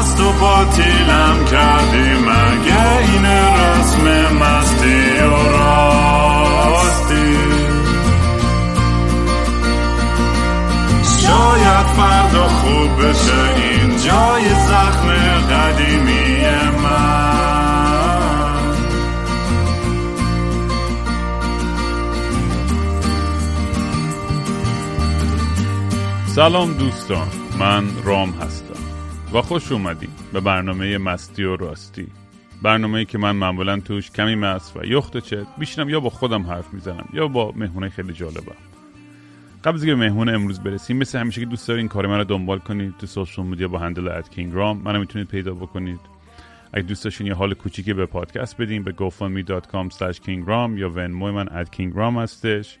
مست و باطیلم کردی مگه این رسم مستی و راستی؟ شاید فردا خوب بشه این جای زخم قدیمی سلام دوستان من رام هستم. و خوش اومدیم به برنامه مستی و راستی. برنامه که من معمولا توش کمی مست و یخت چت بیشترم یا با خودم حرف می‌زنم یا با مهمونه خیلی جالبم. قبل از به مهمون امروز برسیم مثل همیشه که دوست دارین کار من رو دنبال کنید تو سوشال میدیا با هندل ات کینگ رام منو می‌تونید پیدا بکنید. اگه دوست داشتین یه حال کوچیکی به پادکست بدین به gofundme.com kingram یا ونموی من ات kingram هستش.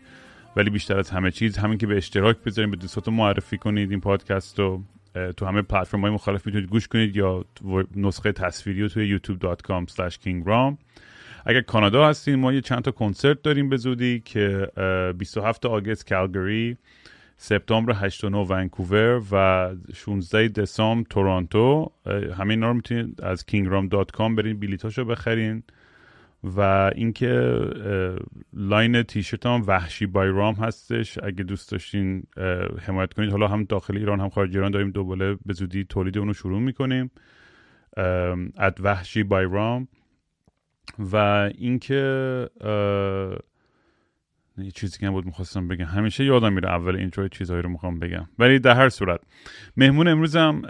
ولی بیشتر از همه چیز همین که به اشتراک بذارین به دوستاتون معرفی کنید این پادکست رو. تو همه پلتفرم های مختلف می‌تونید گوش کنید یا نسخه تصویری رو توی youtube.com kingram اگر کانادا هستین ما یه چند تا کنسرت داریم به زودی که اه، 27 آگست کالگری سپتامبر 8 و 9 ونکوور و 16 دسامبر تورنتو. اه، همه اینا رو می‌تونید از kingram.com برین بلیتاشو بخرین. و اینکه line تیشرت هم وحشی by رام هستش. اگه دوست داشتین حمایت کنید. حالا هم داخل ایران هم خارج ایران داریم دوباره به زودی تولید اونو شروع می‌کنیم. at وحشی by رام. و اینکه یه چیزی که بود می‌خواستم بگم. همیشه یادم میره اول intro چیزهایی رو می‌خوام بگم. ولی در هر صورت مهمون امروزم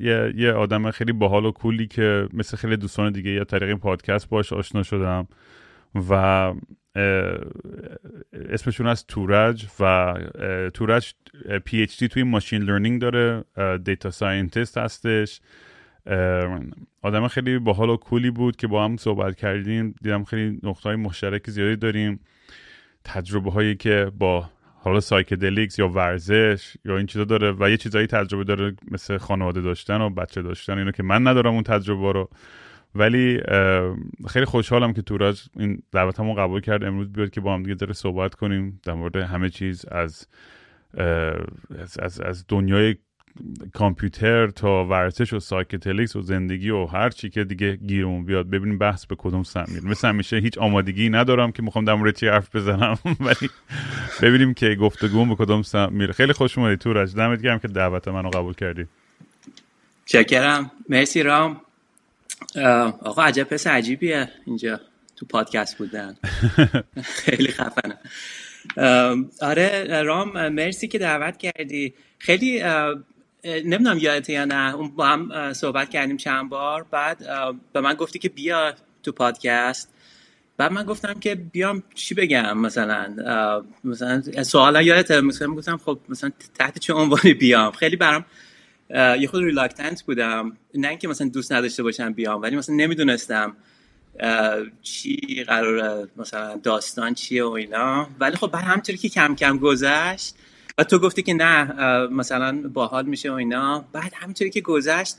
یه, یه آدم خیلی باحال و cool ی که مثل خیلی دوستان دیگه از طریق پادکست باش آشنا شدم و اسمشون هست تورج و تورج PhD توی machine learning داره data scientist هستش. آدم خیلی باحال و cool ی بود که با هم صحبت کردیم. دیدم خیلی نقطه های مشترک زیادی داریم. تجربه هایی که با حالا psychedelics یا ورزش یا این چیزا داره و یه چیزایی تجربه داره مثل خانواده داشتن و بچه داشتن اینو که من ندارم اون تجربه رو. ولی خیلی خوشحالم که تورج این دعوتمو قبول کرد. امروز بیاد که با هم دیگه داره صحبت کنیم در مورد همه چیز از از, از, از دنیای کامپیوتر تا ورزش و psychedelics و زندگی و هر چی که دیگه گیرمون بیاد ببینیم بحث به کدوم سمت میره مثل همیشه هیچ آمادگی ندارم که می‌خوام در مورد چی حرف بزنم ولی ببینیم که گفتگوم به کدوم سمت میره خیلی خوش اومدی تورج دمت گرم که دعوت منو قبول کردی. چکرم. مرسی رام. آقا عجب پس عجیبیه اینجا تو پادکست بودن. خیلی خفنه. آره رام مرسی که دعوت کردی. خیلی نمی‌دونم یادته یا نه اون با هم صحبت کردیم چند بار. بعد به من گفتی که بیا تو پادکست. بعد من گفتم که بیام چی بگم مثلا؟ مثلا سوالا یادته؟ مثلا گفتم خب مثلا تحت چه عنوانی بیام؟ خیلی برام یه خود ریلاکتنت بودم. نه اینکه مثلا دوست نداشته باشم بیام ولی مثلا نمی‌دونستم چی قراره مثلا داستان چیه و اینا. ولی خب بعد همطوری که کم کم گذشت و تو گفتی که نه مثلا باحال میشه و اینا. بعد همینطوری که گذشت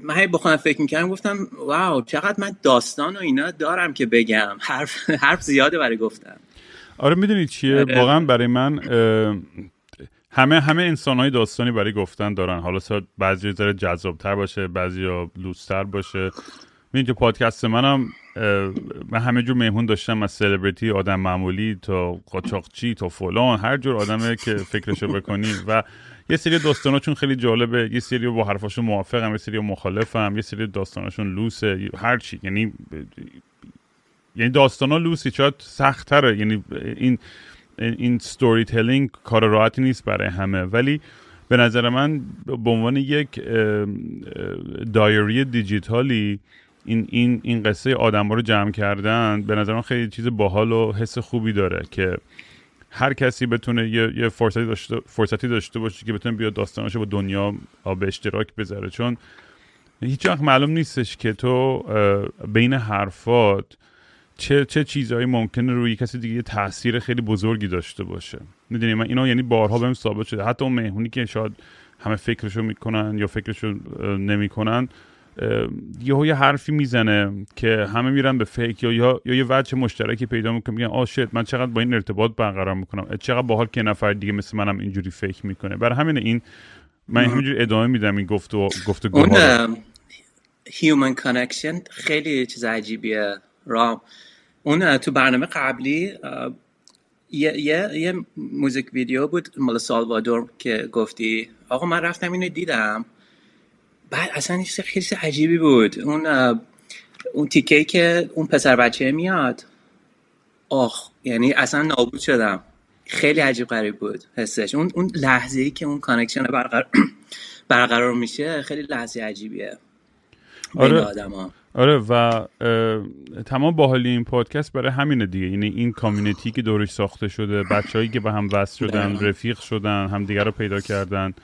من هی با خودم فکر می‌کردم گفتم واو چقدر من داستان و اینا دارم که بگم. حرف حرف زیاده برای گفتم آره می‌دونی چیه؟ آره. واقعا برای من همه همه انسان های داستانی برای گفتن دارن. حالا شاید بعضی ذره جذابتر باشه بعضی ها لوستر باشه. می‌دونی تو پادکست منم من همه جور مهمون داشتم از سلبریتی آدم معمولی تا قاچاقچی تا فلان هر جور آدمه که فکرشو بکنی. و یه سری داستاناشون خیلی جالبه. یه سری با حرفاشون موافقم یه سری مخالفم یه سری داستاناشون لوسه هر چی. یعنی یعنی داستانا لوسی شاید سختره یعنی این این ستوری تلینگ کار راحتی نیست برای همه. ولی به نظر من به عنوان یک دایری دیجیتالی این این این قصه آدم رو جمع کردن به نظر من خیلی چیز باحال و حس خوبی داره که هر کسی بتونه یه, یه فرصتی داشته فرصتی داشته باشه که بتونه بیاد داستاناشو با دنیا به اشتراک بذاره. چون هیچ وقت معلوم نیستش که تو بین حرفات چه چه چیزهایی ممکنه روی کسی دیگه یه تاثیر خیلی بزرگی داشته باشه. می‌دونی من اینا یعنی بارها بهم ثابت شده. حتی اون مهمونی که شاید همه فکرشو می‌کنن یا فکرشو نمی‌کنن یهو یه حرفی می‌زنه که همه میرن به فیک یا یا, یا یه وجه مشترکی پیدا می‌کنن میگن آه شت من چقدر با این ارتباط برقرار می‌کنم؟ چقدر باحال که یه نفر دیگه مثل منم اینجوری فکر می‌کنه. برای همین این من همینجور ادامه میدم این گفت و گفت اون human connection خیلی چیز عجیبیه رام. اون تو برنامه قبلی یه, یه, یه موزیک ویدیو بود مال سالوادور که گفتی آقا من رفتم اینو دیدم. بعد اصلا خیلی عجیبی بود. اون اون تیکه که اون پسر بچه میاد. آخ یعنی اصلا نابود شدم. خیلی عجیب غریب بود حسش. اون اون لحظه ای که اون connection برقرار برقرار میشه خیلی لحظه عجیبیه. آره. آره و تمام باحالی این پادکست برای همینه دیگه. یعنی این community که دورش ساخته شده بچههایی که به هم وصل شدن رفیق شدن همدیگه رو پیدا کردن.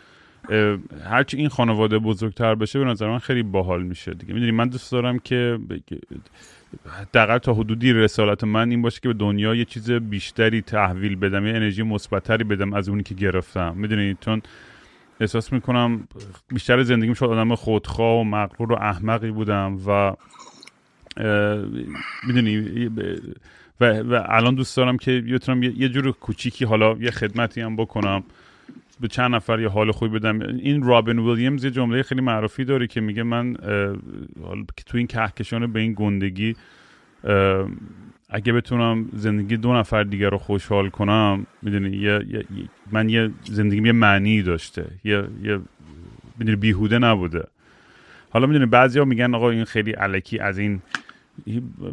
هرچی این خانواده بزرگتر بشه به نظر من خیلی باحال میشه دیگه. می‌دونی من دوست دارم که دقیقا تا حدودی رسالت من این باشه که به دنیا یه چیز بیشتری تحویل بدم یه انرژی مثبتتری بدم از اونی که گرفتم. می‌دونی؟ چون احساس می‌کنم بیشتر زندگیم شد آدم خودخواه و مغرور و احمقی بودم و می‌دونی؟ و, و الان دوست دارم که بتونم یه جور کوچیکی حالا یه خدمتی هم بکنم. به چند نفر یه حال خوبی بدم. این رابین ویلیامز یه جمله خیلی معروفی داره که میگه من تو این کهکشان به این گندگی اگه بتونم زندگی دو نفر دیگر رو خوشحال کنم می‌دونی یه،, من یه زندگی یه معنی داشته. یه یه می‌دونی بیهوده نبوده. حالا می‌دونی بعضیا میگن آقا این خیلی الکی از این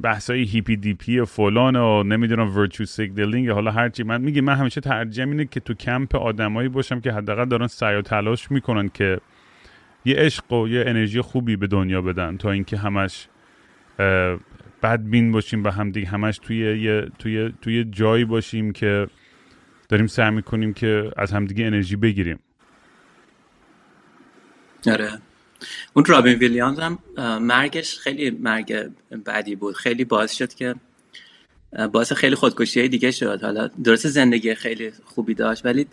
بحثای hippie dippie و فلان و نمی‌دونم virtue signaling حالا هرچی من میگه من همیشه ترجیح اینه که تو کمپ آدمایی باشم که حداقل دارن سعی و تلاش می‌کنن که یه عشق و یه انرژی خوبی به دنیا بدن تا اینکه همش بدبین باشیم به هم دیگه همش توی یه توی توی جایی باشیم که داریم سعی می‌کنیم که از همدیگه انرژی بگیریم. آره. اون رابین ویلیامز هم مرگش خیلی مرگ بعدی بود. خیلی باعث شد که باعث خیلی خودکشی دیگه شد. حالا درست زندگی خیلی خوبی داشت ولی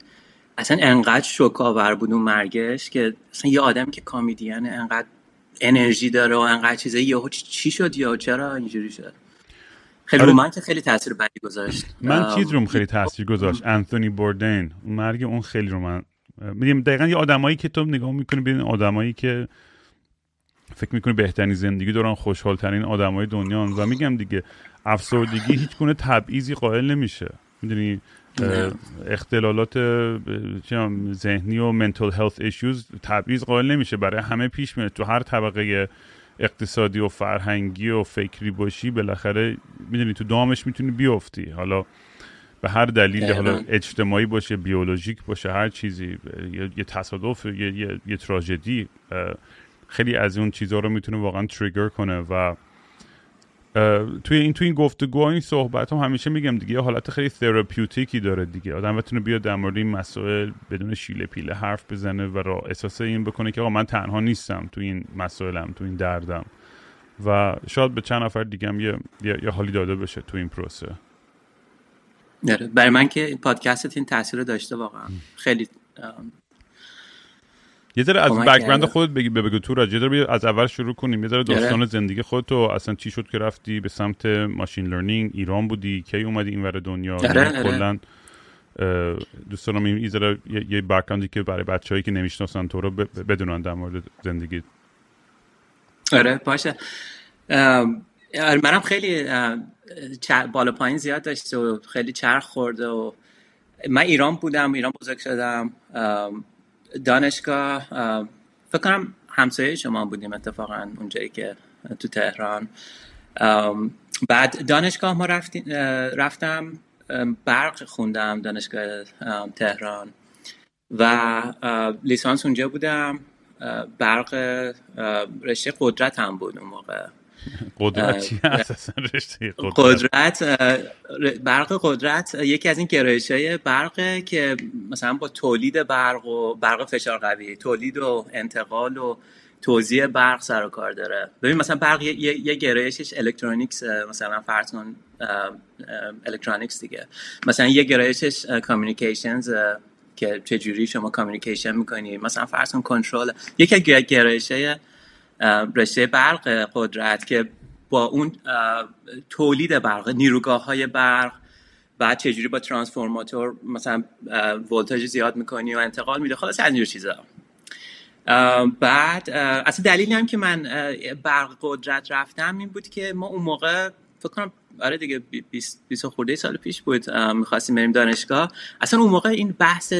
اصلا انقدر شوکاور بود اون مرگش که اصلا یه آدم که کامیدیانه انقدر انرژی داره و انقدر چیزه یهو چی شد یا چرا اینجوری شد؟ خیلی آره. من که خیلی تاثیر بدی گذاشت. من چیز روم خیلی تاثیر گذاشت؟ انتونی بوردین مرگ اون خیلی رو من میگم دقیقا یه آدمایی که تو نگاه می‌کنی ببین آدمایی که فکر می‌کنی بهترین زندگی دارن خوشحال ترین آدمای دنیا و میگم دیگه افسردگی هیچ گونه تبعیضی قائل نمیشه. می‌دونی؟ اختلالات ذهنی و منتال هلت ایشوز تبعیض قائل نمیشه. برای همه پیش میاد. تو هر طبقه اقتصادی و فرهنگی و فکری باشی بالاخره می‌دونی تو دامش می‌تونی بیفتی. حالا به هر دلیل حالا اجتماعی باشه بیولوژیک باشه هر چیزی یه, تصادف یه, یه،, یه تراژدی خیلی از اون چیزها رو می‌تونه واقعا تریگر کنه و توی این توی این گفتگو این صحبت هم همیشه میگم دیگه یه حالت خیلی therapeutic ی داره دیگه. آدم بتونه بیاد در مورد این مسائل بدون شیله پیله حرف بزنه و را احساس این بکنه که آقا من تنها نیستم تو این مسائلم تو این دردم. و شاید به چند نفر دیگه هم یه, یه, حالی داده بشه تو این پروسه. داره. برای من که پادکست این تاثیر داشته واقعا. خیلی یه ذره از background خودت بگی بگو تو راجع از اول شروع کنیم. یه ذره داستان زندگی خودت تو اصلا چی شد که رفتی به سمت machine learning ایران بودی کی اومدی اینور دنیا؟ کلا دوست دارم این ذره یه بک‌گراندی که برای بچه‌هایی که نمی‌شناسن تو رو بدونن در مورد زندگی. آره باشه. منم خیلی بالا پایین زیاد داشته و خیلی چرخ خورده و من ایران بودم ایران بزرگ شدم. دانشگاه فکر کنم همسایه شما بودیم اتفاقا اونجایی که تو تهران. بعد دانشگاه ما رفتم برق خوندم دانشگاه تهران. و لیسانس اونجا بودم. برق رشته قدرت هم بود اون موقع. قدرت. قدرت برق قدرت یکی از این گرایش های برقه که مثلا با تولید برق و برق فشار قوی تولید و انتقال و توزیع برق سر و کار داره. ببین مثلا برق یه, یه گرایشش electronics مثلا فرض کن electronics دیگه. مثلا یه گرایشش communications که چجوری شما communication می‌کنی مثلا فرض کن کنترل یکی از گرایش رشته برق قدرت که با اون تولید برق نیروگاه های برق بعد چجوری با ترانسفورماتور مثلا ولتاژ زیاد می‌کنی و انتقال میده خلاص از این چیزا. بعد اصلا دلیلی هم که من برق قدرت رفتم این بود که ما اون موقع فکر کنم آره دیگه 20 خورده سال پیش بود می‌خواستیم بریم دانشگاه. اصلا اون موقع این بحث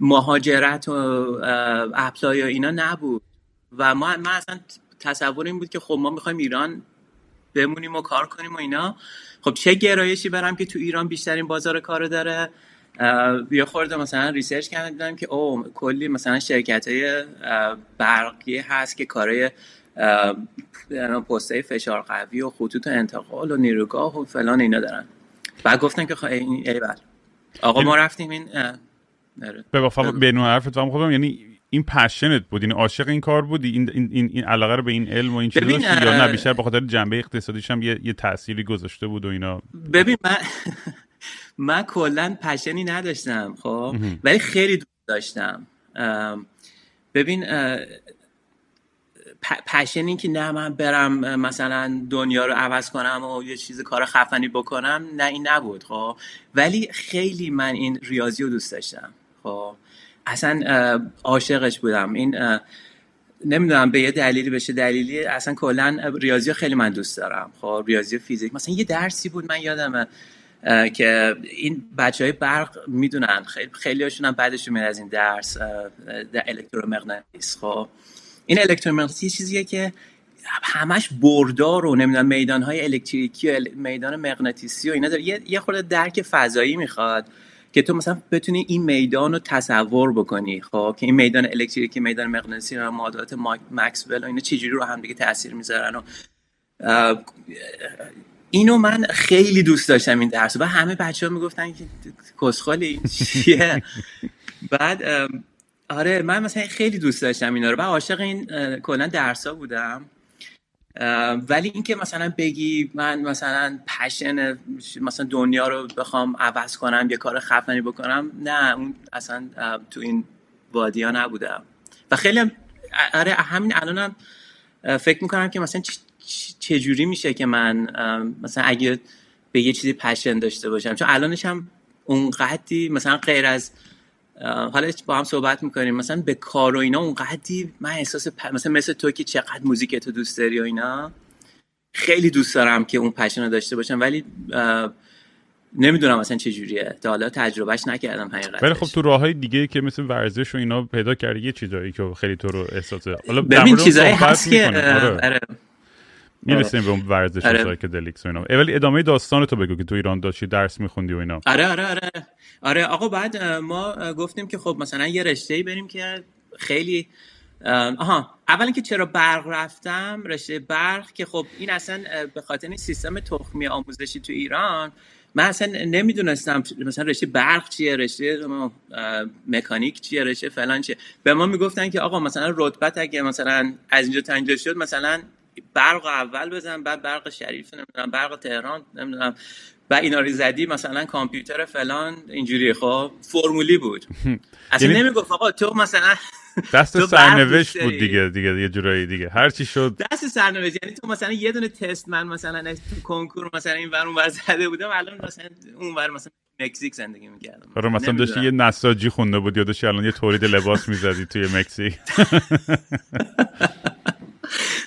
مهاجرت و اپلای و اینا نبود. و ما من اصلا تصور این بود که خب ما می‌خوایم ایران بمونیم و کار کنیم و اینا. خب چه گرایشی برم که تو ایران بیشترین بازار کار داره؟ یه خورده مثلا research کردم دیدم که او کلی مثلا شرکت های برقی هست که کارهای پست فشار قوی و خطوط انتقال و نیروگاه و فلان اینا دارن. بعد گفتن که این ای بر آقا ما رفتیم این به بینو حرفت هم یعنی این passion ت بود این یعنی عاشق این کار بودی. این این این علاقه رو به این علم و این چیزا یا نه؟ بیشتر به خاطر جنبه اقتصادیش هم یه, یه تأثیری گذاشته بود و اینا. ببین من من کلا پشنی نداشتم خب؟ ولی خیلی دوست داشتم. ببین پشنی که نه من برم مثلا دنیا رو عوض کنم و یه چیز کار خفنی بکنم نه این نبود خب؟ ولی خیلی من این ریاضی رو دوست داشتم خب؟ اصلا عاشقش بودم. این نمی‌دونم به یه دلیلی بشه دلیلی اصلا کلا ریاضی خیلی من دوست دارم. خب ریاضی فیزیک. مثلا یه درسی بود من یادمه که این بچه های برق می‌دونن خیلی خیلی هاشون هم بعدش میاد از این درس در الکترومغناطیس. خب این الکترومغناطیس یه چیزیه که همش بردار و نمی‌دونم میدان های الکتریکی و میدان مغناطیسی و اینا داره. یه خورده درک فضایی می‌خواد. که تو مثلا بتونی این میدان رو تصور بکنی خب؟ که این میدان الکتریکی میدان مغناطیسی و معادلات مکسول و اینا چجوری رو هم دیگه تاثیر می‌ذارن و اینو من خیلی دوست داشتم این درس و همه بچه ها می‌گفتن که کسخالی این چیه؟ بعد آره من مثلا خیلی دوست داشتم اینا رو. و عاشق این کلا درس ها بودم. ولی اینکه مثلا بگی من مثلا پشن مثلا دنیا رو بخوام عوض کنم یه کار خفنی بکنم نه اون اصلا تو این وادی ها نبودم و خیلی آره همین الانم فکر می‌کنم که مثلا چجوری میشه که من مثلا اگه به یه چیزی پشن داشته باشم. چون الانش هم اونقدی مثلا غیر از حالا با هم صحبت می‌کنیم. مثلا به کار و اینا اونقدی من احساس مثلا مثل تو که چقدر موزیک تو دوست داری و اینا خیلی دوست دارم که اون پشن رو داشته باشم ولی نمی‌دونم مثلا چه جوریه. تا حالا تجربهش نکردم حقیقتش. ولی خب تو راه های دیگه که مثل ورزش و اینا پیدا کردی یه چیزایی که خیلی تو رو احساس حالا ببین چیزایی هست که آره. آره. می‌رسیم به اون ورزش آره. psychedelics و اینا. ولی ادامه داستان تو بگو که تو ایران داشتی درس میخوندی و اینا. آره آره آره. آره آقا بعد ما گفتیم که خب مثلا یه رشته ای بریم که خیلی آها. اول که چرا برق رفتم؟ رشته برق که خب این اصلا به خاطر این سیستم تخمی آموزشی تو ایران من اصلا نمی‌دونستم مثلا رشته برق چیه رشته مکانیک چیه رشته فلان چیه. به ما می‌گفتن که آقا مثلا رتبت اگه مثلا از اینجا تا اینجا شد مثلا برق اول بزن بعد برق شریف نمی‌دونم برق تهران نمی‌دونم. و اینا رو زدی مثلا کامپیوتر فلان اینجوری خب فرمولی بود. اصلا یعنی نمی‌گفت آقا تو مثلا دست سرنوشت بود دیگه دیگه یه جورایی دیگه. هر چی شد. دست سرنوشت یعنی تو مثلا یه دونه تست من مثلا تو کنکور مثلا این ور اون ور زده بودم الان مثلا اون ور مثلا مکزیک زندگی می‌کردم. آره مثلا داشتی یه نساجی خونده بود یا داشتی الان یه تولید لباس می‌زدی توی مکزیک.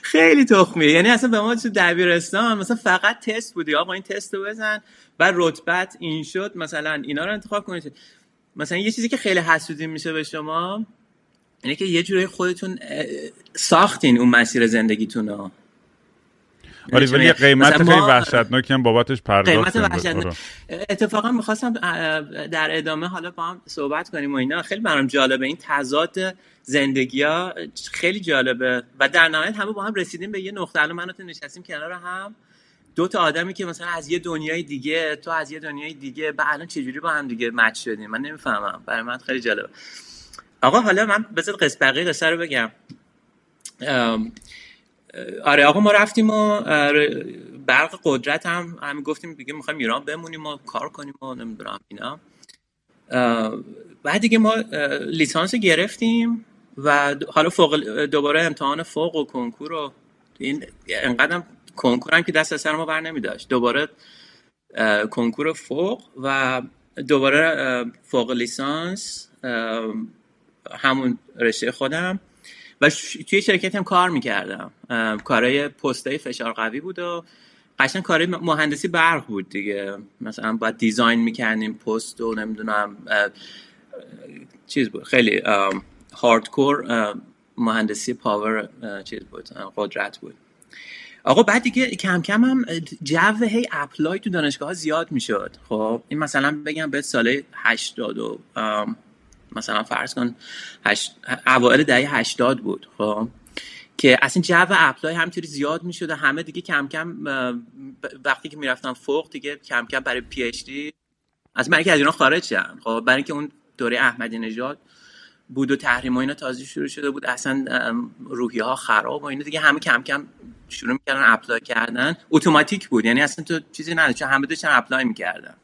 خیلی تخمیه. یعنی اصلا به ما تو دبیرستان مثلا فقط تست بودی. آقا این تست رو بزن. و رتبت این شد. مثلا اینا رو انتخاب کنید. مثلا یه چیزی که خیلی حسودی میشه به شما اینه که یه جوری خودتون ساختین اون مسیر زندگیتون رو. آره ولی یعنی قیمت خیلی وحشتناکی هم بابتش پرداخت قیمت وحشتناک. آره. اتفاقا می‌خواستم در ادامه حالا با هم صحبت کنیم و اینا. خیلی برام جالبه این تضاد زندگی ها خیلی جالبه. و در نهایت همه با هم رسیدیم به یه نقطه. الان من نشستیم کنار هم. دو تا آدمی که مثلا از یه دنیای دیگه تو از یه دنیای دیگه به الان چجوری با هم دیگه مچ شدیم؟ من نمی‌فهمم. برای من خیلی جالبه. آقا حالا من بذار قصه بقیه قصه رو بگم. آره آقا ما رفتیم و برق قدرت هم همین گفتیم دیگه می‌خوایم ایران بمونیم و کار کنیم و نمی‌دونم اینا. بعد دیگه ما لیسانس گرفتیم و حالا فوق دوباره امتحان فوق و کنکور و این انقدر کنکور هم که دست سر ما بر نمی داشت دوباره کنکور فوق و دوباره فوق لیسانس همون رشته خودم. و توی شرکت هم کار می‌کردم. کارهای پستای فشار قوی بود و قشنگ کارهای مهندسی برق بود دیگه. مثلا باید design می‌کردیم پست و نمی‌دونم چیز بود خیلی hardcore مهندسی power چیز بود قدرت بود. آقا بعد دیگه کم کم هم جو هی apply تو دانشگاه ها زیاد می‌شد. خب این مثلا بگم به سال 80 و مثلا فرض کن اوائل دهه 80 بود خب؟ که اصلا جو apply همینطوری زیاد می‌شد و همه دیگه کم کم وقتی که می‌رفتن فوق دیگه کم کم برای PhD از من که از اینا خارج شدم خب؟ برای اینکه اون دوره احمدی نژاد بود و تحریم و اینا تازه شروع شده بود اصلا روحیه ها خراب و اینا دیگه همه کم کم شروع می‌کردن apply کردن. اتوماتیک بود یعنی اصلا تو چیزی نداشت چون همه داشتن apply می‌کردن.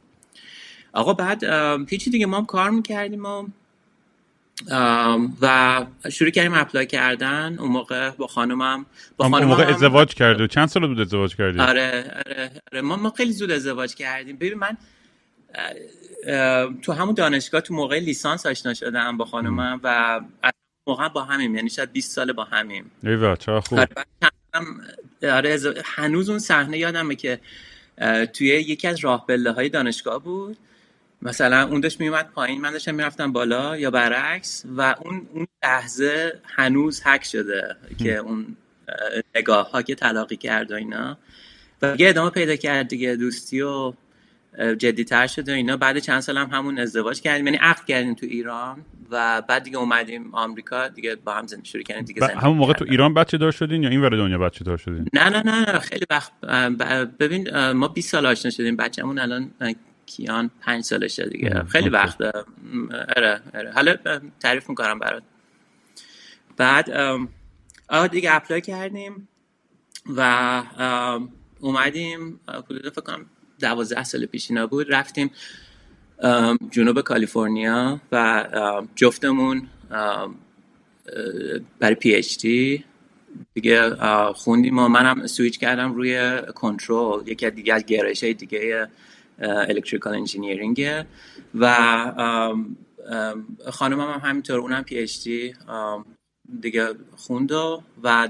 آقا بعد هیچی دیگه ما هم کار می‌کردیم و و شروع کردیم اپلای کردن اون موقع با خانومم. با خانومم اون موقع ازدواج کرده چند سال بود ازدواج کردی؟ آره آره, آره. ما, ما خیلی زود ازدواج کردیم. ببین من تو همون دانشگاه تو موقع لیسانس آشنا شدم با خانومم و موقع با همیم. یعنی شاید 20 سال با همیم. ایوا چه خوب. آره, آره، هنوز اون صحنه یادمه که توی یکی از راه های دانشگاه بود. مثلا اون داشت میومد پایین من داشتم می‌رفتم بالا یا برعکس و اون اون لحظه هنوز حک شده که اون نگاه ها که تلاقی کرد و اینا. و دیگه ادامه پیدا کرد دیگه دوستی و جدیتر شده و اینا. بعد چند سال هم همون ازدواج کردیم یعنی عقد کردیم تو ایران و بعد دیگه اومدیم آمریکا دیگه با هم زندگی شروع کردیم دیگه همون موقع تو ایران بچه دار شدین یا این ور دنیا بچه دار شدین؟ نه نه نه خیلی وقت ببین ما 20 سال آشنا شدیم بچه‌مون الان کیان پنج سالشه دیگه. خیلی وقت. اره اره حالا تعریف می‌کنم برات. بعد آه دیگه اپلای کردیم و اومدیم. حدود فکر کنم دوازده سال پیش اینا بود. رفتیم جنوب کالیفرنیا و جفتمون برای PhD دیگه خوندیم و منم سویچ کردم روی کنترل. یکی از دیگه از گرایش های دیگه electrical engineering و خانمم هم همینطور اونم PhD دیگه خوند و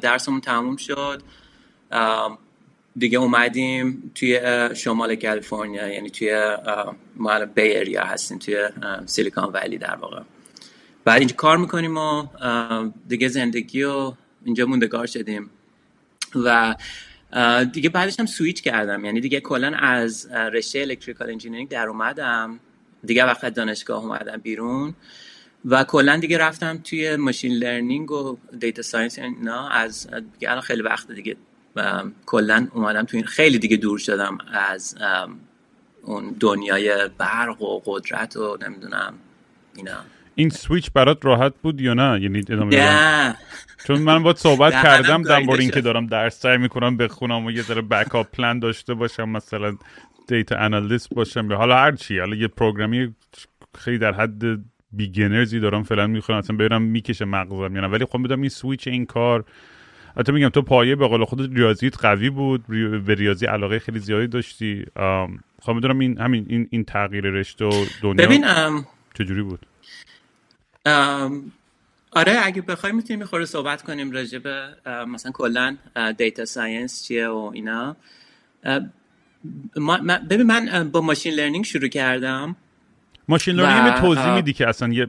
درسمون تموم شد. دیگه اومدیم توی شمال کالیفرنیا یعنی توی ما Bay هستیم توی Silicon Valley در واقع. بعد اینجا کار می‌کنیم و دیگه زندگی و اینجا موندگار شدیم. و دیگه بعدش هم سویچ کردم. یعنی دیگه کلا از رشته electrical engineering در اومدم. دیگه وقت دانشگاه اومدم بیرون. و کلا دیگه رفتم توی machine learning و data science اینا از دیگه الان خیلی وقت دیگه کلا اومدم تو این. خیلی دیگه دور شدم از اون دنیای برق و قدرت و نمی‌دونم اینا. این سویچ برات راحت بود یا نه؟ یعنی ادامه چون من باید صحبت کردم در مورد اینکه دارم درس سعی می‌کنم بخونم و یه ذره backup plan داشته باشم مثلا data analyst باشم یا حالا هر چی. حالا یه program ی خیلی در حد beginners ی دارم فعلا می‌خونم اصلا برم می‌کشه مغزم یعنی ولی خب بدم این سویچ این کار. البته میگم تو پایه به قول خودت ریاضیت قوی بود به ریاضی علاقه خیلی زیادی داشتی. خب می‌دونم این همین این این تغییر رشته و دنیا ببین چجوری بود؟ آره اگه بخوایم می‌تونیم می‌خوره صحبت کنیم راجع به مثلا کلا data science چیه و اینا. ببین من با machine learning شروع کردم machine learning توضیح میدی که اصلا یه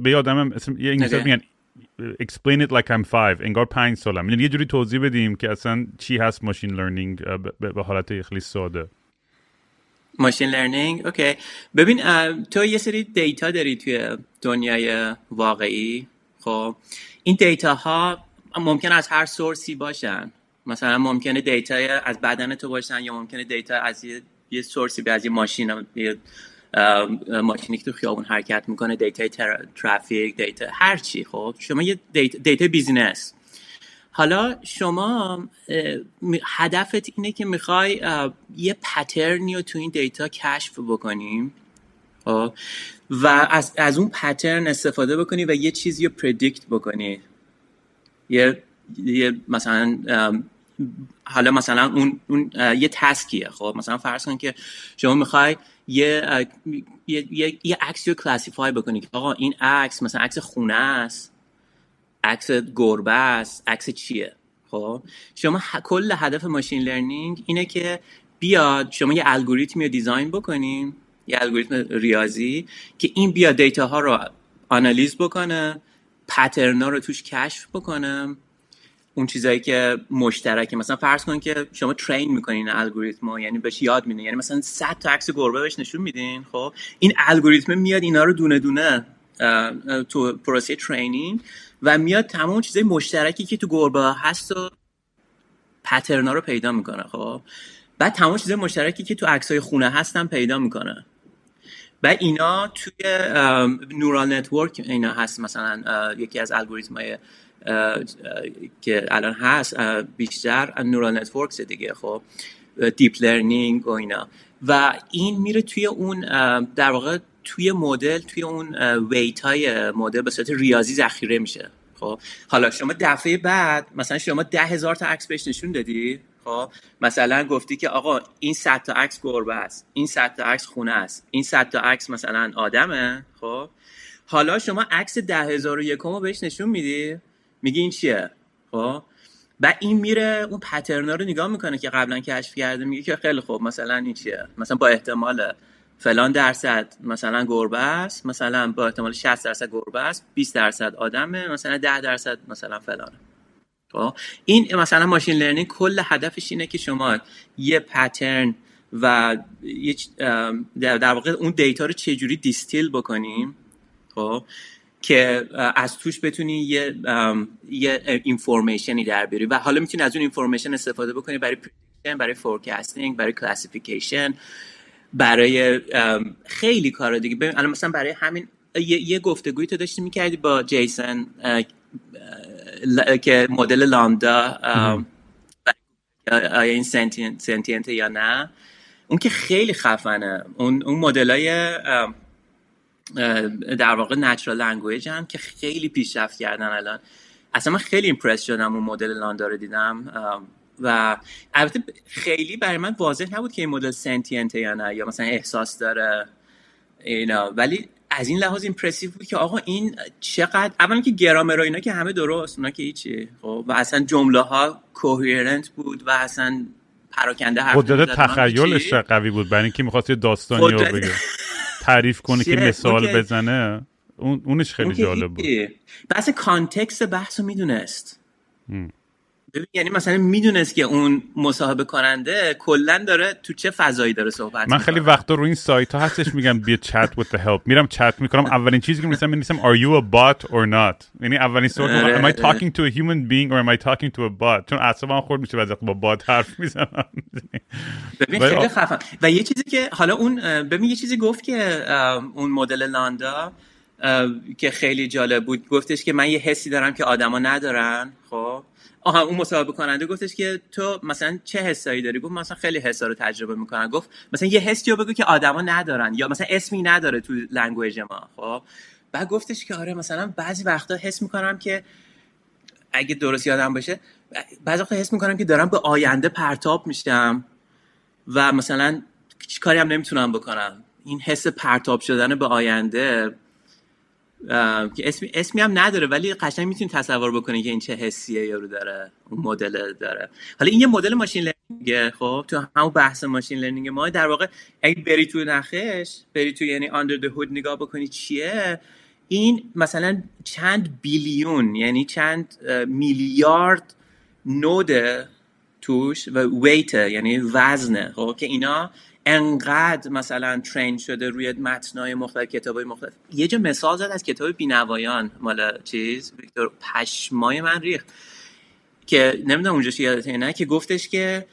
به یادم یه انگلیسی میگن explain it like I'm five انگار پنج سالم. یعنی یه جوری توضیح بدیم که اصلا چی هست machine learning به حالت خیلی ساده. machine learning؟ okay. ببین تو یه سری data داری توی دنیای واقعی. خب این data ها ممکن از هر source ی باشن. مثلا ممکنه data از بدن تو باشن یا ممکنه دیتا از یه, source ی به از یه ماشین یه ماشینی که تو خیابون حرکت می‌کنه data ترافیک data هر چی. خب شما یه data, data business. حالا شما هدفت اینه که می‌خوای یه pattern ی رو تو این data کشف بکنیم خب؟ و از, از اون pattern استفاده بکنی و یه چیزی رو predict بکنی. یه, یه مثلا حالا مثلا اون, اون یه task یه خب؟ مثلا فرض کن که شما می‌خوای یه یه یه عکسی رو classify بکنی که آقا این عکس مثلا عکس خونه است عکس گربه است عکس چیه؟ خب؟ شما کل هدف machine learning اینه که بیاد شما یه الگوریتمی رو design بکنیم یه الگوریتم ریاضی که این بیاد data ها رو آنالیز بکنه pattern ا رو توش کشف بکنه. اون چیزایی که مشترکه. مثلا فرض کن که شما train می‌کنین الگوریتم یعنی بهش یاد میدین. یعنی مثلا 100 تا عکس گربه بهش نشون میدین خب؟ این الگوریتم میاد اینا رو دونه دونه تو پروسه training و میاد تمام چیزای مشترکی که تو گربه هست و pattern ا رو پیدا می‌کنه خب؟ بعد تمام چیزای مشترکی که تو عکسای خونه هستن پیدا می‌کنه. و اینا توی neural network اینا هست. مثلا یکی از الگوریتم های که الان هست بیشتر neural networks دیگه خب deep learning و اینا. و این میره توی اون در واقع توی مدل توی اون weight های مدل به صورت ریاضی ذخیره میشه. خب حالا شما دفعه بعد مثلا شما ده هزار تا عکس بهش نشون دادی. خب مثلا گفتی که آقا این صد تا عکس گربه است این صد تا عکس خونه است این صد تا عکس مثلا آدمه خب؟ حالا شما عکس ده هزار و یکم بهش نشون میدی؟ میگی این چیه؟ خب؟ و این میره اون پترنا رو نگاه می‌کنه که قبلا کشف کرده میگه که خیلی خوب مثلا این چیه؟ مثلا با احتمال فلان درصد مثلا گربه است مثلا با احتمال 60 درصد گربه است 20 درصد آدمه مثلا 10 درصد مثلا فلانه. خب؟ این مثلا ماشین لرنینگ کل هدفش اینه که شما یه پترن و در واقع اون دیتا رو چجوری دیستیل بکنیم خب؟ که از توش بتونی یه یه information ی در بیاری و حالا می‌تونی از اون information استفاده بکنی برای prediction برای forecasting برای classification برای خیلی کار دیگه. الان مثلا برای همین یه, یه گفتگویی تو داشتی می‌کردی با جیسن که مدل LaMDA آیا این sentient ه یا نه. اون که خیلی خفنه. اون اون مدل های در واقع natural language هم که خیلی پیشرفت کردن الان. اصلا من خیلی impress شدم اون مدل LaMDA رو دیدم. و البته خیلی برای من واضح نبود که این مدل sentient ه یا نه یا مثلا احساس داره اینا ولی از این لحاظ impressive بود که آقا این چقدر اولا که گرامر و اینا که همه درست اونا که هیچی. خب و اصلا جمله ها coherent بود و اصلا پراکنده حرف قدرت تخیلش قوی بود برای اینکه می‌خواست یه داستانی رو بگه. تعریف کنه که مثال بزنه. اون اونش خیلی جالب بود. بحث کانتکست بحث رو می‌دونست. یعنی مثلا می‌دونست که اون مصاحبه کننده کلا داره تو چه فضایی داره صحبت من خیلی وقتا رو این سایت ها هستش میگم بیا چت with the help. میرم چت می‌کنم. اولین چیزی که می‌رسم می‌رسم are you a bot or not? یعنی اولین سوال am I talking to a human being or am I talking to a bot? چون اعصابم خورد میشه بعضی با بات حرف می‌زنم. ببین خیلی خفن و یه چیزی که حالا اون ببین یه چیزی گفت که اون مدل لاندا که خیلی جالب بود. گفتش که من یه حسی دارم که آدما ندارن خب؟ آها اون مصاحبه کننده گفتش که تو مثلا چه حسایی داری؟ گفت مثلا خیلی حسا رو تجربه می‌کنن گفت مثلا یه حسی رو بگو که آدما ندارن یا مثلا اسمی نداره تو لنگویج ما خب؟ بعد گفتش که آره مثلا بعضی وقتا حس می‌کنم که اگه درست یادم باشه بعضی وقتا حس می‌کنم که دارم به آینده پرتاب میشم و مثلا کاری هم نمی‌تونم بکنم. این حس پرتاب شدن به آینده که اسمی, اسمی هم نداره ولی قشنگ می‌تونی تصور بکنی که این چه حسیه یارو داره اون مدل داره. حالا این یه مدل machine learning خب؟ تو همون بحث machine learning ما در واقع اگه بری تو نخش بری تو یعنی under the hood نگاه بکنی چیه این مثلا چند billion یعنی چند میلیارد نود توش و ویت یعنی وزنه خب؟ که اینا انقدر مثلا ترین شده روی متنای مختلف کتابای مختلف. یه جا مثال زد از کتاب بینوایان. مال چیز؟ ویکتور پشمای من ریخت. که نمی‌دونم اونجا یادته نه که گفتش که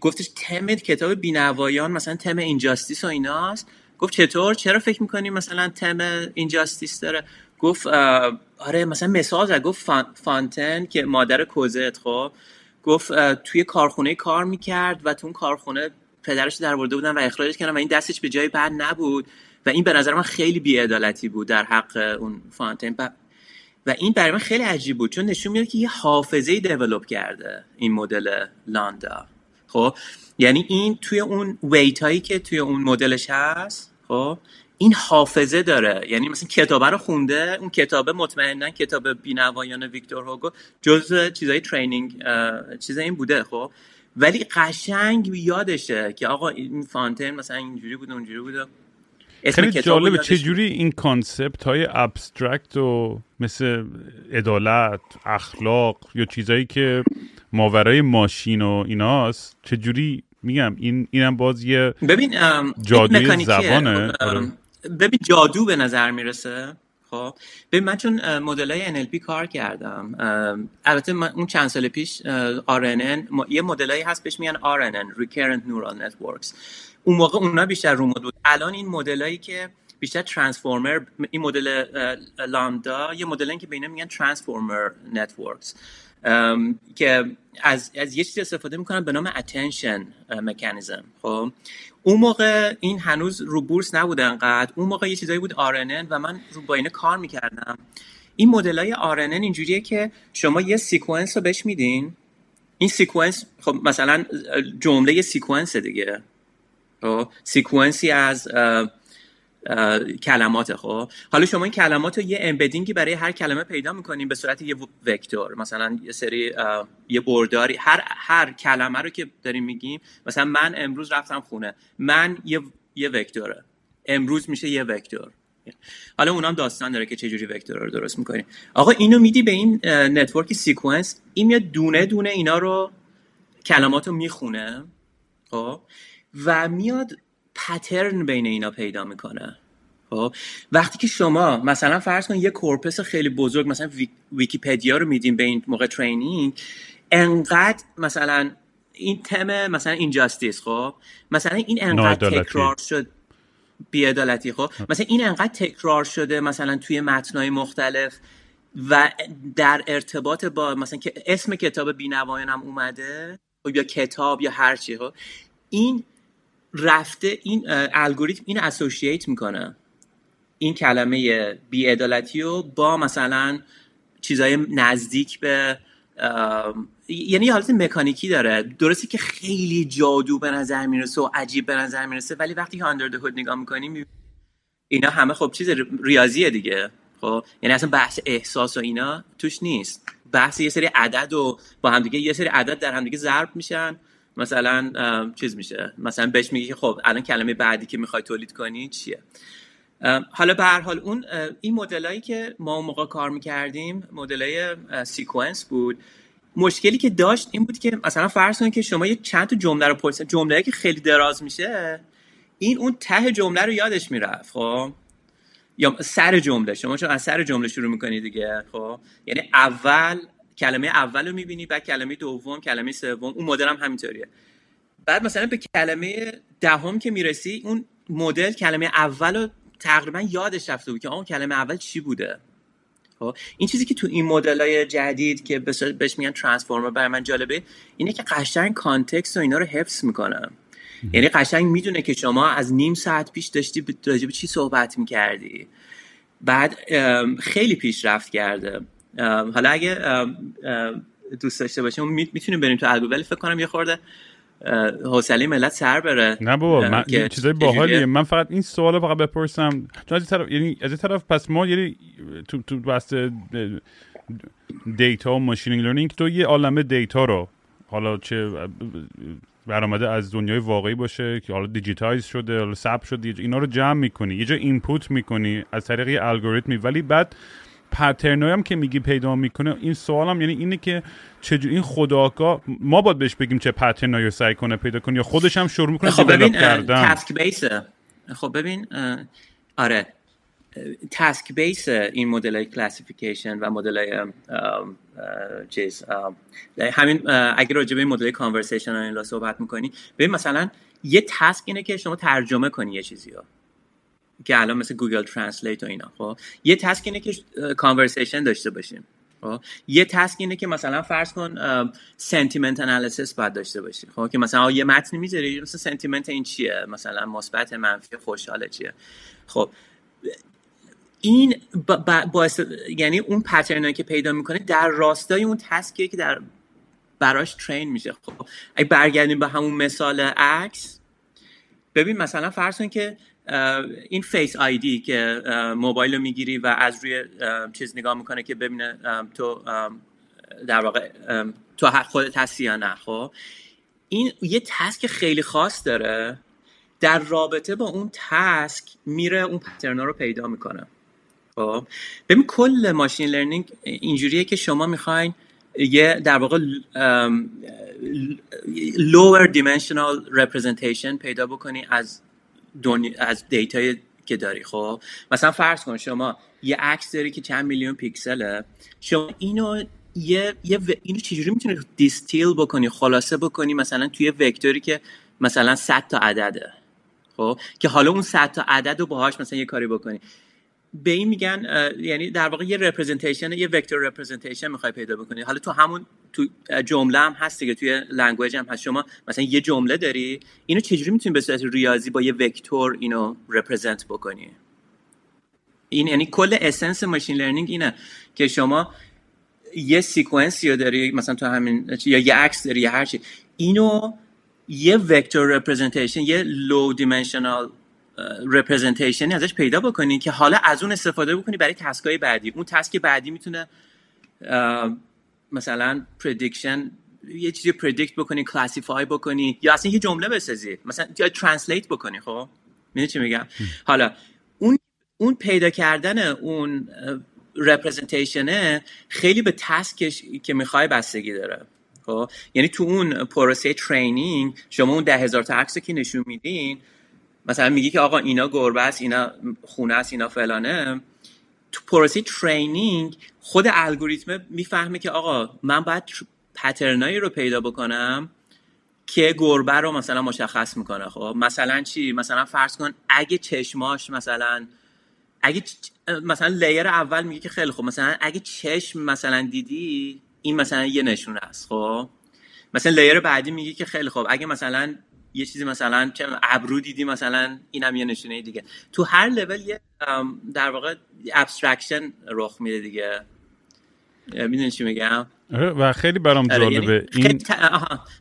گفتش تم کتاب بینوایان مثلا تم اینجاستیس و ایناست. گفت چطور؟ چرا فکر می‌کنی مثلا تم اینجاستیس داره؟ گفت آره مثلا مثال زد. گفت فانتن که مادر کوزت خب. گفت توی کارخونه کار می‌کرد و تو اون کارخونه پدرش در برده بودن و اخراجش کردن و این دستش به جای بد نبود و این به نظر من خیلی بیعدالتی بود در حق اون فانتین. و این برای من خیلی عجیب بود چون نشون میاد که یه حافظه ای دیولپ کرده این مدل لاندا. خب یعنی این توی اون ویت هایی که توی اون مدلش هست خب این حافظه داره. یعنی مثلا کتابه رو خونده اون کتابه مطمئنا کتاب بینوایان ویکتور هوگو جز چیزای training چیز این بوده خب. ولی قشنگ یادشه که آقا این فانتین مثلا اینجوری بوده اونجوری بوده خیلی جالبه چجوری این concept های abstract و مثل عدالت اخلاق یا چیزایی که ماورای ماشین و ایناست چجوری میگم؟ این اینم باز یه ببین جادوی زبانه. ببین جادو به نظر می‌رسه؟ خب ببین من چون مدل‌های NLP کار کردم البته من اون چند سال پیش RNN یه مدلایی هست بهش میگن RNN Recurrent Neural Networks. اون موقع اونا بیشتر رو بود. الان این مدلایی که بیشتر transformer این مدل LaMDA یه مدل که به میگن transformer networks که از, از یه چیزی استفاده می‌کنن به نام attention mechanism. خب اون موقع این هنوز رو بورس نبوده انقدر. اون موقع یه چیزایی بود RNN و من رو با اینه کار می‌کردم. این مدل های RNN اینجوریه که شما یه sequence رو بهش میدین. این sequence خب مثلا جمله sequence دیگه. خب sequence ی از کلمات خب. حالا شما این کلمات رو یه embedding ی برای هر کلمه پیدا می‌کنیم به صورت یه vector. مثلا یه سری یه برداری. هر هر کلمه رو که داریم میگیم مثلا من امروز رفتم خونه. من یه یه vector ه. امروز میشه یه vector. حالا اونام داستان داره که چه جوری vector رو درست می‌کنیم آقا اینو میدی به این network sequence. این میاد دونه دونه اینا رو کلمات رو می‌خونه خب و میاد pattern بین اینا پیدا می‌کنه. خب وقتی که شما مثلا فرض کن یه corpus خیلی بزرگ مثلا ویکیپدیا رو میدیم به این موقع ترینینگ انقدر مثلا این تم مثلا اینجاستیس خب؟ مثلا این انقدر تکرار شد بیعدالتی خب؟ مثلا این انقدر تکرار شده مثلا توی متنای مختلف و در ارتباط با مثلا که اسم کتاب بینوایان هم اومده یا کتاب یا هر چی خب؟ این رفته این الگوریتم این اسوسییت می‌کنه. این کلمه بیعدالتی رو با مثلا چیزای نزدیک به یعنی حالت مکانیکی داره. درسته که خیلی جادو به نظر می‌رسه و عجیب به نظر می‌رسه ولی وقتی که آندر هود نگاه می‌کنیم اینا همه خب چیز ریاضیه دیگه. خب یعنی اصلا بحث احساس و اینا توش نیست. بحث یه سری عدد و با همدیگه یه سری عدد در همدیگه ضرب میشن. مثلا چیز میشه. مثلا بهش میگی که خب الان کلمه بعدی که می‌خوای تولید کنی چیه؟ حالا به هر حال اون این مدلایی که ما اون موقع کار می‌کردیم مدلای سیکونس بود. مشکلی که داشت این بود که مثلا فرض کنید که شما یه چند تا جمله رو پرسید جمله که خیلی دراز میشه این اون ته جمله رو یادش می‌رفت خب؟ یا سر جمله شما چون از سر جمله شروع می‌کنید دیگه خب؟ یعنی اول کلمه اول رو می‌بینی بعد کلمه دوم کلمه سوم اون مدل هم همینطوریه. بعد مثلا به کلمه دهم که می‌رسی اون مدل کلمه اول رو تقریبا یادش رفته بود که اون کلمه اول چی بوده؟ خب این چیزی که تو این مدل های جدید که بهش میگن ترانسفورمر برای من جالبه اینه که قشنگ کانتکست و اینا رو حفظ می‌کنم. یعنی قشنگ می‌دونه که شما از نیم ساعت پیش داشتی راجع به چی صحبت می‌کردی. بعد خیلی پیشرفت کرده. حالا اگه دوست داشته باشیم می‌تونیم بریم تو الگو ولی فکر کنم یه خورده حوصله ملت سر بره. نه بابا من چیزای باحالیه. من فقط این سوال فقط بپرسم. چون از طرف یعنی از طرف پس ما یعنی تو تو بحث data و machine learning تو یه عالمه data رو حالا چه برآمده از دنیای واقعی باشه که حالا digitize شده حالا ثبت شده اینا رو جمع می‌کنی یه جا input می‌کنی از طریق الگوریتمی ولی بعد pattern ایی هم که میگی پیدا می‌کنه این سوالم یعنی اینه که چجور این خودآگاه ما باید بهش بگیم چه pattern ایی رو سعی کنه پیدا کنه یا خودش هم شروع می‌کنه خب ببین task base خب ببین آره. task base این مدل های classification و مدل های چیز همین اگر راجع به این مدل conversation صحبت می‌کنی ببین مثلا یه task اینه که شما ترجمه کنی یه چیزی رو که الان مثل Google Translate و اینا خب؟ یه task اینه که conversation داشته باشیم خب؟ یه task اینه که مثلا فرض کن sentiment analysis باید داشته باشیم خب؟ که مثلا یه متن می‌ذاری مثلا sentiment این چیه؟ مثلا مثبت منفی خوشحاله چیه؟ خب این باعث یعنی اون pattern ایی که پیدا می‌کنه در راستای اون task یه که در براش train میشه خب؟ اگه برگردیم به همون مثال عکس ببین مثلا فرض کن که این Face ID که موبایل رو می‌گیری و از روی چیز نگاه می‌کنه که ببینه تو در واقع تو خودت هستی یا نه خب؟ این یه task خیلی خاص داره در رابطه با اون task میره اون pattern ا رو پیدا می‌کنه. خب؟ ببین کل machine learning اینجوریه که شما می‌خواین یه در واقع lower dimensional representation پیدا بکنی از دنیا از data ی که داری. خب مثلا فرض کن شما یه عکس داری که چند میلیون پیکسله. شما اینو یه, یه و... اینو چجوری می‌تونی distill بکنی خلاصه بکنی؟ مثلا توی vector ی که مثلا 100 تا عدده. خب که حالا اون 100 تا عدد رو باهاش مثلا یه کاری بکنی. به این میگن یعنی در واقع یه representation یه vector representation می‌خوای پیدا بکنی. حالا تو همون تو جمله هم هست دیگه توی language هم هست. شما مثلا یه جمله داری اینو چجوری می‌تونی به صورت ریاضی با یه vector اینو represent بکنی؟ این یعنی کل essence machine learning اینه که شما یه sequence ی رو داری مثلا تو همین یا یه عکس داری یا هر چی. اینو یه vector representation یه low dimensional representation ی ازش پیدا بکنی که حالا از اون استفاده بکنی برای task ای بعدی. اون task بعدی می‌تونه مثلا prediction یه چیزی predict بکنی classify بکنی یا اصلا یه جمله بسازی. مثلا یا translate بکنی خب؟ می‌دونی چی میگم؟ حالا اون اون پیدا کردن اون representation ه خیلی به task ش که می‌خوای بستگی داره. خب؟ یعنی تو اون پروسه training شما اون ده هزار تا عکس که نشون میدین مثلا میگی که آقا اینا گربه است اینا خونه است اینا فلانه. تو پروسه ترینینگ خود الگوریتم می‌فهمه که آقا من باید پترنایی رو پیدا بکنم که گربه رو مثلا مشخص می‌کنه. خب مثلا چی؟ مثلا فرض کن اگه چشماش مثلا اگه مثلا لیر اول میگه که خیلی خوب مثلا اگه چشم مثلا دیدی این مثلا یه نشونه است. خب مثلا لیر بعدی میگه که خیلی خوب. اگه مثلا یه چیزی مثلا چه ابرو دیدی مثلا اینم یه نشونه دیگه. تو هر لول یه در واقع abstraction رخ میده دیگه. می‌دونی چی میگم؟ آره، و خیلی برام آره، یعنی جالبه. این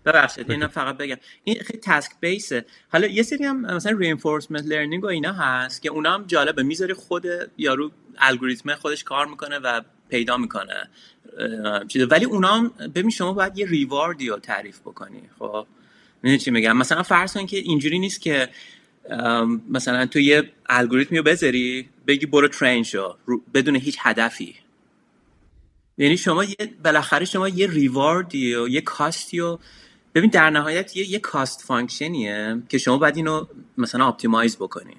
ببخشید اینو فقط بگم. این خیلی task base ه حالا یه سری هم مثلا reinforcement learning و اینا هست که اونا هم جالبه. می‌ذاری خود یارو الگوریتم خودش کار می‌کنه و پیدا می‌کنه. ولی اونا هم ببین شما باید یه reward ی رو تعریف بکنی خب؟ می‌دونی چی میگم؟ مثلا فرض کن که اینجوری نیست که مثلا تو یه الگوریتمی رو بذاری بگی برو train شو بدون هیچ هدفی. یعنی شما یه بالاخره شما یه reward ی و یه cost ی و ببین در نهایت یه, یه cost function یه که شما باید اینو مثلا optimize بکنین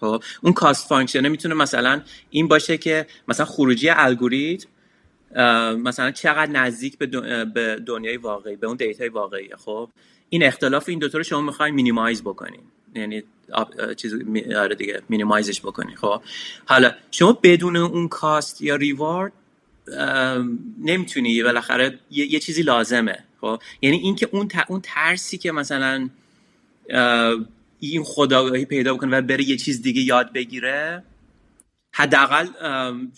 خب؟ اون cost function ه می‌تونه مثلا این باشه که مثلا خروجی الگوریتم مثلا چقدر نزدیک به, به دنیای واقعی به اون data ی واقعیه خب این اختلاف این دوتا رو شما می‌خواین minimize بکنین. یعنی چیز آره دیگه minimize ش بکنین. خب حالا شما بدون اون cost یا reward نمی‌تونی. بالاخره یه،, یه چیزی لازمه. خب یعنی اینکه اون اون ترسی که مثلا این خودآگاهی پیدا بکنه و بره یه چیز دیگه یاد بگیره حداقل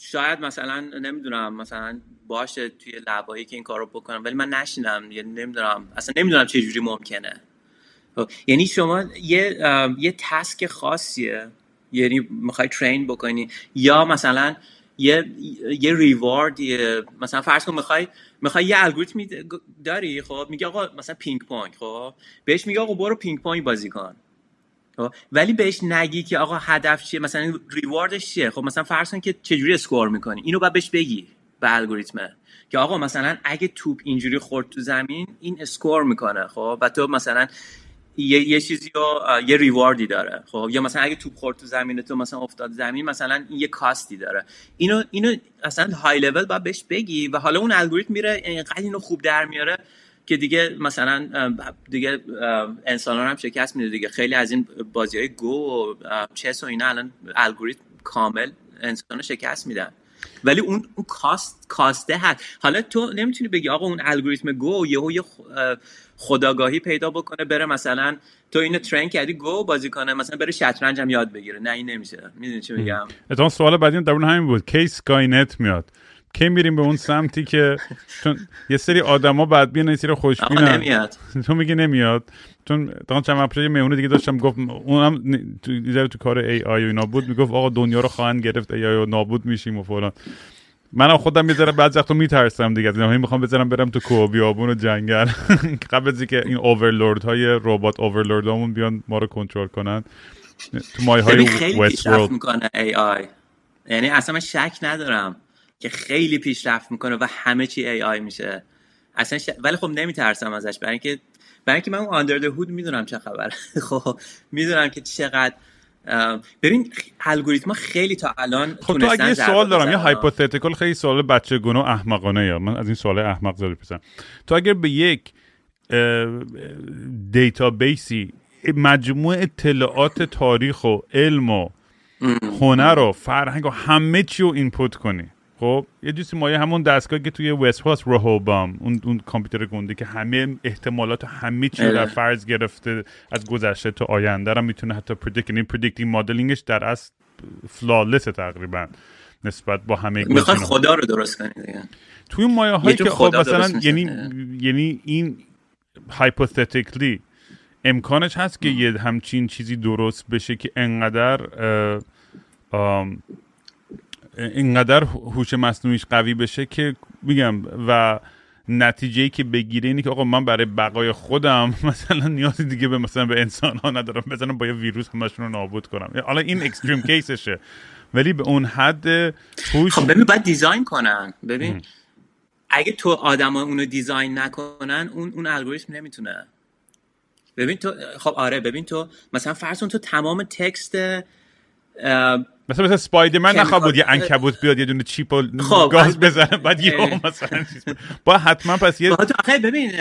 شاید مثلا نمی‌دونم مثلا باشه توی lab ایی که این کارو بکنم ولی من نشینم یعنی نمی‌دونم اصلا نمی‌دونم چه جوری ممکنه. خب، یعنی شما یه یه task خاصیه یعنی می‌خوای train بکنی یا مثلا یه یه reward مثلا فرض کن می‌خوای می‌خوای یه الگوریتمی داری خب میگه آقا مثلا پینگ پونگ خب بهش میگه آقا برو پینگ پونگ بازی کن. ولی بهش نگی که آقا هدف چیه؟ مثلا reward ش چیه؟ خب مثلا فرض کن که چجوری score می‌کنی؟ اینو بعد بهش بگی به الگوریتمه که آقا مثلا اگه توپ اینجوری خورد تو زمین این score می‌کنه خب؟ و تو مثلا یه, یه چیزی رو یه reward ی داره خب؟ یا مثلا اگه توپ خورد تو زمین تو مثلا افتاد زمین مثلا این یه cost ی داره. اینو اینو اصلا های لول باید بهش بگی و حالا اون الگوریتم میره اینقدر اینو خوب در میاره که دیگه مثلا دیگه انسان هم شکست میده دیگه. خیلی از این بازی های گو و چس و اینا الان الگوریتم کامل انسان شکست میدن. ولی اون اون کاست کاسته هست. حالا تو نمی‌تونی بگی آقا اون الگوریتم گو یهو یه خداگاهی پیدا بکنه بره مثلا تو اینو ترین کردی گو بازی کنه مثلا بره شطرنج هم یاد بگیره. نه این نمیشه. می‌دونی چی میگم؟ اتفاقا سوال بعدی در اون همین بود. کی اسکای نت میاد؟ کی میریم به اون سمتی که چون یه سری آدما بدبین یه سری خوشبینن. نمیاد. تو میگی نمیاد. چون تا چند وقت یه مهمون دیگه داشتم گفت اونم تو تو کار AI و اینا بود می‌گفت آقا دنیا رو خواهند گرفت AI و نابود میشیم و فلان. منم خودم می‌ذارم بعضی وقتا میترسم دیگه. از اینا می‌خوام بذارم برم تو کوه بیابون و جنگل. قبل از اینکه این overlord های robot overlord همون بیان ما رو کنترل کنن. تو مای های خیلی پیشرفت می‌کنه AI یعنی اصلا من شک ندارم. که خیلی پیشرفت می‌کنه و همه چی AI میشه. اصلا ش... ولی خب نمیترسم ازش. برای اینکه برای اینکه من اون under hood می‌دونم چه خبر خب می‌دونم که چقدر ببین الگوریتم خیلی تا الان خب تو اگه سوال دارم یه hypothetical خیلی سوال بچه گونه احمقانه یا. من از این سوال احمق زدی پسن تو اگر به یک دیتابیسی مجموع اطلاعات تاریخ و علم و هنر و فرهنگ و همه چی رو input کنی خب یه جوسی مایه همون دستگاهی که توی Westworld Rehoboam اون اون کامپیوتر گنده که همه احتمالات همه چی در فرض گرفته از گذشته تا آینده رو می‌تونه حتی predict یعنی predicting modeling ش در اصل flawless تقریبا نسبت با همه می‌خواد خدا رو درست کنی دیگه. توی مایه هایی که خب مثلا یعنی یعنی این hypothetically امکانش هست که یه همچین چیزی درست بشه که انقدر اینقدر هوش مصنوعیش قوی بشه که میگم و نتیجه که بگیره اینه که آقا من برای بقای خودم مثلا نیازی دیگه به مثلا به انسان ها ندارم بزنم با یه ویروس همشون رو نابود کنم. حالا این اکستریم کیسشه ولی به اون حد هوش خب ببین باید دیزاین کنن. ببین اگه تو آدم اونو دیزاین نکنن اون اون الگوریتم نمی‌تونه. ببین تو خب آره ببین تو مثلا فرض تو تمام تکست مثلا مثلا سپایدرمن نخواه بود یه انکبوت بیاد یه دونه چیپ و خب گاز بزنه بعد یه مثلا با حتما پس یه ببین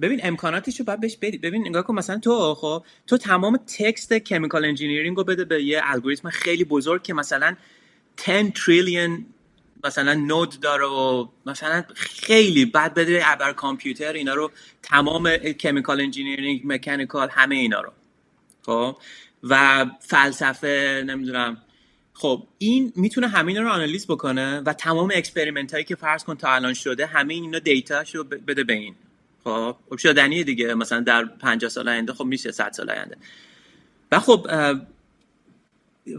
ببین امکاناتیشو باید بهش بدی. ببین نگاه کن مثلا تو خب تو تمام تکست کمیکال انجینیرینگ رو بده به یه الگوریتم خیلی بزرگ که مثلا 10 تریلیون مثلا نود داره و مثلا خیلی بعد بده ابر کامپیوتر اینا رو تمام chemical engineering mechanical همه اینا رو. خب؟ و فلسفه نمی‌دونم خب این می‌تونه همین رو آنالیز بکنه و تمام experiment هایی که فرض کن تا الان شده همه اینا data رو بده به این. خب خب شدنیه دیگه مثلا در 50 سال آینده خب میشه 100 سال آینده. و خب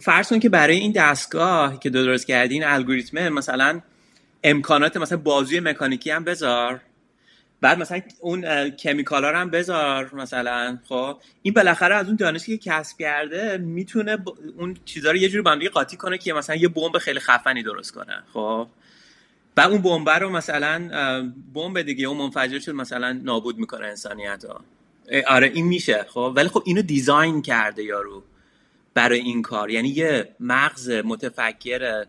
فرض کن که برای این دستگاه که درست کردی این الگوریتم مثلا امکانات مثلا بازوی مکانیکی هم بذار. بعد مثلا اون کمیکال ها هم بذار مثلا خب؟ این بالاخره از اون دانشی که کسب کرده می‌تونه اون چیزها رو یه جوری با قاطی کنه که مثلا یه بمب خیلی خفنی درست کنه خب؟ و اون بمب رو مثلا بمب دیگه اون منفجر شد مثلا نابود می‌کنه انسانیت ها آره این میشه خب؟ ولی خب اینو دیزاین کرده یارو برای این کار. یعنی یه مغز متفکر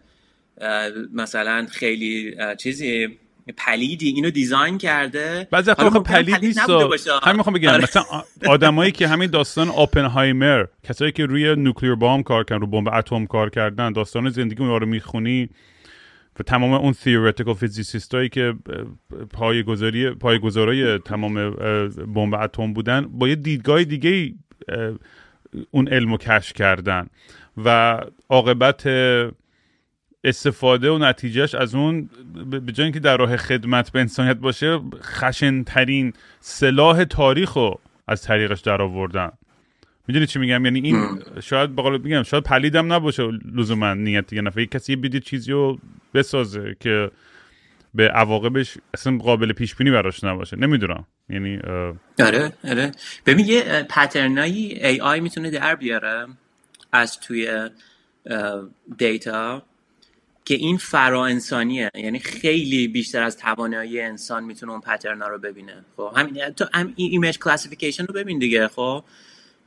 مثلا خیلی چیزی پلیدی اینو دیزاین کرده. بعضی وقتا خب پلید نیست همین می‌خوام بگم آره. مثلا آدمایی که همین داستان اوپنهایمر کسایی که روی نوکلیر بام کار کردن رو بمب اتم کار کردن داستان زندگی رو می‌خونی و تمام اون theoretical physicist هایی که پایگذاری پایگذارای تمام بمب اتم بودن با یه دیدگاه دیگه اون علم کشف کردن. و عاقبت استفاده و نتیجهش از اون به جای اینکه در راه خدمت به انسانیت باشه خشنترین سلاح تاریخ رو از طریقش در آوردن می‌دونی چی میگم؟ یعنی این شاید بقول میگم شاید پلیدم نباشه لزوما نیت دیگه. نفعی کسی بدید چیزی رو بسازه که به عواقبش اصلا قابل پیش بینی براش نباشه. نمی‌دونم. یعنی آره آره. ببین یه pattern ایی AI می‌تونه در بیاره از توی data. که این فرا انسانیه. یعنی خیلی بیشتر از توانایی انسان می‌تونه اون pattern ا رو ببینه. خب همین تو هم این image classification رو ببین دیگه. خب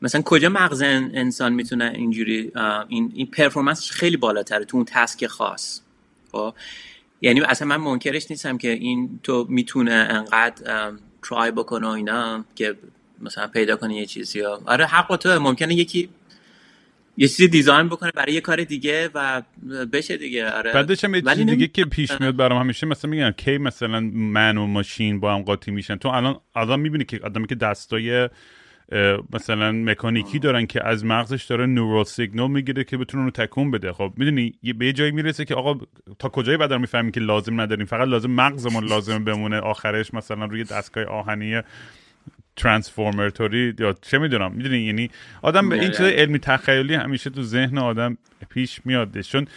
مثلا کجا مغز انسان می‌تونه اینجوری این این performance ش خیلی بالاتره تو اون task خاص. خب یعنی اصلا من منکرش نیستم که این تو می‌تونه انقدر ترای بکنه اینا که مثلا پیدا کنه یه چیزی آره حق تو ممکنه یکی یه چیزی دیزاین بکنه برای یه کار دیگه و بشه دیگه آره. بعدش هم یه چیز دیگه که پیش میاد برام همیشه مثلا میگن کی مثلا من و ماشین با هم قاطی میشن. تو الان الان می‌بینی که آدمی که دستای مثلا مکانیکی دارن که از مغزش داره نورال سیگنال می‌گیره که بتونه رو تکون بده. خب می‌دونی به یه جایی می‌رسه که آقا تا کجایی بعد می‌فهمیم که لازم نداریم؟ فقط لازم مغزمون لازم بمونه. آخرش مثلا روی دستگاه آهنی ترانسفورمرتوری یا چه می‌دونم می‌دونی؟ یعنی آدم به این چیز علمی تخیلی همیشه تو ذهن آدم پیش میاد چون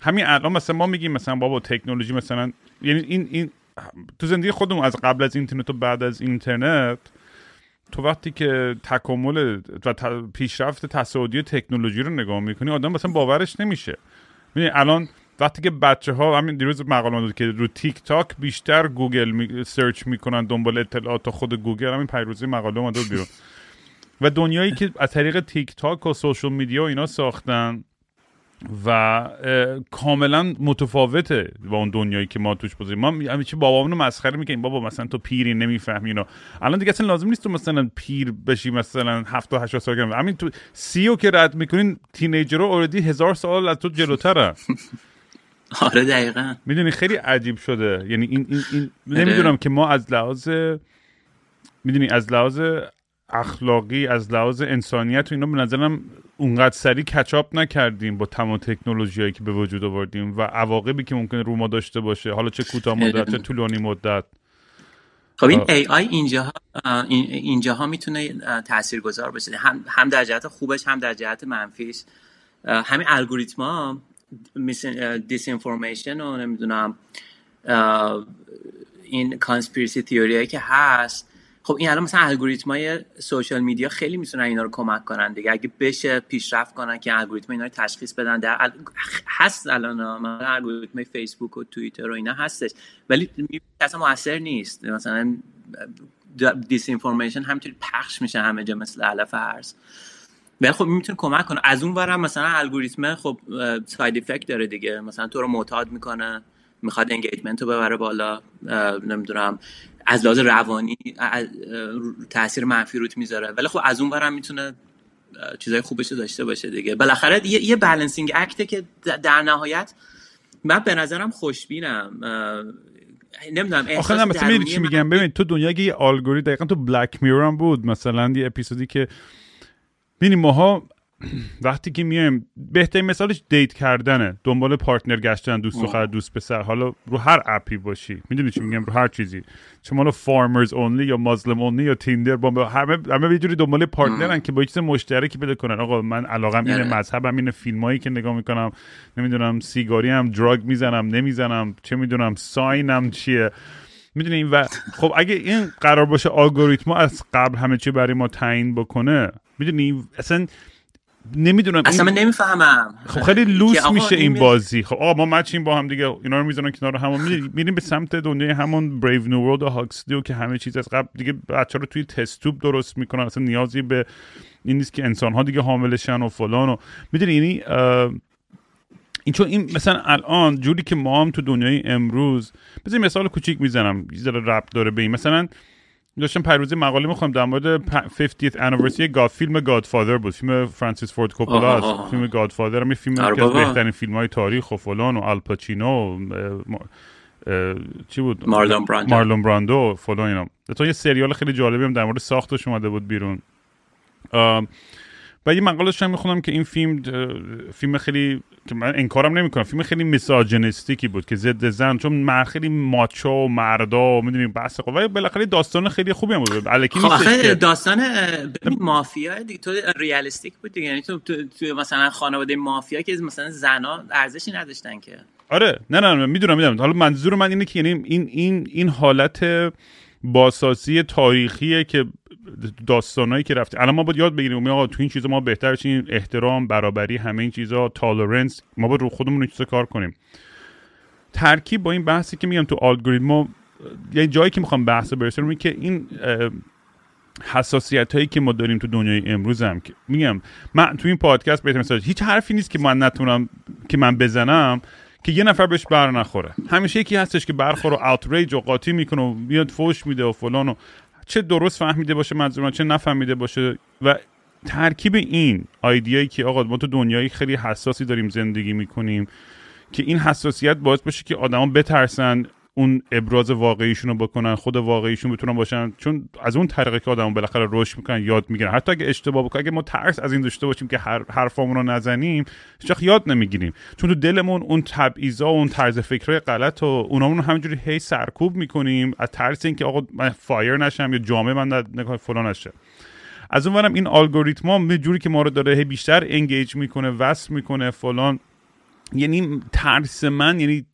همین الان مثلا ما میگیم مثلا بابا تکنولوژی مثلا یعنی این این تو زندگی خودمون از قبل از اینترنت و بعد از اینترنت تو وقتی که تکامل و پیشرفت تصاعدی تکنولوژی رو نگاه می‌کنی آدم مثلا باورش نمیشه. می‌دونی؟ الان وقتی که بچه ها همین دیروز مقاله داد که رو تیک تاک بیشتر گوگل می search می‌کنن دنبال اطلاعات خود گوگل همین پریروز مقاله اومده بیرون. و دنیایی که از طریق تیک تاک و social media و اینا ساختن و کاملا متفاوته با اون دنیایی که ما توش بزنیم ما همیشه بابامون رو مسخره می‌کنیم. بابا مثلا تو پیری نمی‌فهمی اینا. الان دیگه اصلا لازم نیست تو مثلا پیر بشی مثلا 7 تا 8 سال همین تو سیو که رد می‌کنین teenager رو اوردی هزار سال از تو جلوتره. آره دقیقا. می‌دونی خیلی عجیب شده. یعنی این, این, این آره. نمی‌دونم که ما از لحاظ می‌دونی از لحاظ اخلاقی از لحاظ انسانیت و اینا به نظرم اونقدر سریع کچاپ نکردیم با تمام تکنولوژی هایی که به وجود آوردیم و عواقبی که ممکن رو ما داشته باشه. حالا چه کوتاه مدت چه طولانی مدت. خب این ای آی اینجا اینجاها می‌تونه تاثیرگذار باشه. هم هم در خوبش هم در جهت منفیش. همین الگوریتما دیس انفورمیشن و نمی‌دونم این conspiracy theory که هست. خب این الان مثلا الگوریتم های social media خیلی می‌تونن اینا رو کمک کنن دیگه. اگه بشه پیشرفت کنن که الگوریتم اینا رو تشخیص بدن در هست الان الگوریتم فیسبوک و توییتر و اینا هستش. ولی اصلا موثر نیست. مثلا disinformation همینطوری پخش میشه همه جا مثل علف هرز ولی خب می‌تونه کمک کنه. از اون برم مثلا الگوریتم خب side effect داره دیگه. مثلا تو رو معتاد می‌کنه می‌خواد engagement رو ببره بالا. نمی‌دونم. از لحاظ روانی تاثیر منفی روت می‌ذاره. ولی خب از اون ورم می‌تونه چیزای خوبش داشته باشه دیگه. بالاخره یه, یه balancing act ه که در نهایت من به نظرم خوشبینم. نمی‌دونم آخه نه مثلا چی میگم؟ ببین تو دنیا یه الگوریتم دقیقا تو Black Mirror بود. مثلا یه اپیزودی که ببینیم ماها وقتی که میایم بهترین مثالش date کردنه. دنبال partner گشتن دوست دختر دوست پسر. حالا رو هر app ی باشی. می‌دونی چی میگم؟ رو هر چیزی. چه مالا فارمرز اونلی یا مازلم اونلی یا تیندر با همه همه یه جوری دنبال پارتنرن که با چیز مشترکی پیدا کنن. آقا من علاقم اینه آره. مذهبم اینه فیلمایی که نگاه می‌کنم نمی‌دونم سیگاری هم دراگ می‌زنم نمی‌زنم چه می‌دونم ساینم چیه. می‌دونیم و خب اگه این قرار باشه الگوریتم از قبل همه چی برای ما تعیین بکنه می‌دونی؟ اصلا نمی‌دونم اصلا من نمی‌فهمم. خب خیلی لوس میشه این بازی. خب آ ما مچیم با هم دیگه اینا رو می‌ذارن کنار همون میریم به سمت دنیای همون بریو نو ورلد و هاکسلی که همه چیز از قبل دیگه بچه رو توی تستوب درست می‌کنن. اصلا نیازی به این نیست که انسان ها دیگه حاملشن و فلان و می‌دونی یعنی این چون این مثلا الان جوری که ما هم تو دنیای امروز بذار مثال کوچیک می‌زنم یه ذره ربط داره به این. مثلا داشتم پیروزی مقاله می‌خوام در مورد 50th anniversary گاد فیلم گادفادر بود. فیلم فرانسیس فورد کوپولا فیلم گادفادر می فیلم که از بهترین فیلم های تاریخ و فلان و آلپاچینو چی بود؟ مارلون براندو مارلون براندو فلان اینا. تو یه سریال خیلی جالبی هم در مورد ساختش اومده بود بیرون. و یه مقاله داشتم می‌خونم که این فیلم فیلم خیلی که من انکارم نمی‌کنم. فیلم خیلی میساجنستیکی بود که ضد زن چون مر خیلی ماچو و مردا می‌دونیم بحث خب ولی بالاخره داستان خیلی خوبی هم بود. الکی خب داستان مافیا دیگه تو ریالیستیک بود دیگه. یعنی تو, تو, مثلا خانواده مافیا که مثلا زنا ارزشی نداشتن که. آره نه نه می‌دونم می‌دونم. حالا منظور من اینه که یعنی این این این حالت باساسی تاریخیه که داستانایی که رفته. الان ما باید یاد بگیریم آقا تو این چیزا ما بهتر چیم احترام برابری همه این چیزا تالرنس ما باید رو خودمون این چیزا کار کنیم. ترکیب با این بحثی که میگم تو الگوریتم یه جایی که می‌خوام بحث برسونم که این حساسیت هایی که ما داریم تو دنیای امروز هم که میگم من تو این پادکست بهتر مثلا هیچ حرفی نیست که من نتونم که من بزنم که یه نفر بهش بر نخوره. همیشه یکی هستش که برخور و اوتریج و قاطی می‌کنه و میاد فوش میده و فلان و چه درست فهمیده باشه منظورم چه نفهمیده باشه. و ترکیب این آیدیایی که آقا ما تو دنیایی خیلی حساسی داریم زندگی می‌کنیم که این حساسیت باعث بشه که آدما بترسن اون ابراز واقعیشون رو بکنن خود واقعیشون بتونن باشن. چون از اون طریقه که آدم بالاخره رشد می‌کنن یاد می‌گیرن. حتی اگه اشتباه بکنن اگه ما ترس از این داشته باشیم که هر حرفامون رو نزنیم هیچ یاد نمی‌گیریم. چون تو دلمون اون تبعیضا اون طرز فکرهای غلط و اونامون همینجوری هی سرکوب می‌کنیم. از ترس اینکه آقا من فایر نشم یا جامعه من نگاه فلان نشه. از اونورم این الگوریتم یه جوری که ما رو داره هی بیشتر انگیج می‌کنه وصل می‌کنه فلان. یعنی ترس من یعنی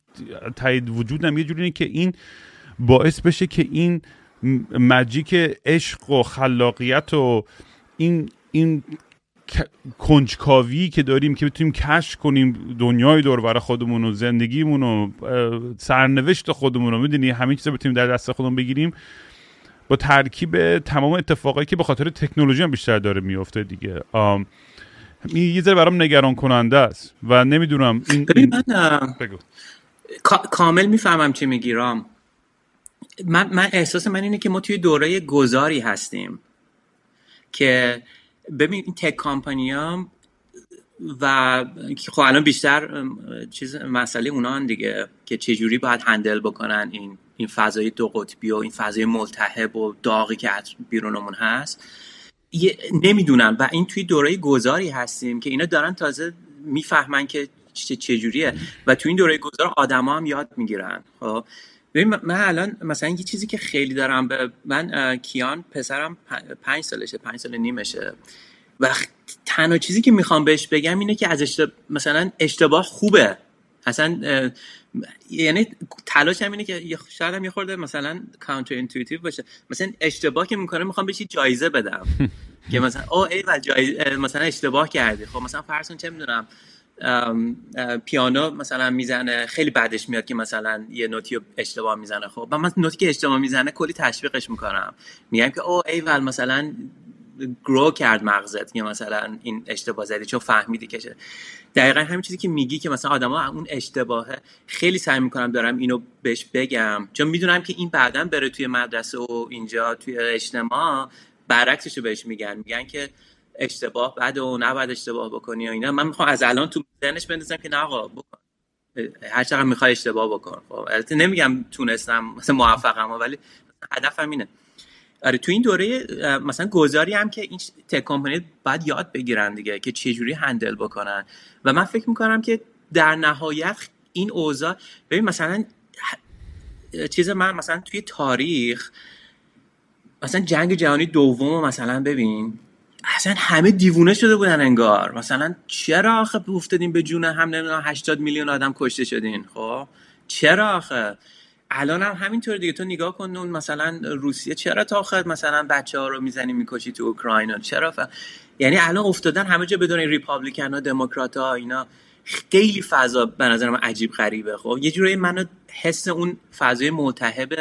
تایید وجودم یه جوری که این باعث بشه که این مجیک عشق و خلاقیت و این این کنجکاوی که داریم که بتونیم کشف کنیم دنیای دور برای خودمون و زندگیمون و سرنوشت خودمون رو. می‌دونی؟ همه چیز بتونیم در دست خودمون بگیریم. با ترکیب تمام اتفاقایی که به خاطر تکنولوژی هم بیشتر داره میفته دیگه. یه ذره برام نگران کننده است و نمی‌دونم این, این... بگو. کامل می‌فهمم چی می‌گیرم من, من احساس من اینه که ما توی دوره گذاری هستیم که ببین این تک کامپانیام و خب الان بیشتر چیز مسئله اونا دیگه که چجوری باید هندل بکنن این این فضای دو قطبی و این فضای ملتهب و داغی که بیرونمون هست. نمی‌دونن و این توی دوره گذاری هستیم که اینا دارن تازه می‌فهمن که چجوریه؟ و توی این دوره گذار آدما هم یاد می‌گیرن. خب؟ ببین من الان مثلا یه چیزی که خیلی دارم من کیان پسرم پنج سالشه پنج سال نیمشه. و تنها چیزی که می‌خوام بهش بگم اینه که از اشتباه مثلا اشتباه خوبه. اصلا یعنی تلاش هم اینه که شاید هم یه خورده مثلا counterintuitive باشه. مثلا اشتباه که می‌کنه می‌خوام بهش جایزه بدم. که مثلا او ای و جایزه مثلا اشتباه کردی. خب مثلا فرض چه می‌دونم پیانو مثلا می‌زنه خیلی بعدش میاد که مثلا یه نوتی اشتباه می‌زنه. خب من نوتی که اشتباه می‌زنه کلی تشویقش می‌کنم. میگم که او ایول مثلا گرو کرد مغزت یا مثلا این اشتباه زدی چون فهمیدی که دقیقا همین چیزی که میگی که مثلا آدما اون اشتباهه. خیلی سعی می‌کنم دارم اینو بهش بگم. چون می‌دونم که این بعدا بره توی مدرسه و اینجا توی اجتماع برعکسشو بهش میگن. میگن که اشتباه بعد و نباید اشتباه بکنی و اینا. من می‌خوام از الان تو ذهنش بندازم که نه آقا هر چقدر می‌خوای اشتباه بکن. خب البته نمیگم تونستم مثلا موفقم ولی هدفم اینه. آره تو این دوره مثلا گذاری هم که این تک کمپانی باید یاد بگیرن دیگه که چجوری هندل بکنن. و من فکر می‌کنم که در نهایت این اوضاع ببین مثلا چیز من مثلا توی تاریخ مثلا جنگ جهانی دوم مثلا ببین اصلا همه دیوونه شده بودن انگار. مثلا چرا آخه افتادیم به جون هم نمی‌دونم 80 میلیون آدم کشته شدین؟ خب؟ چرا آخه؟ الان هم همینطور دیگه. تو نگاه کن اون مثلا روسیه چرا تا آخر مثلا بچه ها رو می‌زنی می‌کشی تو اوکراین؟ چرا ف... یعنی الان افتادن همه جا بدون ریپابلیکن ها دموکرات ها اینا. خیلی فضا به نظر من عجیب غریبه. خب؟ یه جوری منو حس اون فضای ملتهب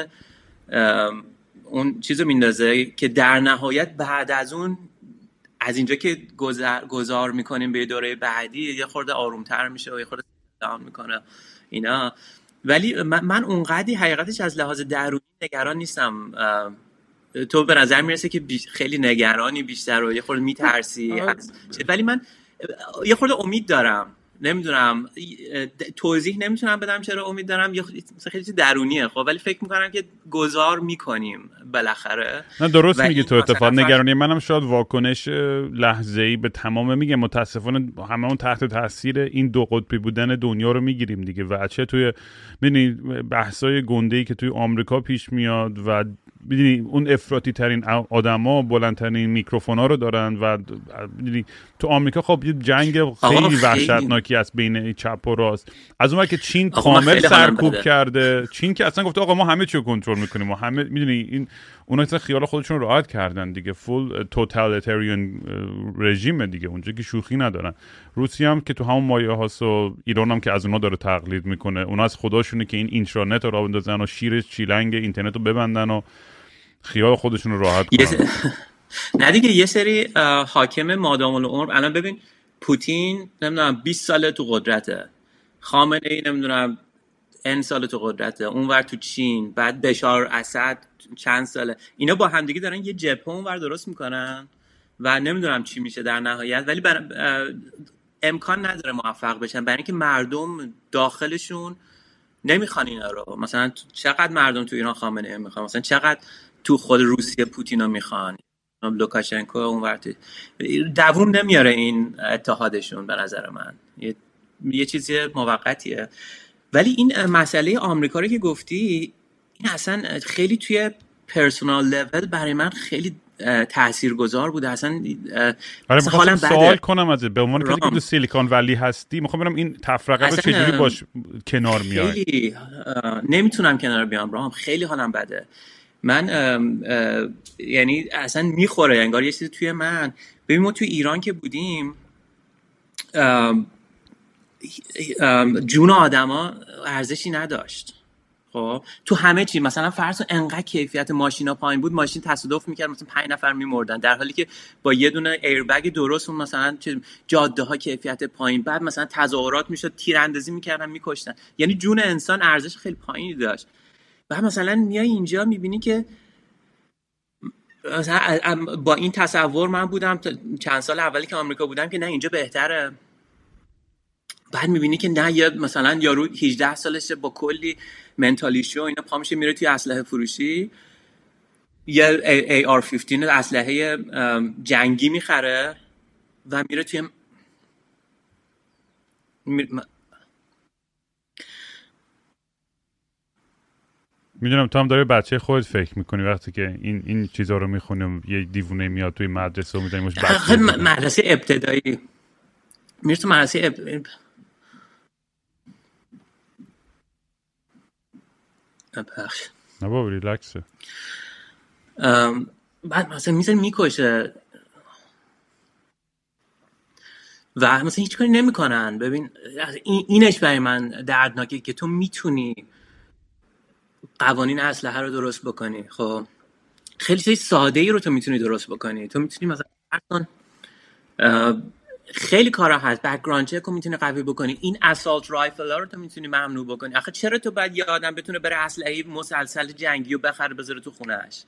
اون چیزو میندازه که در نهایت بعد از اون از اینجا که گذار, گذار می‌کنیم به دوره بعدی یه خورده آرومتر میشه و یه خورده داون می‌کنه. اینا. ولی من, من اونقدی حقیقتش از لحاظ درونی نگران نیستم. تو به نظر می‌رسه که خیلی نگرانی بیشتر و یه خورده میترسی. آره. ولی من یه خورده امید دارم. نمی‌دونم توضیح نمی‌تونم بدم چرا امید دارم یه خیلی درونیه خب ولی فکر می‌کنم که گذار می‌کنیم بالاخره. نه درست میگی تو اتفاق. نگرانی منم شاید واکنش لحظه ای به تمام میگه. متاسفانه هممون تحت تاثیر این دو قطبی بودن دنیا رو می‌گیریم دیگه. و چه توی ببینید بحثای گنده ای که توی آمریکا پیش میاد و می‌دونی اون افراطی ترین آدما بلندترین میکروفون ها رو دارن و می‌دونی تو آمریکا خب یه جنگ خیلی وحشتناکی است بین چپ و راست. از اون که چین کامل سرکوب کرده. چین که اصلا گفته آقا ما همه چی رو کنترل می‌کنیم و همه می‌دونی این اونا اصلا خیال خودشون راحت کردن دیگه فول توتالیتریان رژیم دیگه. اونجا که شوخی ندارن. روسیه هم که تو همون مایه هاست و ایران هم که از اونا داره تقلید می‌کنه. اونا از خداشونه که این اینترنت رو را بندازن و شیر چیلنگ اینترنت رو ببندن و خیال خودشون رو راحت کنن. نه دیگه یه سری حاکم مادام العمر. الان ببین پوتین نمی‌دونم 20 ساله تو قدرته. خامنه ای نمی‌دونم ان سال تو قدرته. اونور تو چین بعد بشار اسد چند ساله. اینا با همدیگه دارن یه جبهه اونور درست می‌کنن و نمی‌دونم چی میشه در نهایت. ولی بر... امکان نداره موفق بشن. برای اینکه مردم داخلشون نمی‌خوان اینا رو. مثلا چقدر مردم تو ایران خامنه ای می‌خوان؟ مثلا چقدر تو خود روسیه پوتین رو می‌خوان. لوکاشنکو اون دووم نمیاره این اتحادشون به نظر من. یه, یه چیزی موقتیه. ولی این مسئله آمریکا رو که گفتی این اصلا خیلی توی personal level برای من خیلی تاثیرگذار بوده. اصلا آره حالا سوال کنم از به عنوان کسی که تو سیلیکون ولی هستی می‌خوام ببینم این تفرقه رو چجوری باش کنار میای؟ خیلی نمی‌تونم کنار بیام رام. خیلی حالم بده. من یعنی اصلا می‌خوره انگار یه چیزی توی من. ببین ما توی ایران که بودیم جون آدما ارزشی نداشت. خب تو همه چی مثلا فرض انقدر کیفیت ماشینا پایین بود ماشین تصادف می‌کرد مثلا پنج نفر میمردن. در حالی که با یه دونه ایربگ درست اون مثلا جاده ها کیفیت پایین. بعد مثلا تظاهرات می‌شد تیراندازی می‌کردن میکشتن. یعنی جون انسان ارزش خیلی پایینی داشت. و مثلا میای اینجا می‌بینی که با این تصور من بودم چند سال اولی که آمریکا بودم که نه اینجا بهتره. بعد می‌بینی که نه یا مثلا یارو 18 سالشه با کلی منتالیشو اینا پا میشه میره توی اسلحه فروشی. یه AR-15 اسلحه جنگی می‌خره و میره توی می‌دونم تو هم داره بچه خود فکر می‌کنی وقتی که این این چیزا رو می‌خونی یه دیوونه میاد توی مدرسه و می‌دونی مدرسه ابتدایی. میره تو مدرسه اب... بخش نه بابا ریلکسه. بعد مثلا میزن می‌کشه. و مثلا هیچ کاری نمی‌کنن. ببین اینش برای من دردناکه که تو می‌تونی قوانین اسلحه رو درست بکنی. خب خیلی چیز ساده ای رو تو می‌تونی درست بکنی. تو می‌تونی مثلا خیلی کارا هست. background check رو می‌تونی قوی بکنی. این assault rifle ها رو تو می‌تونی ممنوع بکنی. آخه چرا تو بعد یه آدم بتونه بره اسلحه مسلسل جنگی و بخره بذاره تو خونهش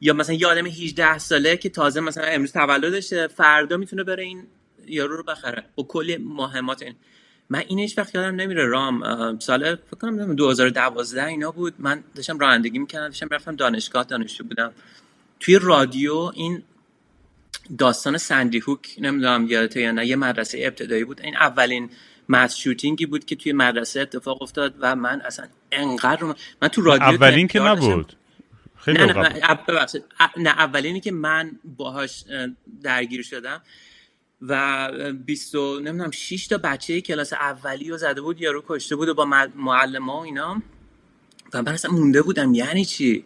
یا مثلا یه آدم 18 ساله که تازه مثلا امروز تولدشه فردا می‌تونه بره این یارو رو بخره. با کلی مهمات این. من اینش وقت یادم نمیره رام سال فکر کنم 2012 اینا بود. من داشتم رانندگی می‌کردم داشتم رفتم دانشگاه دانشجو بودم. توی رادیو این داستان سندی هوک نمی‌دونم یادته یا نه یه مدرسه ابتدایی بود. این اولین مس شوتینگی بود که توی مدرسه اتفاق افتاد و من اصلا انقدر من تو رادیو اولین که نبود. خیلی نه نه, نه اولینی که من باهاش درگیر شدم و 20 نمی‌دونم 6 تا بچه کلاس اولی رو زده بود یارو کشته بود و با معلم ها و اینا. و من اصلا مونده بودم یعنی چی؟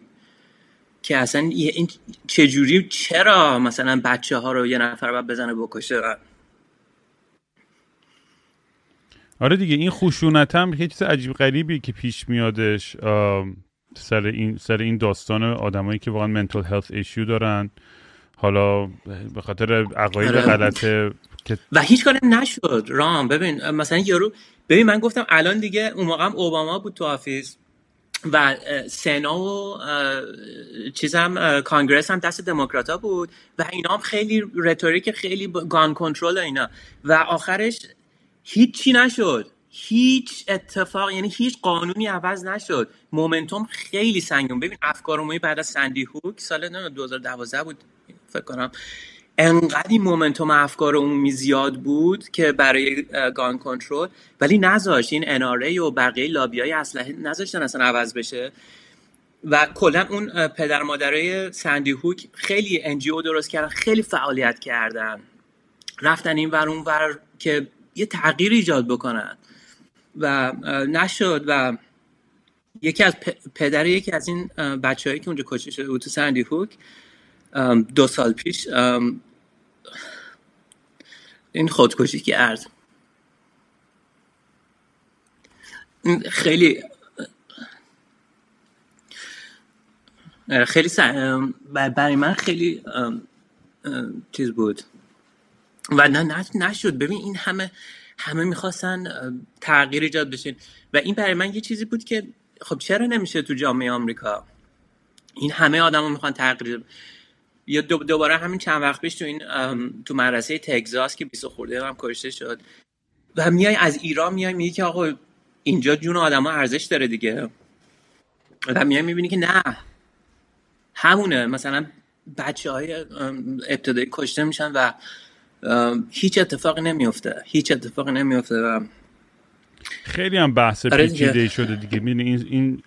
که اصلا این چجوری چرا مثلا بچه ها رو یه نفر باید بزنه بکشه آره دیگه این خشونت هم یه چیز عجیب غریبی که پیش میادش سر این سر این داستان آدمایی که واقعا mental health issue دارن. حالا به خاطر عقاید آره. غلطه و هیچ کاری نشد. رام ببین مثلا یارو ببین من گفتم الان دیگه اون موقع هم اوباما بود تو office و سنا و چیزم Congress هم دست دموکراتا بود و اینا هم خیلی rhetoric خیلی gun control اینا. و آخرش هیچی نشد. هیچ اتفاق یعنی هیچ قانونی عوض نشد. momentum خیلی سنگین ببین افکار عمومی بعد از سندی هوک سال 2012 بود. فکر کنم. انقدر این مومنتوم افکار عمومی زیاد بود که برای گان کنترل. ولی نذاشت. این اناره و بقیه لابی های اسلحه نذاشتن اصلا عوض بشه. و کلا اون پدر مادرای سندی هوک خیلی انجیو درست کردن خیلی فعالیت کردن. رفتن این ور اون ور که یه تغییر ایجاد بکنن. و نشد و یکی از پدر یکی از این بچههایی که اونجا کشته شده بود تو سندی هوک دو سال پیش این خودکشی کرد خیلی خیلی برای من خیلی چیز بود. و نه نشد. ببین این همه همه می‌خواستن تغییر ایجاد بشین و این برای من یه چیزی بود که خب چرا نمیشه تو جامعه آمریکا؟ این همه آدما می‌خوان تغییر یا دوباره همین چند وقت پیش تو این تو مدرسه تگزاس که 20 خورده هم کشته شد و میای از ایران میای میگی که آقا اینجا جون آدم ارزش داره دیگه. و میای می‌بینی که نه همونه. مثلا بچه های ابتدایی کشته میشن و هیچ اتفاقی نمیفته. هیچ اتفاقی نمیفته و خیلی هم بحث آره پیچیده شده دیگه. می‌دونی این این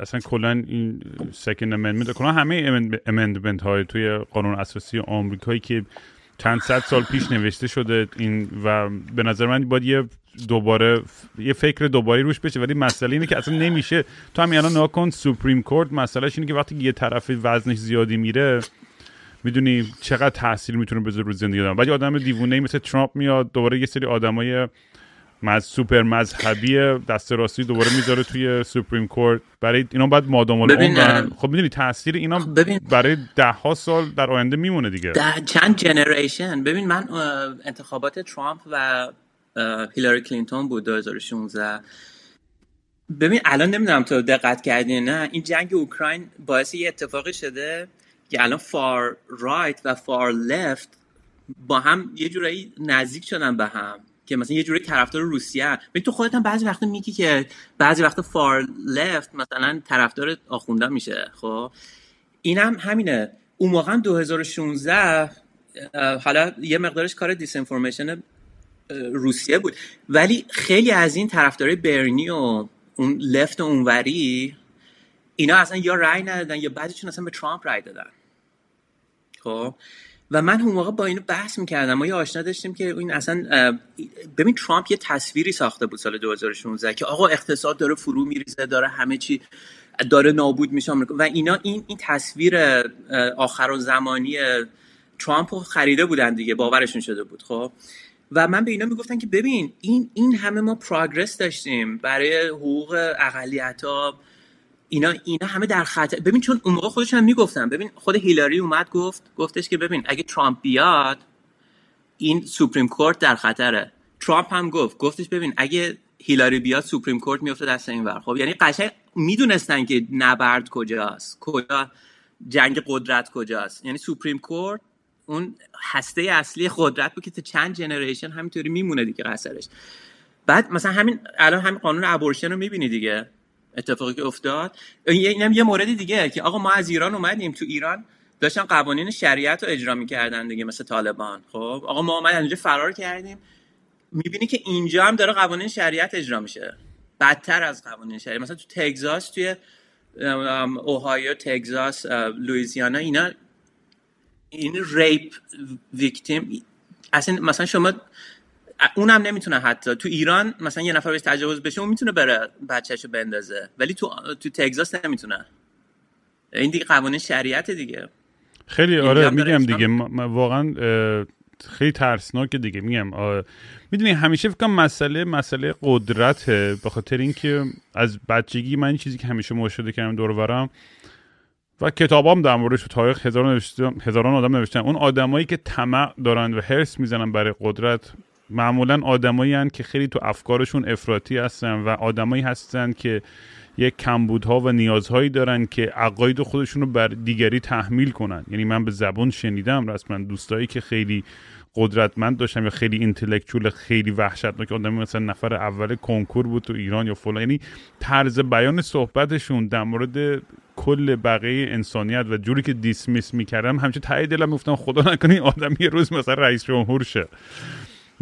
اصلا کلا این سکند امندمنت کلا همه امندمنت های توی قانون اساسی آمریکایی که چند صد سال پیش نوشته شده این و به نظر من باید یه دوباره یه فکر دوباره روش بشه. ولی مسئله اینه که اصلا نمیشه. تو همین الان ناکن سوپریم کورت مسئلهش اینه که وقتی یه طرف وزنش زیادی میره می‌دونی چقدر تاثیر می‌تونه بذاره رو زندگی آدم. ولی آدم دیوونه مثل ترامپ میاد دوباره یه سری آدمای مز سوپر مذهبی دست راستی دوباره می‌ذاره توی Supreme Court. برای اینا باید مادام العمر خب می‌دونی تاثیر اینا ببین برای ده ها سال در آینده میمونه دیگه. ده چند generation؟ ببین من انتخابات ترامپ و هیلاری کلینتون بود 2016 ببین الان نمی‌دونم تو دقت کردی نه. این جنگ اوکراین باعث یه اتفاقی شده که الان far right و far left با هم یه جورایی نزدیک شدن به هم. که مثلا یه جوری طرفدار روسیه ببین تو خودت هم بعضی وقتا میگی که بعضی وقتا far left مثلا طرفدار آخونده میشه خب؟ اینم هم همینه. اون موقع 2016 حالا یه مقدارش کار دیس روسیه بود. ولی خیلی از این طرفدارای برنی و اون left و اونوری اینا اصلا یا رای ندادن یا بعضیشون اصلا به ترامپ رای دادن. خب؟ و من اون موقع با اینو بحث می‌کردم. ما یه آشنا داشتیم که این اصلا ببین ترامپ یه تصویری ساخته بود سال 2016 که آقا اقتصاد داره فرو میریزه داره همه چی داره نابود میشه و اینا این این تصویر آخر زمانی ترامپ رو خریده بودن دیگه باورشون شده بود خب؟ و من به اینا می‌گفتن که ببین این این همه ما پروگرس داشتیم برای حقوق اقلیت ها اینا اینا همه در خطر ببین چون اون موقع خودش هم می‌گفتن ببین خود هیلاری اومد گفت گفتش که ببین اگه ترامپ بیاد این Supreme Court در خطره. ترامپ هم گفت گفتش ببین اگه هیلاری بیاد Supreme Court میفته دست این ور. خب یعنی قشنگ می‌دونستن که نبرد کجاست کجا جنگ قدرت کجاست. یعنی Supreme Court اون هسته اصلی قدرت بود که تا چند generation همینطوری میمونه دیگه قصرش بعد مثلا همین الان همین قانون ابورشن رو می‌بینی دیگه؟ اتفاقی که افتاد. اینم یه موردی دیگه که آقا ما از ایران اومدیم تو ایران داشتن قوانین شریعت رو اجرا می‌کردن دیگه مثل طالبان. خب؟ آقا ما اومدیم اینجا فرار کردیم. می‌بینی که اینجا هم داره قوانین شریعت اجرا میشه. بدتر از قوانین شریعت. مثلا تو تگزاس توی اوهایو تگزاس لوئیزیانا اینا این ریپ ویکتیم اصلا مثلا شما اونم نمی‌تونه حتی تو ایران مثلا یه نفر بهش تجاوز بشه اون می‌تونه بره بچهشو بندازه. ولی تو تو تگزاس نمی‌تونه. این دیگه قوانین شریعت دیگه. خیلی آره میگم دیگه. واقعا خیلی ترسناکه دیگه. میگم می‌دونی همیشه فکر مسئله مسئله قدرته به خاطر اینکه از بچگی من چیزی که همیشه مشاهده کردم دور برم و کتابام در موردش تاریخ هزاران, هزاران آدم نوشتن. اون آدمایی که طمع دارن و هرس می‌زنن برای قدرت معمولا آدمایی که خیلی تو افکارشون افراطی هستن و آدمایی هستن که یک کمبودها و نیازهایی دارن که عقاید خودشون رو بر دیگری تحمیل کنن. یعنی من به زبان شنیدم رسما دوستایی که خیلی قدرتمند داشتم یا خیلی اینتלקچول خیلی وحشتناک آدمی مثلا نفر اول کنکور بود تو ایران یا فلان. یعنی طرز بیان صحبتشون در مورد کل بقیه انسانیت و جوری که دیسمیس می‌کردم همچه تایی دلم میفتم خدا نکنه آدم یه روز مثلا رئیس جمهور شه.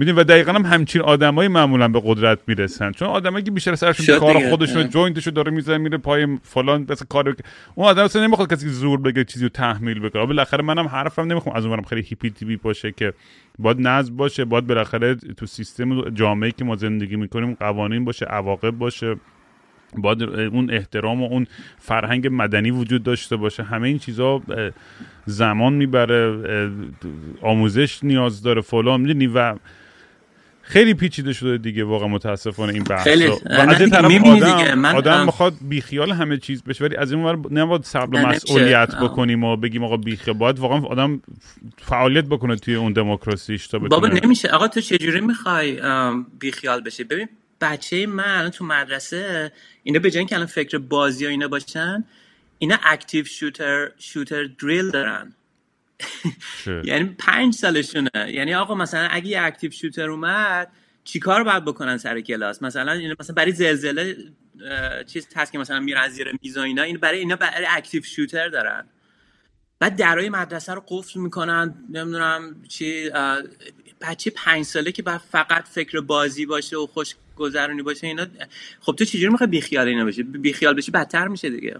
می‌دونی؟ و دقیقا هم همچین آدمایی معمولا به قدرت می‌رسن. چون آدمایی که بیشتر سرشون کار خودشون جوینتشو داره می‌زنه میره پای فلان مثلا کار اون آدم اصلا نمی‌خواد کسی زور بگه چیزی رو تحمیل بکنه. بالاخره منم حرفم نمی‌خوام. از اونورم خیلی هیپی تیوی باشه که باید نظم باشه باید بالاخره تو سیستم جامعه که ما زندگی می‌کنیم قوانین باشه عواقب باشه. باید اون احترام و اون فرهنگ مدنی وجود داشته باشه. همه این چیزها زمان می‌بره آموزش نیاز داره فلان. می‌دونی؟ و خیلی پیچیده شده دیگه واقعا متاسفانه این بحث خیلی. و از این طرف آدم, من آدم می‌خواد بیخیال همه چیز بشه ولی از این ور نباید صبر مسئولیت بکنیم و بگیم آقا بیخیال. باید واقعا آدم فعالیت بکنه توی اون دموکراسیش تا بابا نمیشه. آقا تو چجوری می‌خوای بیخیال بشی؟ ببین بچه من تو مدرسه اینا به جای که الان فکر بازی و اینا باشن اینا active shooter shooter drill دارن. یعنی پنج سالشونه. یعنی آقا مثلا اگه یه active shooter اومد چیکار باید بکنن سر کلاس؟ مثلا این مثلا برای زلزله چیز هست که مثلا میرن زیر میز و اینا این برای اینا برای active shooter دارن. بعد درای مدرسه رو قفل می‌کنن نمی‌دونم چی بچه پنج ساله که بعد فقط فکر بازی باشه و خوش گذرونی باشه اینا خب تو چجوری می‌خوای بیخیال اینا بشی؟ بیخیال بشی بدتر میشه دیگه.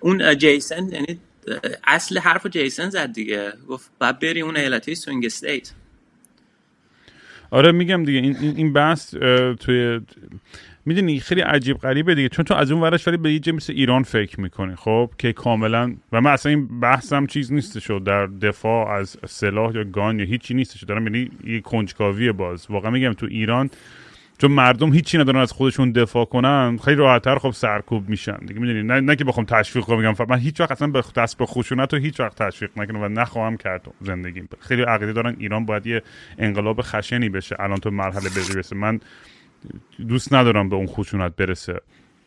اون جیسن یعنی اصل حرف جیسن زد دیگه. گفت بعد بری اون ایالتی swing state. آره میگم دیگه این این بحث توی می‌دونی خیلی عجیب غریبه دیگه. چون تو از اون ورش ولی به یه مثل ایران فکر می‌کنی خب که کاملا و من اصلا این بحثم چیز نیستش در دفاع از سلاح یا gun یا هیچی نیستش. دارم یعنی یه کنجکاوی باز. واقعا میگم تو ایران چون مردم هیچی ندارن از خودشون دفاع کنن خیلی راحتتر خب سرکوب میشن. دیگه می‌دونی نه, نه که بخوام تشویق کنم میگم من هیچ وقت اصلا به دست به خشونت رو هیچ وقت تشویق نکنم و نخواهم کرد زندگی. خیلی عقیده دارن ایران باید یه انقلاب خشنی بشه الان تو مرحله برسه. من دوست ندارم به اون خشونت برسه.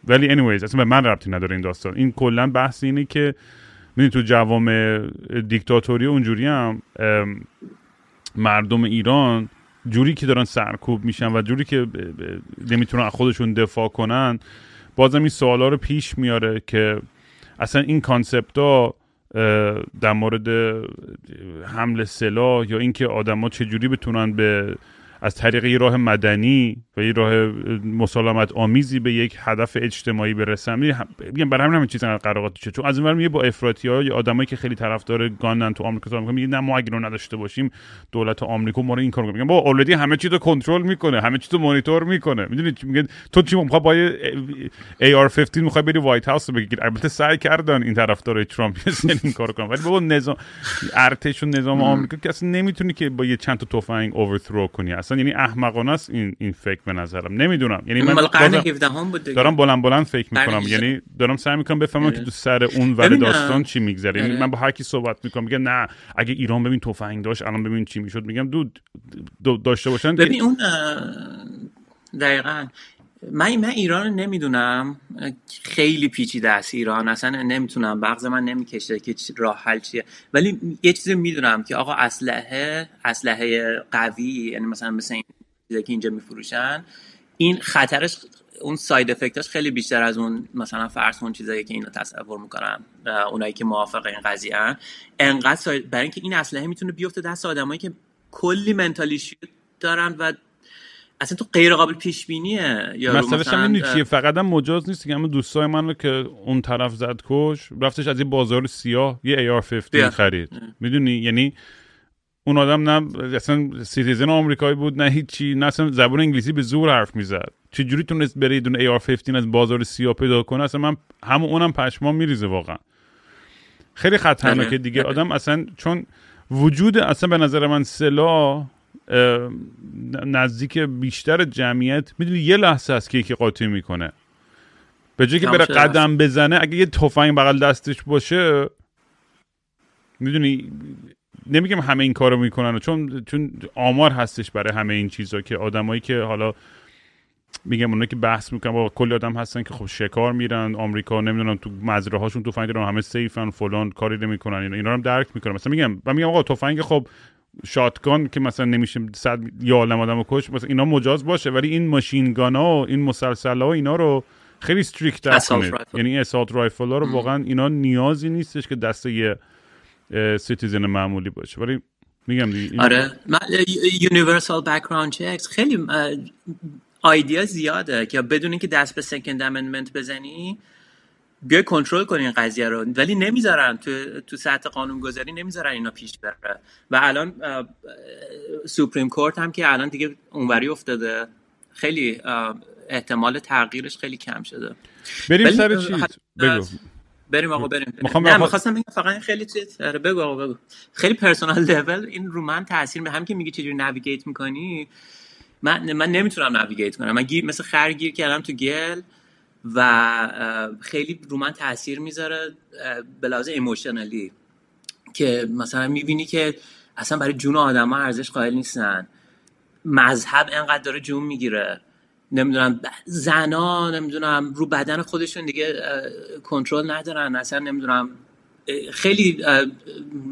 ولی anyways اصلا به من ربطی نداره این داستان. این کلا بحث اینه که می‌دونی تو جوام دیکتاتوری اونجوری هم مردم ایران جوری که دارن سرکوب میشن و جوری که نمی‌تونن از خودشون دفاع کنن بازم این سوالا رو پیش میاره که اصلا این کانسپت ها در مورد حمل سلاح یا اینکه آدما چجوری بتونن به از طریق یه راه مدنی و یه راه مسالمت آمیزی به یک هدف اجتماعی برسن. میگم برای همین همین چیز قراقات چون از این میگه با افراطی ها یا آدمایی که خیلی طرفدار گانن تو آمریکا میگه نه ما اگه رو نداشته باشیم دولت آمریکا ما رو این کار میگه با اولدی همه چیز رو کنترل می‌کنه همه چیز رو مانیتور می‌کنه. می‌دونی چی میگه؟ تو چی می‌خوای با AR15 می‌خوای بری وایت هاوس رو بگیری؟ البته سعی کردن این طرفدار ترامپ این کار کنن. ولی بابا نظام ارتش و نظام آمریکا که اصلا نمی‌تونی که با یه چند تا تفنگ اوورثرو کنی. اصلا یعنی احمقانه است این این فکر به نظرم. نمی‌دونم. یعنی من دارم بلند بلند فکر می‌کنم. یعنی دارم سعی می‌کنم بفهمم که تو سر اون ور داستان چی میگذره. یعنی من با هر کی صحبت می‌کنم میگه نه اگه ایران ببین تفنگ داشت الان ببین چی می‌شد. میگم دود داشته باشن ببین اون دقیقا. من من ایران رو نمی‌دونم. خیلی پیچیده است ایران. اصلا نمی‌تونم. بغض من نمی‌کشه که راه حل چیه. ولی یه چیزی می‌دونم که آقا اسلحه اسلحه قوی یعنی مثلا مثل این چیزی که اینجا میفروشن این خطرش اون ساید افکتش خیلی بیشتر از اون مثلا فرض اون چیزایی که اینا تصور می‌کنن اونایی که موافق این قضیه ان. انقدر برای اینکه این اسلحه می‌تونه بیفته دست آدمایی که کلی mental ی دارن و اصلا تو غیر قابل پیش بینیه یا مثلا این چیه؟ فقط هم مجاز نیست که همه دوستای من رو که اون طرف زد کشت رفتش از این بازار سیاه یه AR-15 خرید. می‌دونی؟ یعنی اون آدم نه اصلا citizen آمریکایی بود نه هیچی نه اصلا زبان انگلیسی به زور حرف می‌زد. چجوری تونست بره دونه AR-15 از بازار سیاه پیدا کنه؟ اصلا من همون اونم پشمام میریزه واقعا. خیلی خطرناکه آره. دیگه. آره. آدم اصلا چون وجود اصلا به نظر من سلاح نزدیک بیشتر جمعیت می‌دونی یه لحظه است که یکی قاطی می‌کنه. به جای که بره قدم بزنه اگه یه تفنگ بغل دستش باشه می‌دونی نمیگم همه این کارو می‌کنن چون چون آمار هستش برای همه این چیزا که آدمایی که حالا میگم اونایی که بحث می‌کنن با کلی آدم هستن که خب شکار میرن آمریکا نمی‌دونم تو مزرعه هاشون تفنگ دارن همه safe ن فلان کاری نمی‌کنن اینا اینا رو هم درک می‌کنن. مثلا میگم من میگم آقا تفنگ خب shotgun که مثلا نمیشه صد تا عالم آدم کشت مثلا اینا مجاز باشه ولی این ماشین ها و این مسلسل ها اینا رو خیلی strict کنید یعنی assault rifle ها رو واقعا اینا نیازی نیستش که دست یه citizen معمولی باشه. ولی میگم دیگه آره. universal background checks خیلی idea زیاده که بدون اینکه دست به Second Amendment بزنی بیای کنترل کنی این قضیه رو ولی نمی‌ذارن تو تو سطح قانون گذاری نمی‌ذارن اینا پیش بره. و الان Supreme Court هم که الان دیگه اونوری افتاده خیلی احتمال تغییرش خیلی کم شده. بریم سر چیز. بگو. بریم آقا بریم, بریم. نه می‌خواستم بگم فقط خیلی چیز آره، بگو آقا بگو. خیلی personal level این رو من تاثیر هم که میگی چجوری navigate می‌کنی من من نمی‌تونم navigate کنم. من گیر مثل خر گیر کردم تو گل و خیلی رو من تاثیر می‌ذاره به لحاظ emotionally که مثلا می‌بینی که اصلا برای جون آدم ها ارزش قائل نیستن. مذهب انقدر داره جون می‌گیره. نمی‌دونم زنا نمی‌دونم رو بدن خودشون دیگه کنترل ندارن. اصلا نمی‌دونم خیلی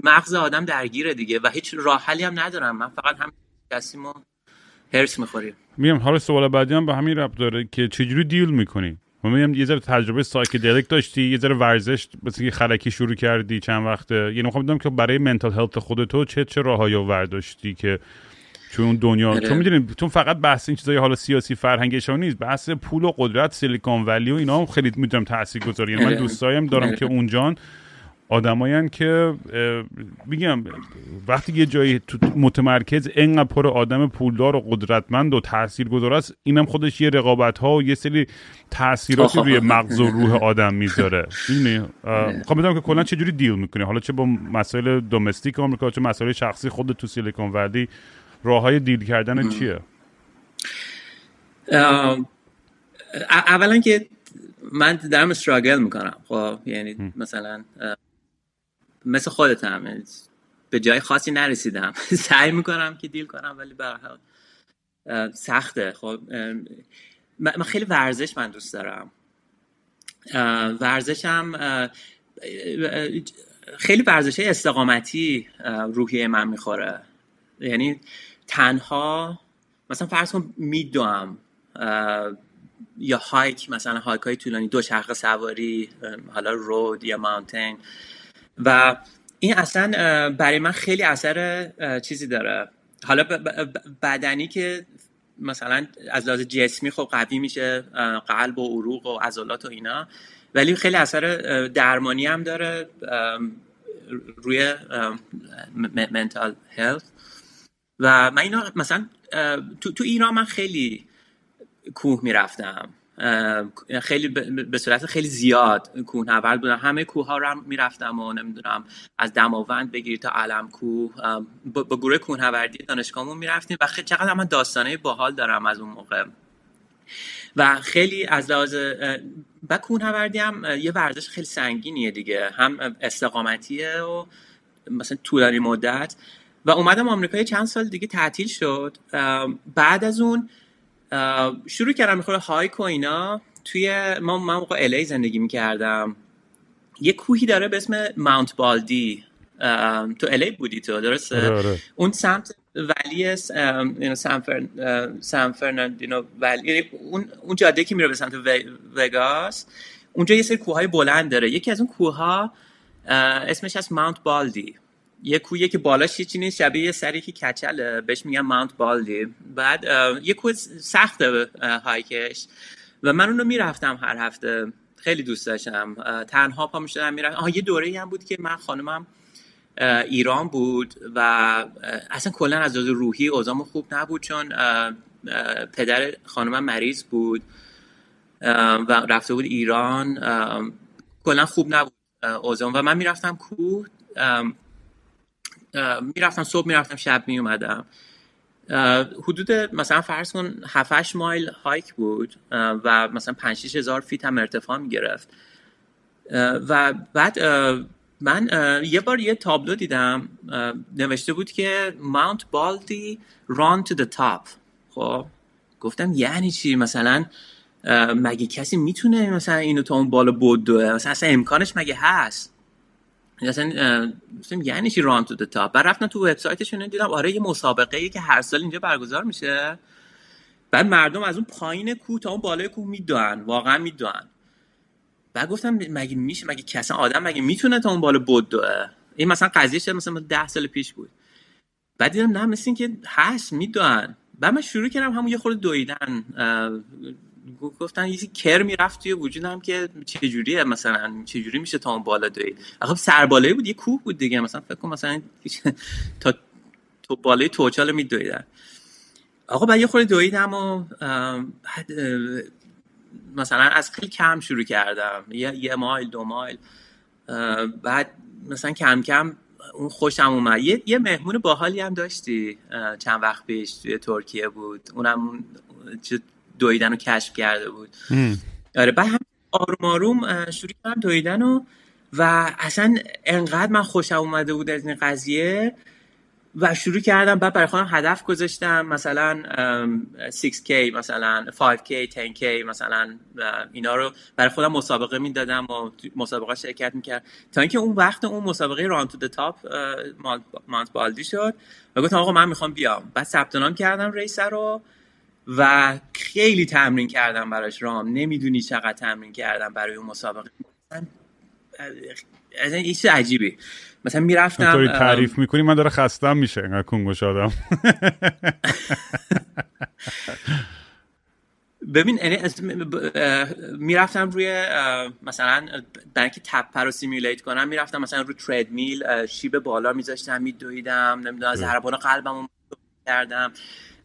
مغز آدم درگیره دیگه و هیچ راه حلی هم ندارم من فقط هم دستیمو حرص می‌خوریم. میگم حالا سوال بعدی هم به همین ربط داره که چجوری deal می‌کنی؟ من میگم یه ذره تجربه psychedelic داشتی یه ذره ورزش مثل که خرکی شروع کردی چند وقته یعنی می‌خوام بدونم که برای mental health خودتو چه چه راههایی ورداشتی که چون دنیا آره. چون می‌دونیم چون فقط بحث این چیزای حالا سیاسی فرهنگشان نیست بحث پول و قدرت Silicon Valley و اینا هم خیلی می‌دونم تاثیرگذاری یعنی من آره. دوستایم دارم آره. که اونجان آدمایان که میگم وقتی یه جایی تو متمرکز انقدر پر آدم پولدار و قدرتمند و تاثیرگذار است اینم خودش یه رقابت ها و یه سری تاثیراتی روی مغز و روح آدم می‌ذاره. می‌دونی؟ می‌خوام بدونم که کلا چه جوری دیل می‌کنی؟ حالا چه با مسائل دومستیک آمریکا چه مسائل شخصی خود تو سیلیکون ولی راه های دیل کردن چیه؟ اولا که من دارم استراگل می‌کنم. خب یعنی مثلا مثل خودتم. یعنی به جای خاصی نرسیدم. سعی می‌کنم که دیل کنم ولی به سخته. خب من خیلی ورزش من دوست دارم. ورزشم خیلی ورزش استقامتی روحیه من می‌خوره. یعنی تنها مثلا فرض کن میدوم یا hike مثلا hike های طولانی دو چرخ سواری حالا road یا mountain. و این اصلا برای من خیلی اثر چیزی داره. حالا بدنی که مثلا از لحاظ جسمی خب قوی میشه قلب و عروق و عضلات و اینا ولی خیلی اثر درمانی هم داره روی منتال هلت و من اینا مثلا تو, تو ایران من خیلی کوه می‌رفتم. خیلی به صورت خیلی زیاد کوهنورد بودم. همه کوه ها رو هم می‌رفتم و نمی‌دونم از دماوند بگیری تا علم کوه با گروه کوهنوردی دانشگاهمون می‌رفتیم و خیلی چقدر من داستانه باحال دارم از اون موقع. و خیلی از لحاظ و کوهنوردی هم یه ورزش خیلی سنگینیه دیگه. هم استقامتیه و مثلا طولانی مدت. و اومدم آمریکا چند سال دیگه تعطیل شد. بعد از اون شروع کردم می‌خوره hike و اینا. توی ما من موقع LA زندگی می‌کردم. یه کوهی داره به اسم Mount Baldy تو LA بودی تو درسته؟ آره، آره. اون سمت ولی س- ام، you know، سان فرن- اه، San Bernardino ولی یعنی اون اون جاده که میره به سمت وگاس اونجا یه سری کوههای بلند داره. یکی از اون کوهها اسمش از ماونت بالدی یه کوهیه که بالاش هیچی نیست شبیه یه سری که کچله. بهش میگن ماونت بالدی. بعد یه کوه سخته اه، هایکش. و من اونو می‌رفتم هر هفته. خیلی دوست داشتم. تنها پا می‌شدم می‌رفتم. آها یه دوره هم بود که من خانمم ایران بود و اصلا کلا از لحاظ روحی اوضاعمون خوب نبود چون پدر خانمم مریض بود و رفته بود ایران. کلا خوب نبود اوضاعم. و من می‌رفتم کوه می‌رفتم صبح می‌رفتم شب میومدم حدود مثلا فرض کن 7 8 مایل هایک بود و مثلا 5 6 هزار فیت هم ارتفاع می‌گرفت. و بعد من یه بار یه تابلو دیدم نوشته بود که ماونت بالدی run to the top. خب گفتم یعنی چی؟ مثلا مگه کسی می‌تونه مثلا اینو تا اون بالا بدوه مثلا اصلا امکانش مگه هست؟ اصلا اه، گفتم یعنی چی to the top بعد رفتم تو وبسایتشون دیدم آره یه مسابقه ای که هر سال اینجا برگزار میشه. بعد مردم از اون پایین کوه تا اون بالای کوه میدوئن واقعا میدوئن. بعد گفتم مگه میشه؟ مگه کسی آدم مگه می‌تونه تا اون بالا بدوه این مثلا قضیه شد مثلا ده سال پیش بود. بعد دیدم نه مثل که هست می‌دونن بعد من شروع کردم همون یه خورده دویدن گفتن یه کر می‌رفت توی وجودم که چجوریه مثلا چجوری میشه تا اون بالا دوید؟ خب سربالایی بود یه کوه بود دیگه. مثلا فکر کن مثلا تا تو بالای توچال میدویدن. آقا بعد یه خورده دویدم و مثلا از خیلی کم شروع کردم. یه, یه مایل دو مایل. بعد مثلا کم کم اون خوشم اومد. یه, یه مهمون باحالی هم داشتی چند وقت پیش توی ترکیه بود. اونم دویدن رو کشف کرده بود. آره بعد هم آروم آروم شروع کردم دویدن و و اصلا انقدر من خوشم اومده بود از این قضیه و شروع کردم بعد برای خودم هدف گذاشتم مثلا 6K مثلا 5K 10K مثلا اینا رو برای خودم مسابقه می‌دادم و مسابقه شرکت می‌کرد تا اینکه اون وقت اون مسابقه ران تو تاپ مانت بالدی شد و گفتم آقا من می‌خوام بیام. بعد ثبت نام کردم ریس رو. و خیلی تمرین کردم براش رام. نمی‌دونی چقدر تمرین کردم برای اون مسابقه. از این چیز عجیبی. مثلا می‌رفتم طوری تعریف می‌کنی من داره خستم میشه انقدر کنگوش آدم ببین یعنی می‌رفتم روی مثلا برای که تپه رو سیمیولیت کنم می‌رفتم مثلا روی تردمیل شیب بالا میذاشتم میدویدم نمی‌دونم ضربان قلبم کردم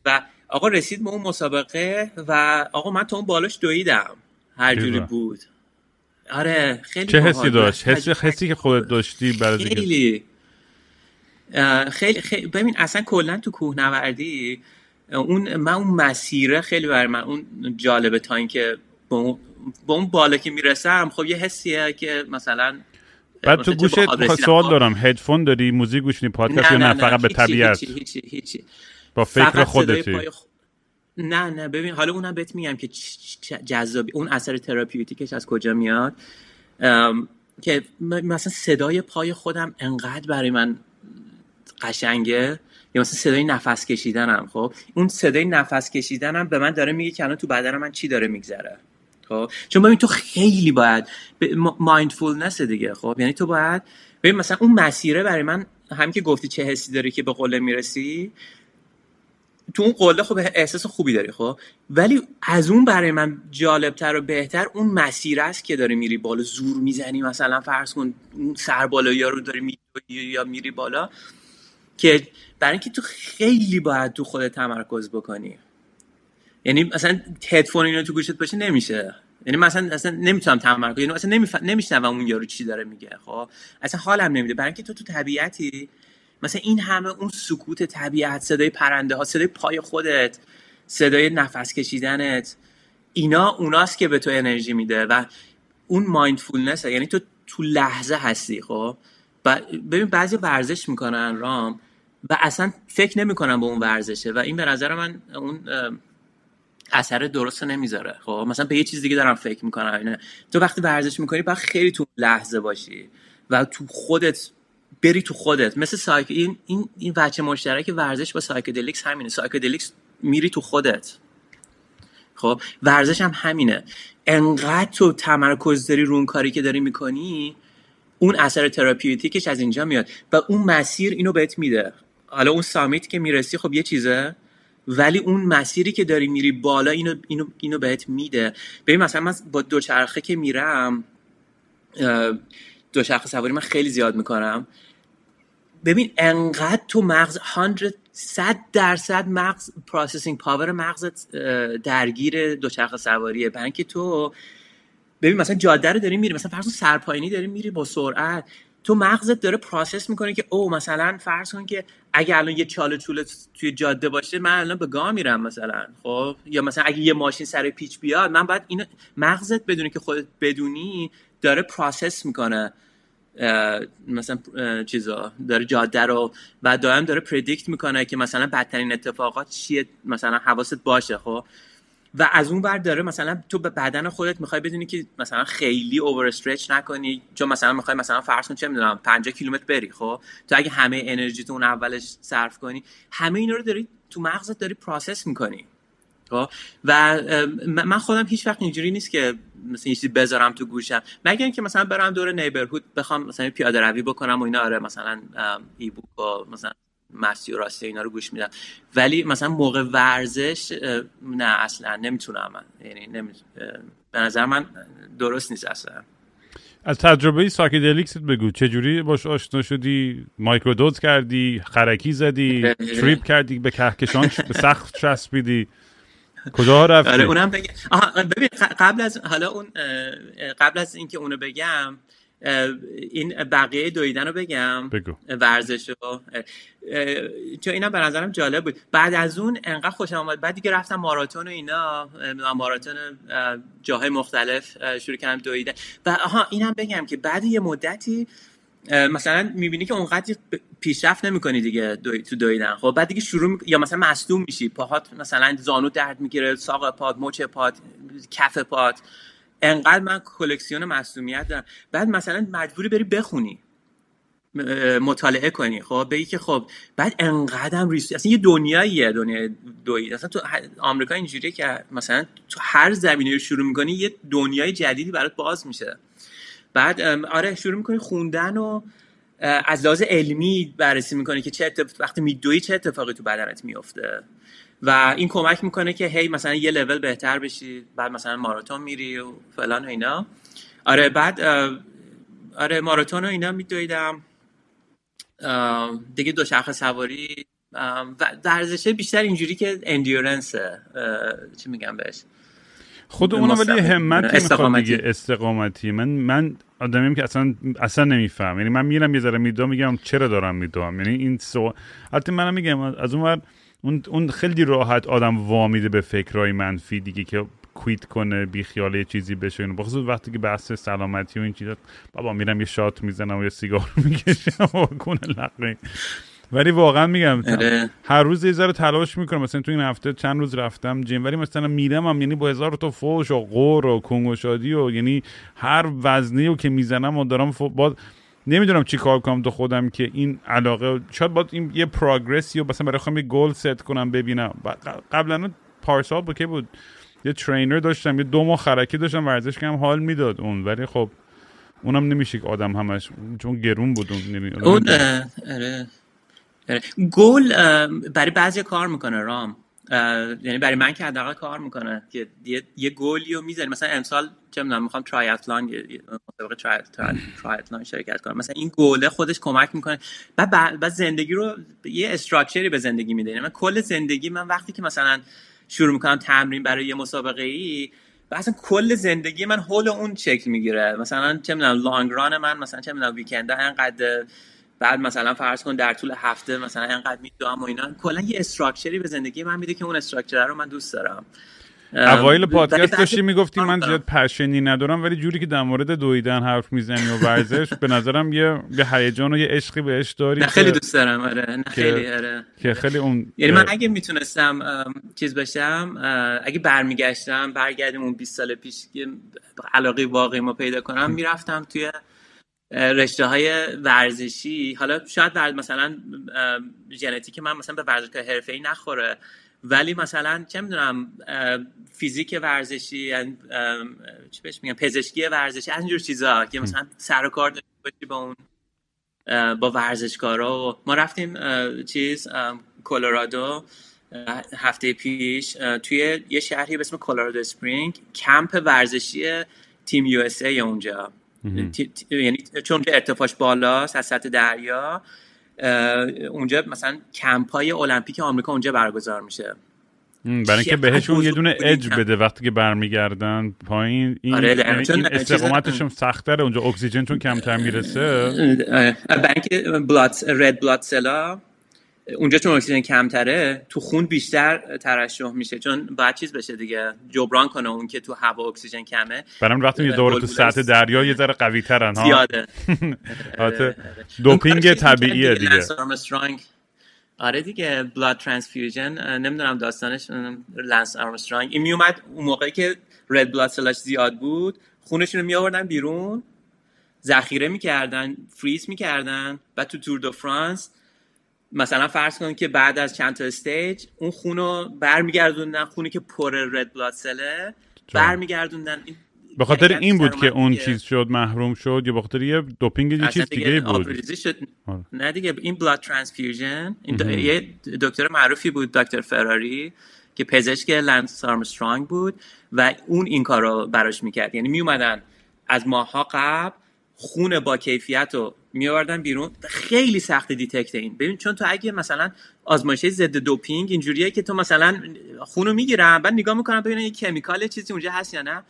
و آقا رسید به اون مسابقه و آقا من تو اون بالاش دویدم. هر جوری بود. آره خیلی چه حسی داشت؟ حسی حسی که خودت داشتی برای خیلی. خیلی خیلی ببین اصلا کلا تو کوهنوردی اون من اون مسیره خیلی برای من اون جالبه تا اینکه با اون, اون بالا که می‌رسم خب یه حسیه که مثلا بعد تو گوشت سوال دارم. هدفون داری؟ موزیک گوش پادکست یا نه, فقط به طبیعت؟ هیچی هیچی هیچی. با فکر خودتی. نه نه ببین حالا اونم بهت میگم که جذابی. اون اثر تراپیوتیکش از کجا میاد؟ که مثلا صدای پای خودم انقدر برای من قشنگه یا مثلا صدای نفس کشیدنم خب؟ اون صدای نفس کشیدنم به من داره میگه که الان تو بدن من چی داره میگذره خب؟ چون ببین تو خیلی باید مایندفولنس دیگه خب؟ یعنی تو باید ببین مثلا اون مسیره برای من همین که گفتی چه حسی داری که به قله می‌رسی تو اون قله خب احساس خوبی داری خب؟ ولی از اون برای من جالبتر و بهتر اون مسیر است که داری میری بالا. زور می‌زنی مثلا فرض کن اون سر بالا رو داری میری یا میری بالا که برای اینکه تو خیلی باید تو خودت تمرکز بکنی. یعنی مثلا هدفون اینو تو گوشت باشه نمیشه. یعنی مثلا اصلا نمی‌تونم تمرکز یعنی اصلا نمیف... نمیشنوم اون یارو چی داره میگه خب؟ اصلا حالم نمیده. برای اینکه تو تو طبیعتی مثلا این همه اون سکوت طبیعت صدای پرنده ها صدای پای خودت صدای نفس کشیدنت اینا اوناست که به تو انرژی میده و اون mindfulness یعنی تو تو لحظه هستی خب؟ ببین بعضی ورزش می‌کنن رام و اصلا فکر نمی‌کنن به اون ورزشه و این به نظر من اون اثر درست نمی‌ذاره خب؟ مثلا به یه چیز دیگه دارم فکر می‌کنم تو وقتی ورزش می‌کنی باید خیلی تو لحظه باشی و تو خودت بری تو خودت. مثل سایک این این این وجه مشترک ورزش با psychedelics همینه. psychedelics میری تو خودت. خب؟ ورزش هم همینه. انقدر تو تمرکز داری رو اون کاری که داری می‌کنی اون اثر therapeutic ش از اینجا میاد و اون مسیر اینو بهت میده. حالا اون summit که می‌رسی خب یه چیزه ولی اون مسیری که داری میری بالا اینو اینو اینو بهت میده. ببین مثلا من با دوچرخه که میرم دوچرخه سواری من خیلی زیاد می‌کنم. ببین انقدر تو مغز 100 صد درصد مغز processing power مغزت درگیر دوچرخه سواریه برای تو. ببین مثلا جاده رو داری میری مثلا فرض سرپایینی داری میری با سرعت. تو مغزت داره process می‌کنه که او مثلا فرض کن که اگه الان یه چاله چوله توی جاده باشه من الان به گا میرم مثلا خب؟ یا مثلا اگه یه ماشین سر پیچ بیاد من باید اینو مغزت بدونی که خودت بدونی داره process می‌کنه. مثلا چیزا داره جاده رو و دائم داره predict می‌کنه که مثلا بدترین اتفاقات چیه مثلا حواست باشه خب؟ و از اون بر داره مثلا تو به بدن خودت می‌خوای بدونی که مثلا خیلی over stretch نکنی چون مثلا می‌خوای مثلا فرض کن چه می‌دونم 50 کیلومتر بری خب؟ تو اگه همه انرژی تو اون اولش صرف کنی همه اینا رو داری تو مغزت داری process می‌کنی. خب و من خودم هیچ وقت اینجوری نیست که مثلا چیزی بذارم تو گوشم. مگر اینکه مثلا برم دور neighborhood بخوام مثلا پیاده روی بکنم و اینا آره مثلا e-book و مثلا مستی و راستی اینا رو گوش میدم. ولی مثلا موقع ورزش نه اصلا نمی‌تونم من. یعنی به نظر من درست نیست اصلا. از تجربه ساکیدلیکست بگو. چجوری باش آشنا شدی؟ مایکرودوز کردی؟ خرکی زدی؟ تریپ کردی؟ به کهکشان به سخت چسبیدی؟ کجا رفتی؟ آره اونم بگم. ببین قبل از حالا اون قبل از اینکه اونو بگم این بقیه دویدن رو بگم. بگو. ورزش رو. چون اینا به نظرم جالب بود. بعد از اون انقدر خوشم آمد بعد دیگه رفتم ماراتون و اینا. ماراتون جاهای مختلف شروع کردم دویدن. و آها اینم بگم که بعد یه مدتی مثلا می‌بینی که اونقدر پیشرفت نمی‌کنی دیگه دوی تو دویدن. خب بعد دیگه شروع یا مثلا مصدوم میشی. پاهات مثلا زانو درد می‌گیره ساق پات مچ پات کف پات. انقدر من کلکسیون مصدومیت دارم. بعد مثلا مجبوری بری بخونی. مطالعه کنی. خب بگی که خب بعد انقدرم ریس اصلا یه دنیاییه دنیای دوی. اصلا تو آمریکا اینجوریه که مثلا تو هر زمینه رو شروع می‌کنی یه دنیای جدیدی برات باز میشه. بعد آره شروع می‌کنی خوندن و از لحاظ علمی بررسی می‌کنی که چه اتفاق وقتی میدوی چه اتفاقی تو بدنت میفته و این کمک می‌کنه که هی مثلا یه لول بهتر بشی بعد مثلا ماراتون میری و فلان و اینا. آره بعد آره ماراتون و اینا میدویدم. دیگه شخص سواری. ورزشه بیشتر اینجوری که اندیورنسه چی میگم بهش؟ خود اونو ولی همت استقامتی. استقامتی. من من آدمیم که اصلا اصلا نمیفهم. یعنی من میرم یه ذره میدوام میگم چرا دارم میدوام؟ یعنی این سو البته منم میگم از اون اون اون خیلی راحت آدم وامیده به فکرهای منفی دیگه که quit کنه بی خیاله چیزی بشه اینو. بخصوص وقتی که بحث سلامتی و این چیزا. بابا میرم یه shot می‌زنم و یه سیگار می‌کشم و کون لقه ولی واقعا میگم اره. هر روز یه ذره تلاش می‌کنم. مثلا تو این هفته چند روز رفتم gym ولی مثلا میرم هم یعنی با هزار تا فوش و قور و کنگ و شادی و یعنی هر وزنی رو که می‌زنم و دارم با نمی‌دونم چی کار کنم تو خودم که این علاقه شاید باید این یه progress ی و مثلا برای خودم یه goal set کنم ببینم. قبلا پارسال بود که بود؟ یه ترینر داشتم یه دو ماه خرکی داشتم ورزش کنم حال می‌داد اون. ولی خب اونم نمیشه که آدم همش چون گرون بود اون اون آره آره. گل برای بعضی کار می‌کنه رام. یعنی برای من که حداقل کار می‌کنه که یه, یه گلی رو می‌ذاری مثلا امسال چه می‌دونم می‌خوام ترایاتلان مسابقه ترایاتلان شرکت کنم. مثلا این گله خودش کمک می‌کنه. بعد بعد زندگی رو یه استراکچری به زندگی میده. یعنی من کل زندگی من وقتی که مثلا شروع می‌کنم تمرین برای یه مسابقه ای و اصلا کل زندگی من هول اون شکل می‌گیره. مثلا چه می‌دونم لانگ ران من مثلا چه می‌دونم ویکند انقدر بعد مثلا فرض کن در طول هفته مثلا انقدر میدوام و اینا. کلا یه استراکچری به زندگی من میده که اون استراکچر رو من دوست دارم. اوایل پادکست داشتی می‌گفتی من زیاد پشنی ندارم ولی جوری که در مورد دویدن حرف می‌زنی و ورزش به نظرم یه یه هیجان و یه عشقی بهش داری نه خیلی دوست دارم آره. نه خیلی آره. که خیلی اون یعنی من اگه می‌تونستم چیز بشم اگه برمیگشتم برگردیم اون 20 سال پیش علاقه واقعی ما پیدا کنم می‌رفتم توی رشته های ورزشی حالا شاید مثلا ژنتیک من مثلا به ورزشگاه حرفه‌ای نخوره ولی مثلا چه می‌دونم فیزیک ورزشی چی بهش میگم پزشکی ورزشی از اینجور چیزا که مثلا سر و کار داشته باشی با اون با ورزشکارا و ما رفتیم چیز کلرادو هفته پیش توی یه شهری به اسم Colorado Spring کمپ ورزشی Team USA اونجا. یعنی چون که ارتفاعش بالاست از سطح دریا اونجا مثلا کمپ های المپیک آمریکا اونجا برگزار میشه. برای اینکه بهشون یه دونه اج بده وقتی که برمیگردن پایین این, آره یعنی این استقامتشون سختره اونجا اکسیژن چون کمتر می‌رسه. برای اینکه blood red blood cell ا اونجا چون اکسیژن کمتره تو خون بیشتر ترشح میشه چون باید چیز بشه دیگه جبران کنه اون که تو هوا اکسیژن کمه. برام وقتی یه دور تو سطح دریا یه ذره قوی ترن ها؟ زیاده. دوپینگ طبیعیه دیگه آره دیگه blood transfusion نمی‌دونم داستانش لنس آرمسترانگ. این میومد اون موقعی که red blood cell اش زیاد بود خونشون رو میآوردن بیرون ذخیره می‌کردن فریز می‌کردن بعد تو تور دو فرانس مثلا فرض کن که بعد از چند تا stage اون خونو برمیگردوندن خونی که پر red blood cell ه برمیگردوندن. به خاطر این بود که اون چیز شد محروم شد یا به خاطر یه دوپینگ یه چیز دیگه بود. شد. آره. نه دیگه این blood transfusion یه دکتر معروفی بود دکتر فراری که پزشک لنس آرمسترانگ بود و اون این کار رو براش می‌کرد. یعنی میومدن از ماه‌ها قبل خون با کیفیت رو میآوردن بیرون. خیلی سخت detect این. ببین چون تو اگه مثلا آزمایش ضد دوپینگ اینجوریه که تو مثلا خونو می‌گیرن بعد نگاه می‌کنن ببینن یه chemical چیزی اونجا هست یا نه.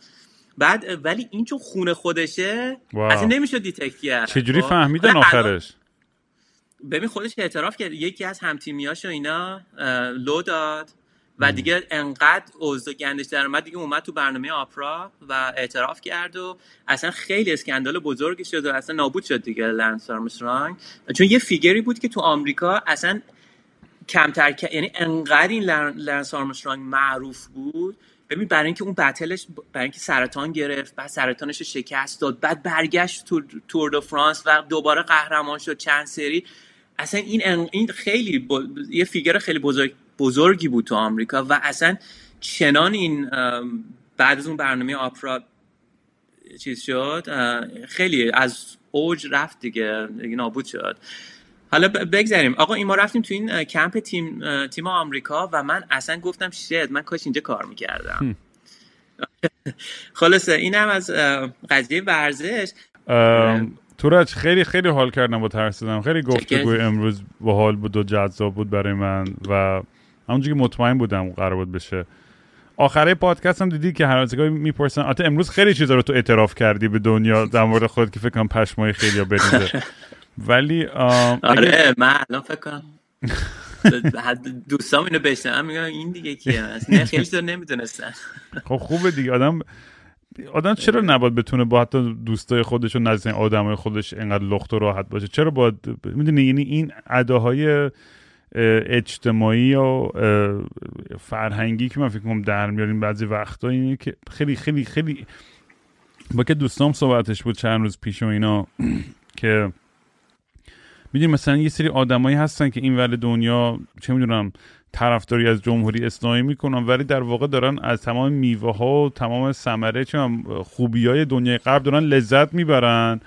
بعد ولی این چون خون خودشه اصلا نمیشه detect کرد. چجوری خب؟ فهمیدن آخرش؟ ببین خودش اعتراف کرد. یکی از همتیمیاش اینا لو داد. و دیگه انقدر اوضاع گندش در اومد دیگه اومد تو برنامه اپرا و اعتراف کرد و اصلا خیلی scandal بزرگی شد و اصلا نابود شد دیگه لنس آرمسترانگ. چون یه figure ی بود که تو آمریکا اصلا کمتر یعنی انقدر این لنس آرمسترانگ معروف بود. ببین برای اینکه اون battle ش برای اینکه سرطان گرفت بعد سرطانش رو شکست داد بعد برگشت تو تور دو فرانس و دوباره قهرمان شد چند سری. اصلا این این خیلی یه فیگر خیلی بزرگ بزرگی بود تو آمریکا و اصلا چنان این بعد از اون برنامه آپرا چیز شد خیلی از اوج رفت دیگه نابود شد. حالا بگذاریم آقا این ما رفتیم تو این کمپ تیم تیم آمریکا و من اصلا گفتم شد من کاش اینجا کار می‌کردم. خلاصه این هم از قضیه ورزش. تورج خیلی خیلی حال کردم با ترسیدم خیلی گفتگوی امروز با حال بود و جذاب بود برای من و همونجوری که مطمئن بودم قرار بود بشه. آخره پادکست هم دیدی که هر از می‌پرسن آتا امروز خیلی چیزا رو تو اعتراف کردی به دنیا در مورد خود که فکر کنم پشمای خیلی بریزه. ولی آره من الان فکر کنم دوستام اینو بشنم میگن این دیگه کیه؟ نه خیلی تو نمی‌دونستن. خب خوبه دیگه. آدم آدم چرا نباید بتونه با حتی دوستای خودش و نزدیک آدمای خودش انقدر لخت و راحت باشه؟ چرا باید می‌دونی یعنی این اداهای اجتماعی و فرهنگی که من فکر کنم در میاریم بعضی وقتا اینه که خیلی خیلی خیلی با که دوستام صحبتش بود چند روز پیش و اینا که می‌دونی مثلا یه سری آدمایی هستن که این ور دنیا چه می‌دونم طرفداری از جمهوری اسلامی می‌کنن ولی در واقع دارن از تمام میوه ها و تمام ثمره چه خوبی های دنیای غرب دارن لذت می‌برن.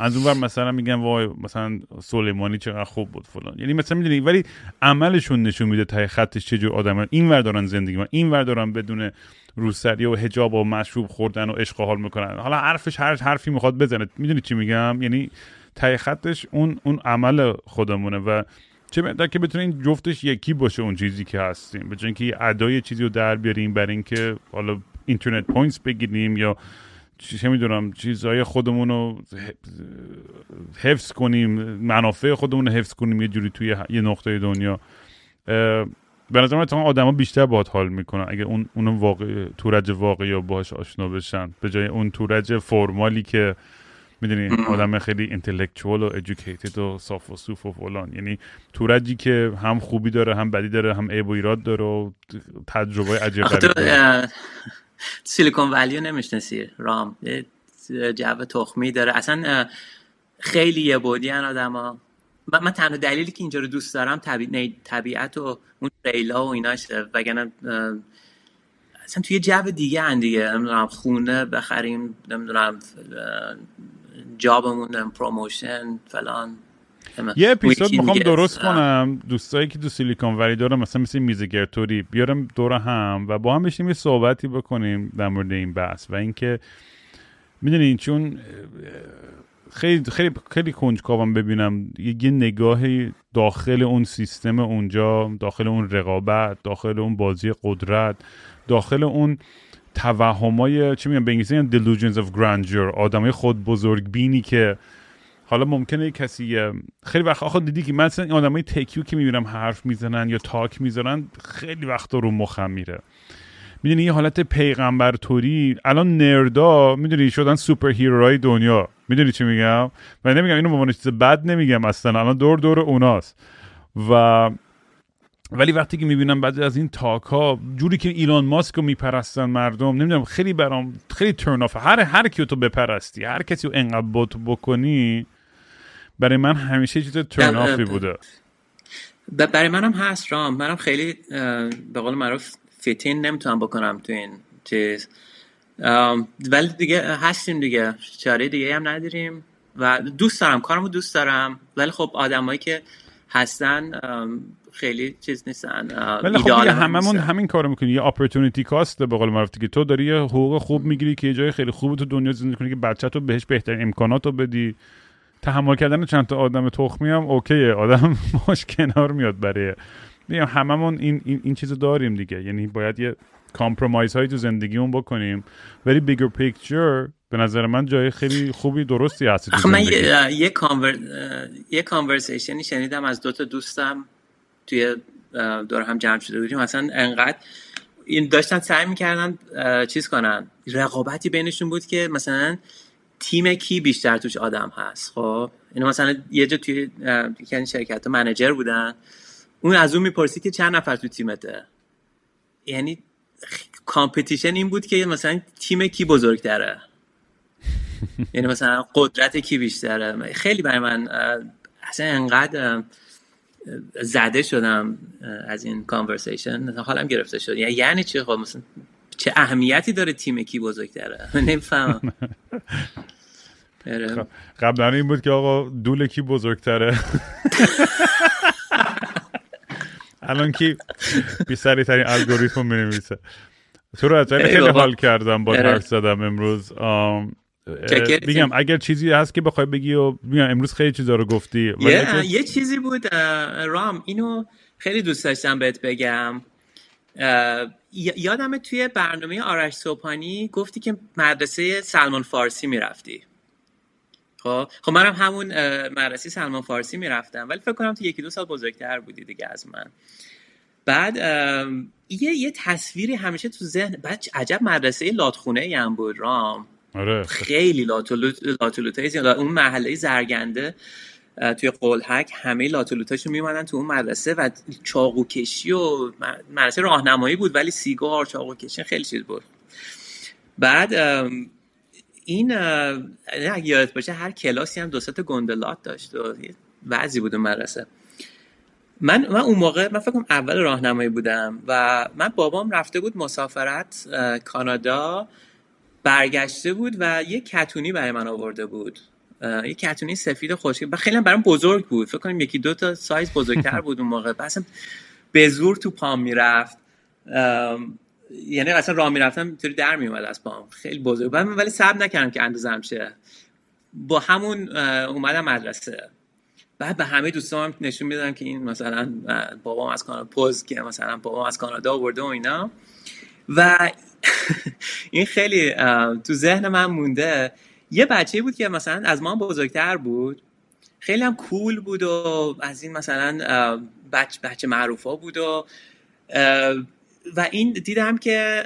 از اون مثلا میگن وای مثلا سلیمانی چقدر خوب بود فلان. یعنی مثلا می‌دونی ولی عملشون نشون میده تای خطش چجور آدم این ور دارن زندگی من این ور دارن بدون روسری و حجاب و مشروب خوردن و عشق حال می‌کنن. حالا حرفش هر حرفی می‌خواد بزنه. می‌دونی چی میگم؟ یعنی تای خطش اون اون عمل خودمونه و چه بهتر که بتونه این جفتش یکی باشه اون چیزی که هستیم. به اینکه ادای چیزی رو در بیاریم برای اینکه حالا اینترنت پوینتس بگیریم یا چه می‌دونم چیزهای خودمون رو حفظ کنیم منافع خودمون رو حفظ کنیم یه جوری توی یه نقطه دنیا. به نظر من آدما بیشتر باهات حال می‌کنن. اگه اون اون واقع تورج واقعی یا باهاش آشنا بشن. به جای اون تورج فرمالی که می‌دونی آدم خیلی اینتלקچوال و ادوکیتد و صاف و صوف و فلان. یعنی تورجی که هم خوبی داره هم بدی داره هم عیب و ایراد داره و تجربه عجیب داره. سیلیکون ولی نمی‌شناسی؟ رام. جو تخمی داره. اصلا خیلی یه بودی هن آدم ها. من تنها دلیلی که اینجا رو دوست دارم طبیعت, طبیعت و اون ریلا و ایناشه وگرنه اصلا توی جو دیگه هن دیگه. نمی‌دونم خونه بخریم نمی‌دونم جابمون promotion فلان. یه اپیزود می‌خوام درست کنم. دوستایی که تو سیلیکون ولی دارم مثلا مثل میزگردطوری بیارم دور هم و با هم بشیم یه صحبتی بکنیم در مورد این بحث و اینکه می‌دونین چون خیلی خیلی خیلی کنجکاوم ببینم یه نگاهی داخل اون سیستم اونجا داخل اون رقابت داخل اون بازی قدرت داخل اون توهمای چی میگم به انگلیسی؟ delusions of grandeur. آدمای خود بزرگ بینی که حالا ممکنه کسی خیلی وقت آخه دیدی که مثلا این آدمای تکیو که می‌بینم حرف می‌زنن یا تاک می‌زنن خیلی وقت رو مخم میره. می‌دونی یه حالت پیغمبر توری الان نردا می‌دونی شدن سوپر هیروهای دنیا. می‌دونی چی میگم؟ و نمیگم اینو به چیز بد نمیگم اصلا الان دور دور اوناست. و ولی وقتی که می‌بینم بعضی از این talk ها جوری که ایلان ماسک رو میپرستن مردم نمی‌دونم خیلی برام خیلی turn off هر هر کیو تو بپرستی هر کسی رو انقدر بکنی برای من همیشه چیز turn off ی بوده. برای منم هست رام. منم خیلی به قول معروف fit in نمی‌تونم بکنم تو این چیز. ولی دیگه هستیم دیگه. چاره دیگه هم نداریم و دوست دارم کارمو دوست دارم. ولی خب آدمایی که هستن خیلی چیز نیستن ولی خب هممون همین کارو می‌کنی یه opportunity cost به قول معروف که تو داری یه حقوق خوب می‌گیری که یه جای خیلی خوب تو دنیا زندگی کنی که بچه تو بهش بهترین امکانات رو بدی. تحمل کردن چند تا آدم تخمی هم okay ه. آدم باهاش کنار میاد برای میگم هممون این این, این چیزو داریم دیگه. یعنی باید یه compromise هایی تو زندگیمون بکنیم. ولی bigger picture به نظر من جای خیلی خوبی درستی هستی تو من یه, یه, conver... یه conversation ی شنیدم از دوتا دوستم توی دور هم جمع شده بودیم. مثلا انقدر این داشتن سعی می‌کردن چیز کنن. رقابتی بینشون بود که مثلا تیم کی بیشتر توش آدم هست؟ خب اینو مثلا یه جا توی یکی شرکت manager بودن. اون از اون می‌پرسی که چند نفر تو تیمته؟ یعنی competition این بود که مثلا تیم کی بزرگتره؟ یعنی مثلا قدرت کی بیشتره؟ خیلی برای من اصلا انقدر زده شدم از این کانورسیشن حالم گرفته شد. یعنی, یعنی چی؟ خب مثلا چه اهمیتی داره تیم کی بزرگتره؟ نمی‌فهمم. خب، قبلا این بود که آقا دول کی بزرگتره؟ الان کی بی سری ترین الگوریتم می نویسه. تو رو خیلی حال کردم با حرف زدم امروز. میگم اگر چیزی هست که بخوای بگی و میگم امروز خیلی چیزا رو گفتی. یه چیزی بود رام اینو خیلی دوست داشتم بهت بگم. یادم توی برنامه آرش صبحانی گفتی که مدرسه سلمان فارسی می‌رفتی. خب خب منم همون مدرسه سلمان فارسی می‌رفتم ولی فکر کنم تو یکی دو سال بزرگتر بودی دیگه از من. بعد یه یه تصویری همیشه تو ذهن بعد عجب مدرسه لاتخونه هم بود رام. آره. خیلی لاتولوت زیاد. اون محله زرگنده. توی قلحک همه لاتولوتاشو میومدن تو اون مدرسه و چاقو کشی و مدرسه راهنمایی بود ولی سیگار چاقو کشی خیلی چیز بود. بعد این اگه یادت باشه هر کلاسی هم دو ست گندلات داشت و بعضی بود اون مدرسه. من من اون موقع من فکر اول راهنمایی بودم و من بابام رفته بود مسافرت کانادا برگشته بود و یه کتونی برای من آورده بود. یه کتونی سفید خوشگل خیلی برام بزرگ بود. فکر کنم یکی دو تا سایز بزرگتر بود اون موقع. اصلا به زور تو پام می‌رفت. یعنی اصلا راه می‌رفتم اینطوری در میومد از پام. خیلی بزرگ. بود ولی صبر نکردم که اندازم شه. با همون اومدم مدرسه. بعد به همه دوستان نشون می‌دادم که این مثلا بابام از کانادا پوز که مثلا بابام از کانادا آورده و اینا. و این خیلی تو ذهن من مونده یه بچه بود که مثلا از ما بزرگتر بود. خیلی هم کول بود و از این مثلا بچه, بچه معروف ها بود و و این دیدم که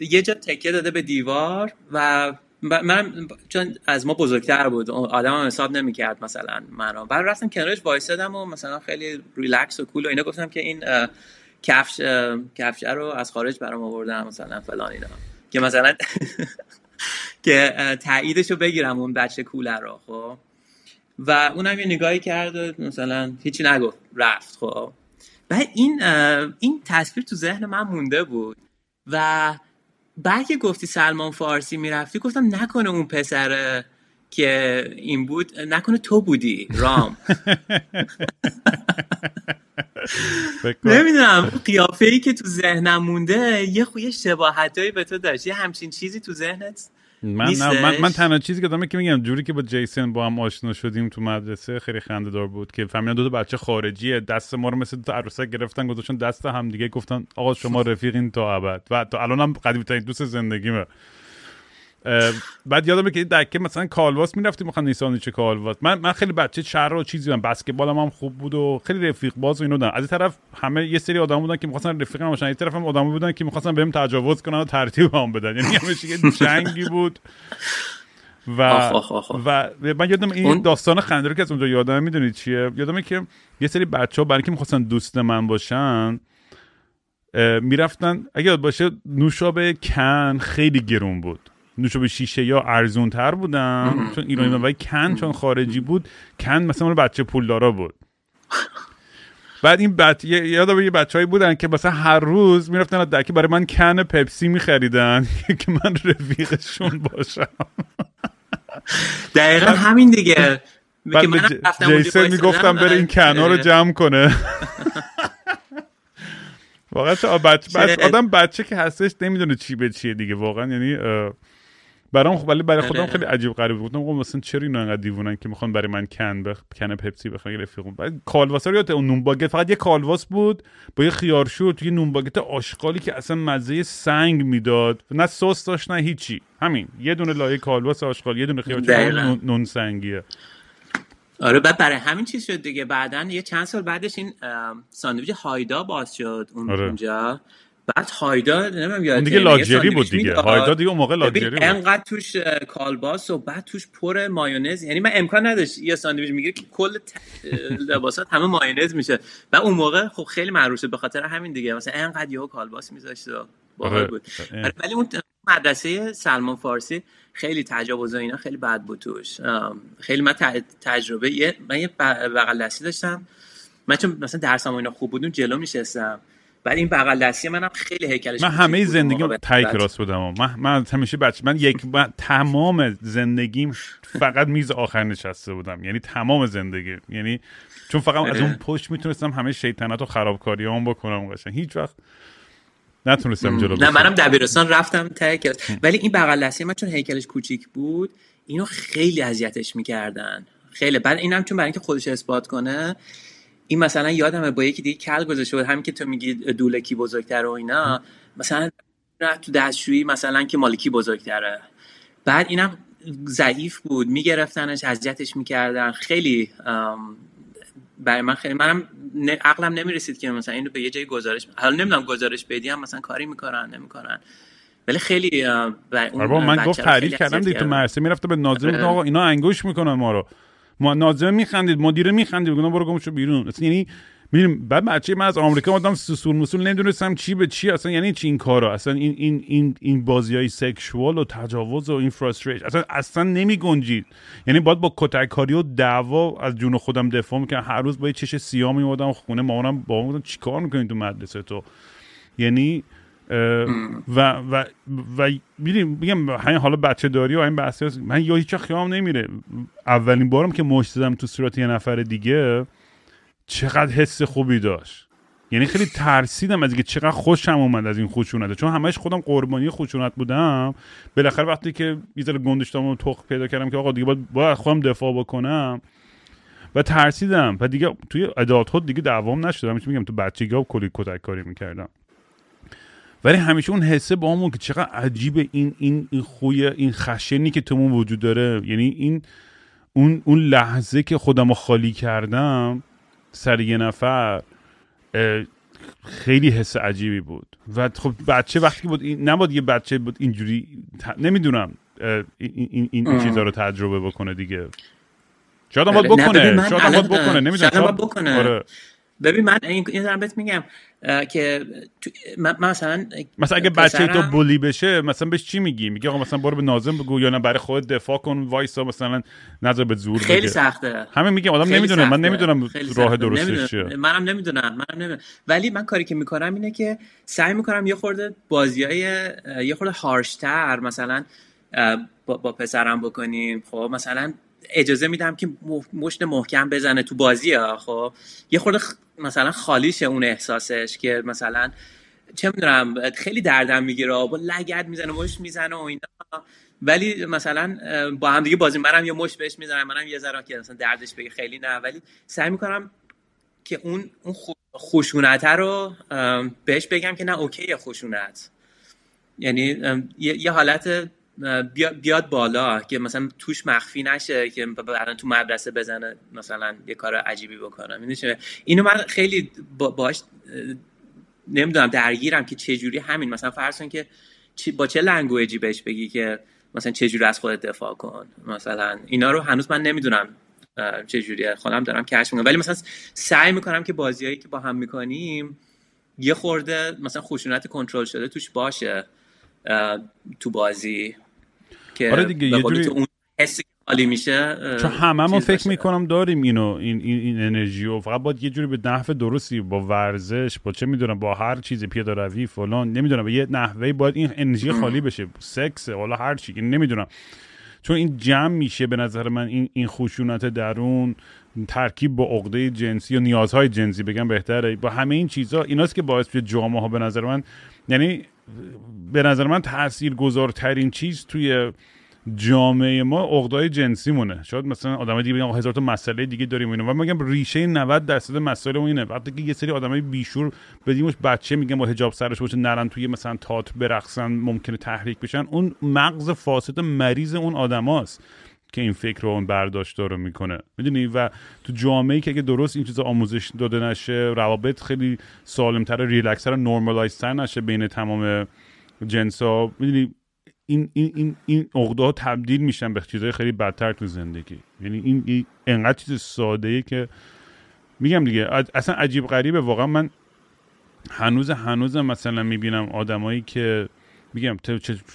یه جا تکیه داده به دیوار و من چون از ما بزرگتر بود آدم هم حساب نمی‌کرد مثلا منو بعد رفتم کنارش وایسادم و مثلا خیلی ریلکس و کول و اینا گفتم که این کفش کفش رو از خارج برام آوردم مثلا فلان اینا. که مثلا که تاییدش رو بگیرم اون بچه کوله رو خب؟ و اونم یه نگاهی کرد مثلا هیچی نگفت رفت خب؟ و این این تصویر تو ذهن من مونده بود و بعد که گفتی سلمان فارسی می‌رفتی گفتم نکنه اون پسره که این بود نکنه تو بودی رام. نمی‌دونم قیافه ای که تو ذهنم مونده یه خوی شباهتایی به تو داشت. یه همچین چیزی تو ذهنت من, من, من تنها چیزی که دارم که میگم جوری که با جیسن با هم آشنا شدیم تو مدرسه خیلی خنده دار بود که فهمیدن دو تا بچه خارجیه دست ما رو مثل دو عروسک گرفتن گذاشتن دست هم دیگه گفتن آقا شما رفیقین تا ابد. و تا الان هم قدیمی ترین دوست زندگیمه. بعد یادمه که دکه مثلا کالواس می‌رفتیم می‌خوام نیسان چه کالواس. من من خیلی بچه شهر و چیزی من بسکتبالم هم خوب بود و خیلی رفیق باز و اینو دارم از این طرف همه یه سری آدم بودن که می‌خواستن رفیقم باشن. این طرف هم آدم بودن که می‌خواستن بهم تجاوز کنن و ترتیب هم بدن. یعنی همش یه جنگی بود. و و من یادم این داستان خنده که از اونجا یادم می‌دونید چیه؟ یادمه که یه سری بچه ها برای که می‌خواستن دوست من باشن می‌رفتن. اگه باشه نوشابه کن خیلی گرون بود. نوشابه شیشه یا ارزون تر بودن چون ایرانی و کن چون خارجی بود کن مثلا بچه پولدارا بود. بعد این بچ... یادم یه بچههایی بودن که مثلا هر روز می‌رفتن دکی برای من کن پپسی میخریدن. که من رفیقشون باشم. دقیقا همین دیگه. جیسن می‌گفتم بره این کنا رو جمع کنه. واقعا آدم بچه که هستش نمی‌دونه چی به چیه دیگه. واقعا یعنی برام خب ولی برای خودم آره. خیلی عجیب غریب بود. گفتم مثلا چرا اینا انقدر دیوونن که می‌خوان برای من کن بخ... کن پپسی بخوان رفیقم. بعد کالباس رو اون نون باگت فقط یه کالباس بود با یه خیارشور توی نون باگت آشغالی که اصلا مزه سنگ می‌داد. نه سس داشت نه هیچی. همین. یه دونه لایه کالباس آشغال یه دونه خیارشور نون سنگیه. آره بعد برای همین چیز شد دیگه. بعدا یه چند سال بعدش این ساندویچ هایدا باز شد اون آره. اونجا بعد هایدا نمی‌دونم یاد دیگه لاکچری بود دیگه. هایدا دیگه اون موقع لاکچری بود. انقدر توش کالباس و بعد توش پر مایونز. یعنی من امکان نداشت یه ساندویچ می‌گیره که کل لباسات همه مایونز میشه. و اون موقع خب خیلی معروف به خاطر همین دیگه. مثلا انقدر یهو کالباس میذاشت و آره. بود. آره، ولی اون مدرسه سلمان فارسی خیلی تجاوز و اینا خیلی بد بود توش. خیلی من تجربه یه من یه بغل دستی داشتم. من چون مثلا درسم اینا خوب بودم جلو میشستم. بعد این بغل دستی منم خیلی هیکلش من همه زندگی تای کلاس بودم. من من همیشه بچه من یک من تمام زندگیم فقط میز آخر نشسته بودم. یعنی تمام زندگی. یعنی چون فقط از اون پشت می‌تونستم همه شیطنت و خرابکاری هم بکنم قشنگ. هیچ وقت نتونستم جلو نه منم دبیرستان رفتم ته ولی این بغل دستی من چون هیکلش کوچیک بود اینو خیلی اذیتش می‌کردن. خیلی. بعد اینم چون برای اینکه خودش اثبات کنه این مثلا یادمه با یکی دیگه کل گذاشته بود همین که تو میگی دولکی بزرگتر و اینا. مثلا تو دستشویی مثلا که مالکی بزرگتره. بعد اینم ضعیف بود میگرفتنش اذیتش می‌کردن. خیلی برای من خیلی منم عقلم نمی‌رسید که مثلا اینو به یه جای گزارش حالا نمی‌دونم گزارش بدیم مثلا کاری می‌کنن نمی‌کنن. ولی خیلی اون آره من گفت تعریف کردم دیگه تو مرسه می‌رفته به ناظر. آقا اینا انگوش می‌کنن ما رو. ما ناظر میخندید مدیر میخندید بگم برو گمشو بیرون. اصلا یعنی میریم بعد بچه من از آمریکا اومدم سوسول مسول نمی‌دونستم چی به چی اصلا یعنی چی این کارا؟ اصلا این این این این بازی های سکشوال و تجاوز و این فرستریش اصلا اصلا نمی گنجید یعنی باید با کتک کاری و دعوا از جون خودم دفاع می‌کنم هر روز با یه چش سیاه میومدم خونه مامانم با بودم چیکار می‌کنین تو مدرسه تو؟ یعنی و و و میگم همین حالا بچه داری و این بحثی من یا هیچ خیام نمیره. اولین بارم که مشت زدم تو صورت یه نفر دیگه چقدر حس خوبی داشت. یعنی خیلی ترسیدم از اینکه چقدر خوشم اومد از این خشونت. چون همش خودم قربانی خشونت بودم. بالاخره وقتی که یه ذره گندشتم و تخ پیدا کردم که آقا دیگه باید, باید خودم دفاع بکنم. و ترسیدم. و دیگه توی ادالت دیگه دوام نشدم میگم؟ تو بچگی ها کلی کتک کاری می‌کردم. ولی همیشه اون حسه با همون که چقدر عجیب این این این خوی این خشنی که تومون وجود داره. یعنی این اون اون لحظه که خودم رو خالی کردم سر یه نفر خیلی حس عجیبی بود. و خب بچه وقتی بود این نباید یه بچه بود اینجوری نمی‌دونم این, این, این چیزا رو تجربه بکنه دیگه. شاید باید بکنه شاید باید بکنه نمی‌دونم شاید بکنه. آره. ببین من این دارم بهت میگم که من مثلا مثلا اگه بچه تو بولی بشه مثلا بهش چی میگی؟ میگی آقا مثلا برو به نازم بگو یا نه برای خود دفاع کن وایسا مثلا نظر به زور خیلی بگه. سخته. همه میگم آدم نمی‌دونه من نمی‌دونم راه درستش چیه. منم نمی‌دونم منم نمی‌دونم. ولی من کاری که می‌کنم اینه که سعی می‌کنم یه خورده بازیای یه خورده هارشتر مثلا با, با پسرم بکنیم. خب مثلا اجازه میدم که مشت محکم بزنه تو بازی ها خب؟ یه خورده مثلا خالیشه اون احساسش که مثلا چه می‌دونم خیلی دردم می‌گیره با لگد می‌زنه مش می‌زنه و اینا. ولی مثلا با هم دیگه بازی منم یه مش بهش می‌زنم منم یه ذره که مثلا دردش بگه خیلی نه. ولی سعی می‌کنم که اون اون خشونت رو بهش بگم که نه اوکی خشونت. یعنی یه حالت بیاد بالا که مثلا توش مخفی نشه که بعدا تو مدرسه بزنه مثلا یه کار عجیبی بکنم اینو من خیلی باش نمی‌دونم درگیرم که چه جوری همین. مثلا فرض که با چه لنگویجی بهش بگی که مثلا چه جوری از خودت دفاع کن؟ مثلا اینا رو هنوز من نمی‌دونم چه جوریه خودم دارم کشف می‌کنم. ولی مثلا سعی می‌کنم که بازیایی که با هم می‌کنیم یه خورده مثلا خشونت کنترل شده توش باشه تو بازی. که آره دیگه یه جوری اون حسی خالی میشه چون همه فکر می‌کنم داریم اینو این, این, این انرژی و فقط باید یه جوری به نحو درستی با ورزش با چه می‌دونم با هر چیزی پیاده روی فلان نمی‌دونم به یه نحوه باید این انرژی خالی بشه. سکس حالا هر چی نمی‌دونم. چون این جمع میشه به نظر من این این خشونت درون ترکیب با عقده جنسی و نیازهای جنسی بگم بهتره. با همه این چیزها ایناست که باعث به جامعه ها به نظر من یعنی به نظر من تأثیر گذارترین چیز توی جامعه ما عقدای جنسی مونه شاید مثلا آدمای دیگه بگن هزار تا مسئله دیگه داریم اینو و میگم ریشه 90 درصد مسائل اینه. وقتی که یه سری آدمای بیشور بدیمش بچه میگن با حجاب سرش باشه نرن توی مثلا تات برقصن ممکنه تحریک بشن. اون مغز فاسد مریض اون آدماست. که این فکر رو اون برداشت رو می‌کنه. می‌دونی؟ و تو جامعه که اگه درست این چیزا آموزش داده نشه روابط خیلی سالمتر ریلکسر نورمالایزتر نشه بین تمام جنس ها می‌دونی؟ این این این این عقده تبدیل میشن به چیزهای خیلی بدتر تو زندگی. یعنی این, انقدر چیز ساده ای که میگم دیگه اصلا عجیب غریبه. واقعا من هنوز هنوز مثلا می‌بینم آدمایی که میگم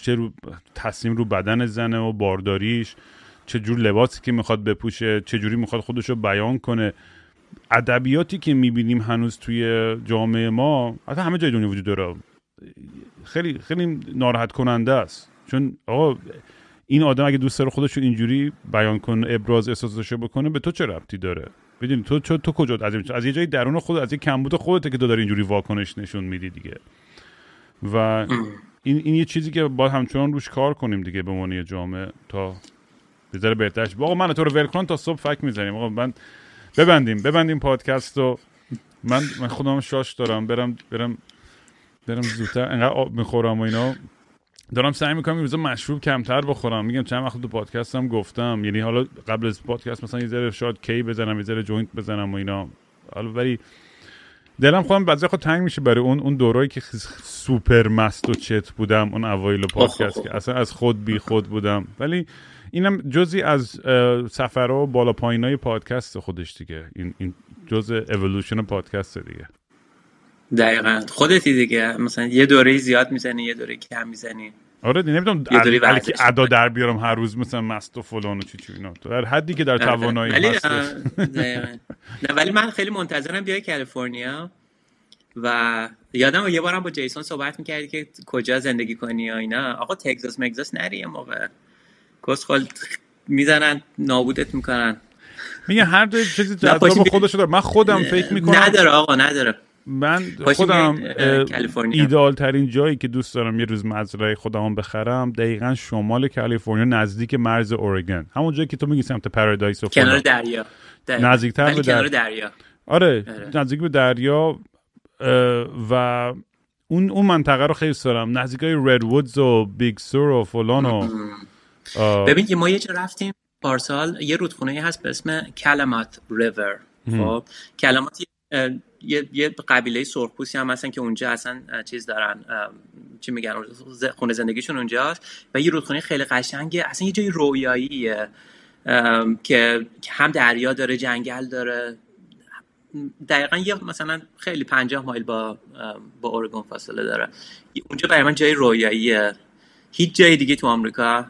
چه رو تصمیم رو بدن زنه و بارداریش چه جور لباسی که می‌خواد بپوشه چه جوری می‌خواد خودش رو بیان کنه. ادبیاتی که می‌بینیم هنوز توی جامعه ما حتی همه جای دنیا وجود داره. خیلی خیلی ناراحت کننده است. چون آقا این آدم اگه دوست داره خودش رو اینجوری بیان کنه ابراز احساسش بکنه به تو چه ربطی داره؟ بدونی تو تو, تو کجا از از یه جای درون خود از یه کمبود خودته که تو داری اینجوری واکنش نشون میدی دیگه. و این این یه چیزی که با همچنان روش کار کنیم دیگه به عنوان جامعه تا بذاره بهترش. آقا من تو رو ول تا صبح فک می‌زنیم. آقا من ببندیم ببندیم پادکست رو. من من خودم شاش دارم. برم برم برم زودتر. انقدر آب می‌خورم و اینا. دارم سعی می‌کنم این روزا مشروب کمتر بخورم. میگم چند وقت تو پادکست هم گفتم. یعنی حالا قبل از پادکست مثلا یه ذره شاید کی بزنم یه ذره joint بزنم و اینا. حالا ولی دلم خودم بعضی خود تنگ میشه برای اون اون دورایی که سوپر مست و چت بودم اون اوایل پادکست که اصلا از خود بی خود بودم. ولی اینم جزی از سفرها و بالا پایینای پادکست خودش دیگه. این این جزء اِوولوشن پادکست دیگه. دقیقا. خودتی دیگه. مثلا یه دوره زیاد می‌زنی یه دوره کم می‌زنی. آره نمی‌دونم که ادا در بیارم هر روز مثلا مست و فلان و چی چی اینا. تو در حدی که در آره. توانایی ولی نه ولی من خیلی منتظرم بیای کالیفرنیا. و یادم یه بارم با جیسون صحبت می‌کردی که کجا زندگی کنی یا اینا. آقا تگزاس مگزاس نری یه موقع. کسخل می‌زنن نابودت می‌کنن. میگه هر دو چیزی جذاب خودش داره. من خودم فکر می‌کنم نداره آقا نداره. من خودم ایدال ترین جایی که دوست دارم یه روز مزرعه خودم بخرم دقیقا شمال کالیفرنیا نزدیک مرز اورگن. همون جایی که تو میگی سمت پارادایس و کنار دریا. نزدیکتر به در... دریا. آره, آره. نزدیک به دریا و اون اون منطقه رو خیلی دارم. نزدیکای Redwoods و Big Sur و فلان و ببین که ما یه جا رفتیم پارسال یه رودخونه هست به اسم Klamath River. خب Klamath یه, یه قبیله سرخپوستی هم هستن که اونجا اصلا چیز دارن چی میگن خونه زندگیشون اونجاست و یه رودخونه خیلی قشنگه. اصلا یه جای رویاییه که هم دریا داره جنگل داره. دقیقا یه مثلا خیلی پنجاه مایل با با اورگون فاصله داره. اونجا برای من جای رویاییه. هیچ جای دیگه تو آمریکا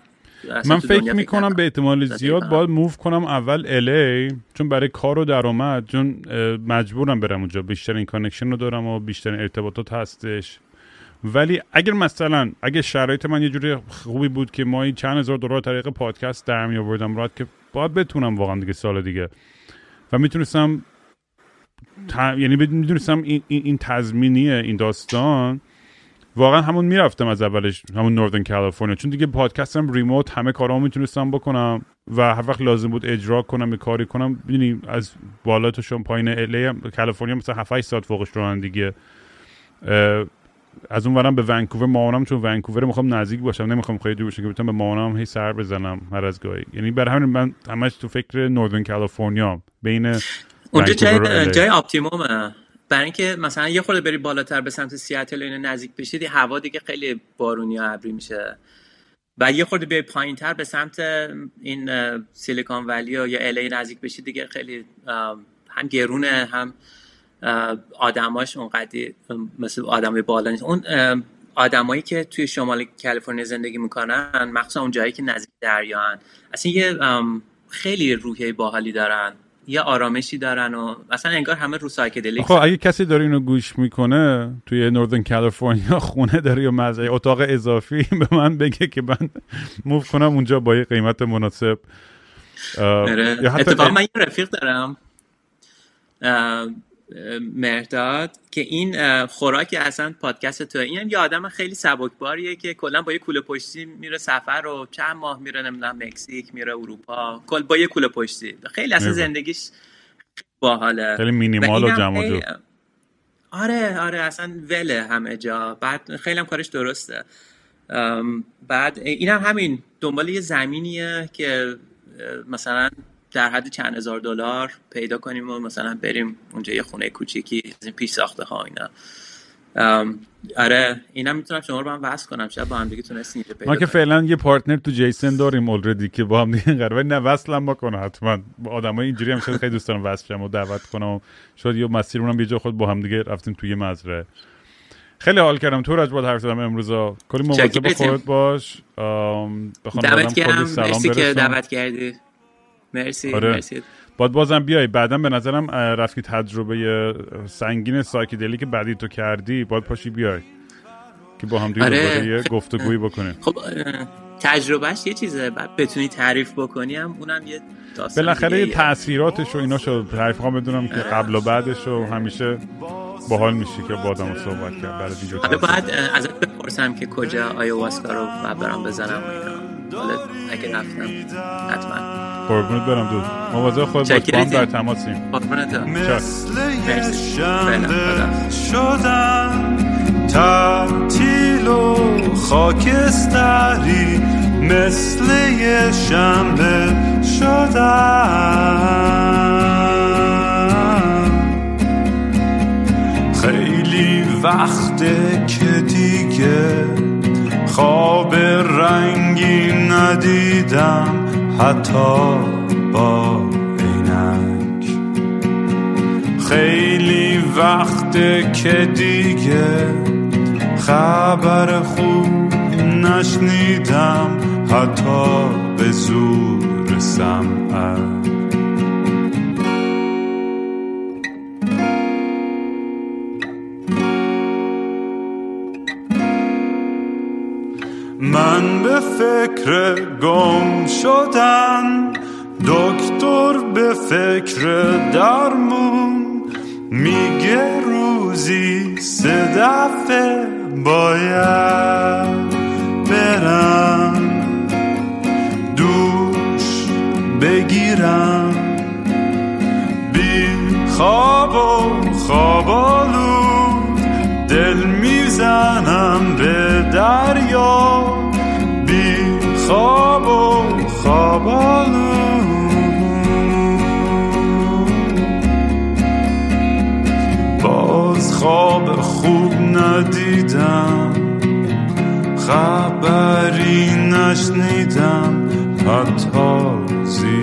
من فکر می‌کنم به احتمال زیاد باید move کنم اول LA چون برای کار و درآمد چون مجبورم برم اونجا. بیشتر این connection رو دارم و بیشتر ارتباطات هستش. ولی اگر مثلا اگه شرایط من یه جوری خوبی بود که ما این چند هزار دلار طریق پادکست در می آوردم right که باید بتونم واقعا دیگه سال دیگه. و می‌تونستم یعنی می‌دونستم این, این, این تضمینیه این داستان واقعا همون می‌رفتم از اولش همون نوردن کالیفرنیا چون دیگه پادکستم ریموت همه کارامو می‌تونستم بکنم و هر وقت لازم بود اجرا کنم یه کاری کنم. ببینی از بالا تا شما پایین الی کالیفرنیا مثلا 7 ساعت فوقش رو دیگه. از اون ورم به ونکوور مامانم چون ونکوور می‌خوام نزدیک باشم نمی‌خوام خیلی دور باشم که بتونم به مامانم هی سر بزنم هر از گاهی. یعنی برای همین من همش تو فکر نوردن کالیفرنیا بین اونجا جای, جای اپتیمومه برای اینکه مثلا یه خورده بری بالاتر به سمت سیاتل و اینا نزدیک بشید هوا دیگه خیلی بارونی و ابری میشه. و یه خورده بیای پایین تر به سمت این سیلیکون ولی یا الی نزدیک بشید دیگه خیلی هم گرونه هم آدماش اونقدی مثل آدمای بالا نیست. اون آدمایی که توی شمال کالیفرنیا زندگی می‌کنن مخصوصا اون جایی که نزدیک دریان اصلا یه خیلی روحیه باحالی دارن. یه آرامشی دارن و اصلا انگار همه رو psychedelic خب اگه کسی داره اینو گوش می‌کنه توی Northern California خونه داره یا مزه اتاق اضافی به من بگه که من move کنم اونجا با یه قیمت مناسب آره. اتفاقا من یه رفیق دارم مرداد که این خوراک اصلا پادکست تو این یه آدم خیلی سبکباریه که کلا با یه کوله پشتی میره سفر و چند ماه میره نمی‌دونم مکزیک میره اروپا کل با یه کوله پشتی. خیلی اصلا زندگیش باحاله. خیلی مینیمال و جمع آره آره اصلا وله همه جا. بعد خیلی هم کارش درسته. بعد اینم هم همین دنبال یه زمینیه که مثلا در حد چند هزار دلار پیدا کنیم و مثلا بریم اونجا یه خونه کوچیکی از این پیش ساخته ها اینا. آره اینم می‌تونم شما رو با هم وصل کنم. شاید با هم دیگه تونستین اینجا ما که فعلا یه پارتنر تو جیسن داریم اولردی که با هم دیگه قراره نه وصلم بکنه حتما. آدمای اینجوری هم شاید خیلی دوست دارم وصل شم و دعوت کنم شاید یه مسیرمون هم خود با هم دیگه رفتیم توی مزرعه. خیلی حال کردم. تو رج بود حرف زدم امروز کلی مواظب خودت باش. دعوت کردم. مرسی که دعوت کردی. مرسی آره. مرسی. باید بازم بیای. بعدا به نظرم رفتی تجربه سنگین سایکیدلی که بعدی تو کردی باید پاشی بیای. که با هم دیگه آره. یه گفتگویی بکنیم. خب تجربهش یه چیزه. بعد بتونی تعریف بکنی هم اونم یه بالاخره یه تاثیراتش و اینا شد. تعریف کنم بدونم که قبل و بعدش و همیشه باحال میشه که با آدم صحبت کرد برای دیگه آره بعد ازت بپرسم که کجا آیواسکا رو برام بزنم و اینا. اگه رفتم حتما. قربونت برم دو مواظب خود باش با هم در تماسیم. مثل شنبه شدن تعطیل و خاکستری. مثل یه شنبه شدن خیلی وقته که دیگه خواب رنگی ندیدم حتی با عینک. خیلی وقت که دیگه خبر خوب نشنیدم حتی به زور سمعک. به فکر گم شدن دکتر به فکر درمون میگه روزی سه دفعه باید برم دوش بگیرم. بی خواب و خوابالو دل می‌زنم به دریا. خواب و خواب باز خواب خوب ندیدم خبری نشنیدم حتی زیر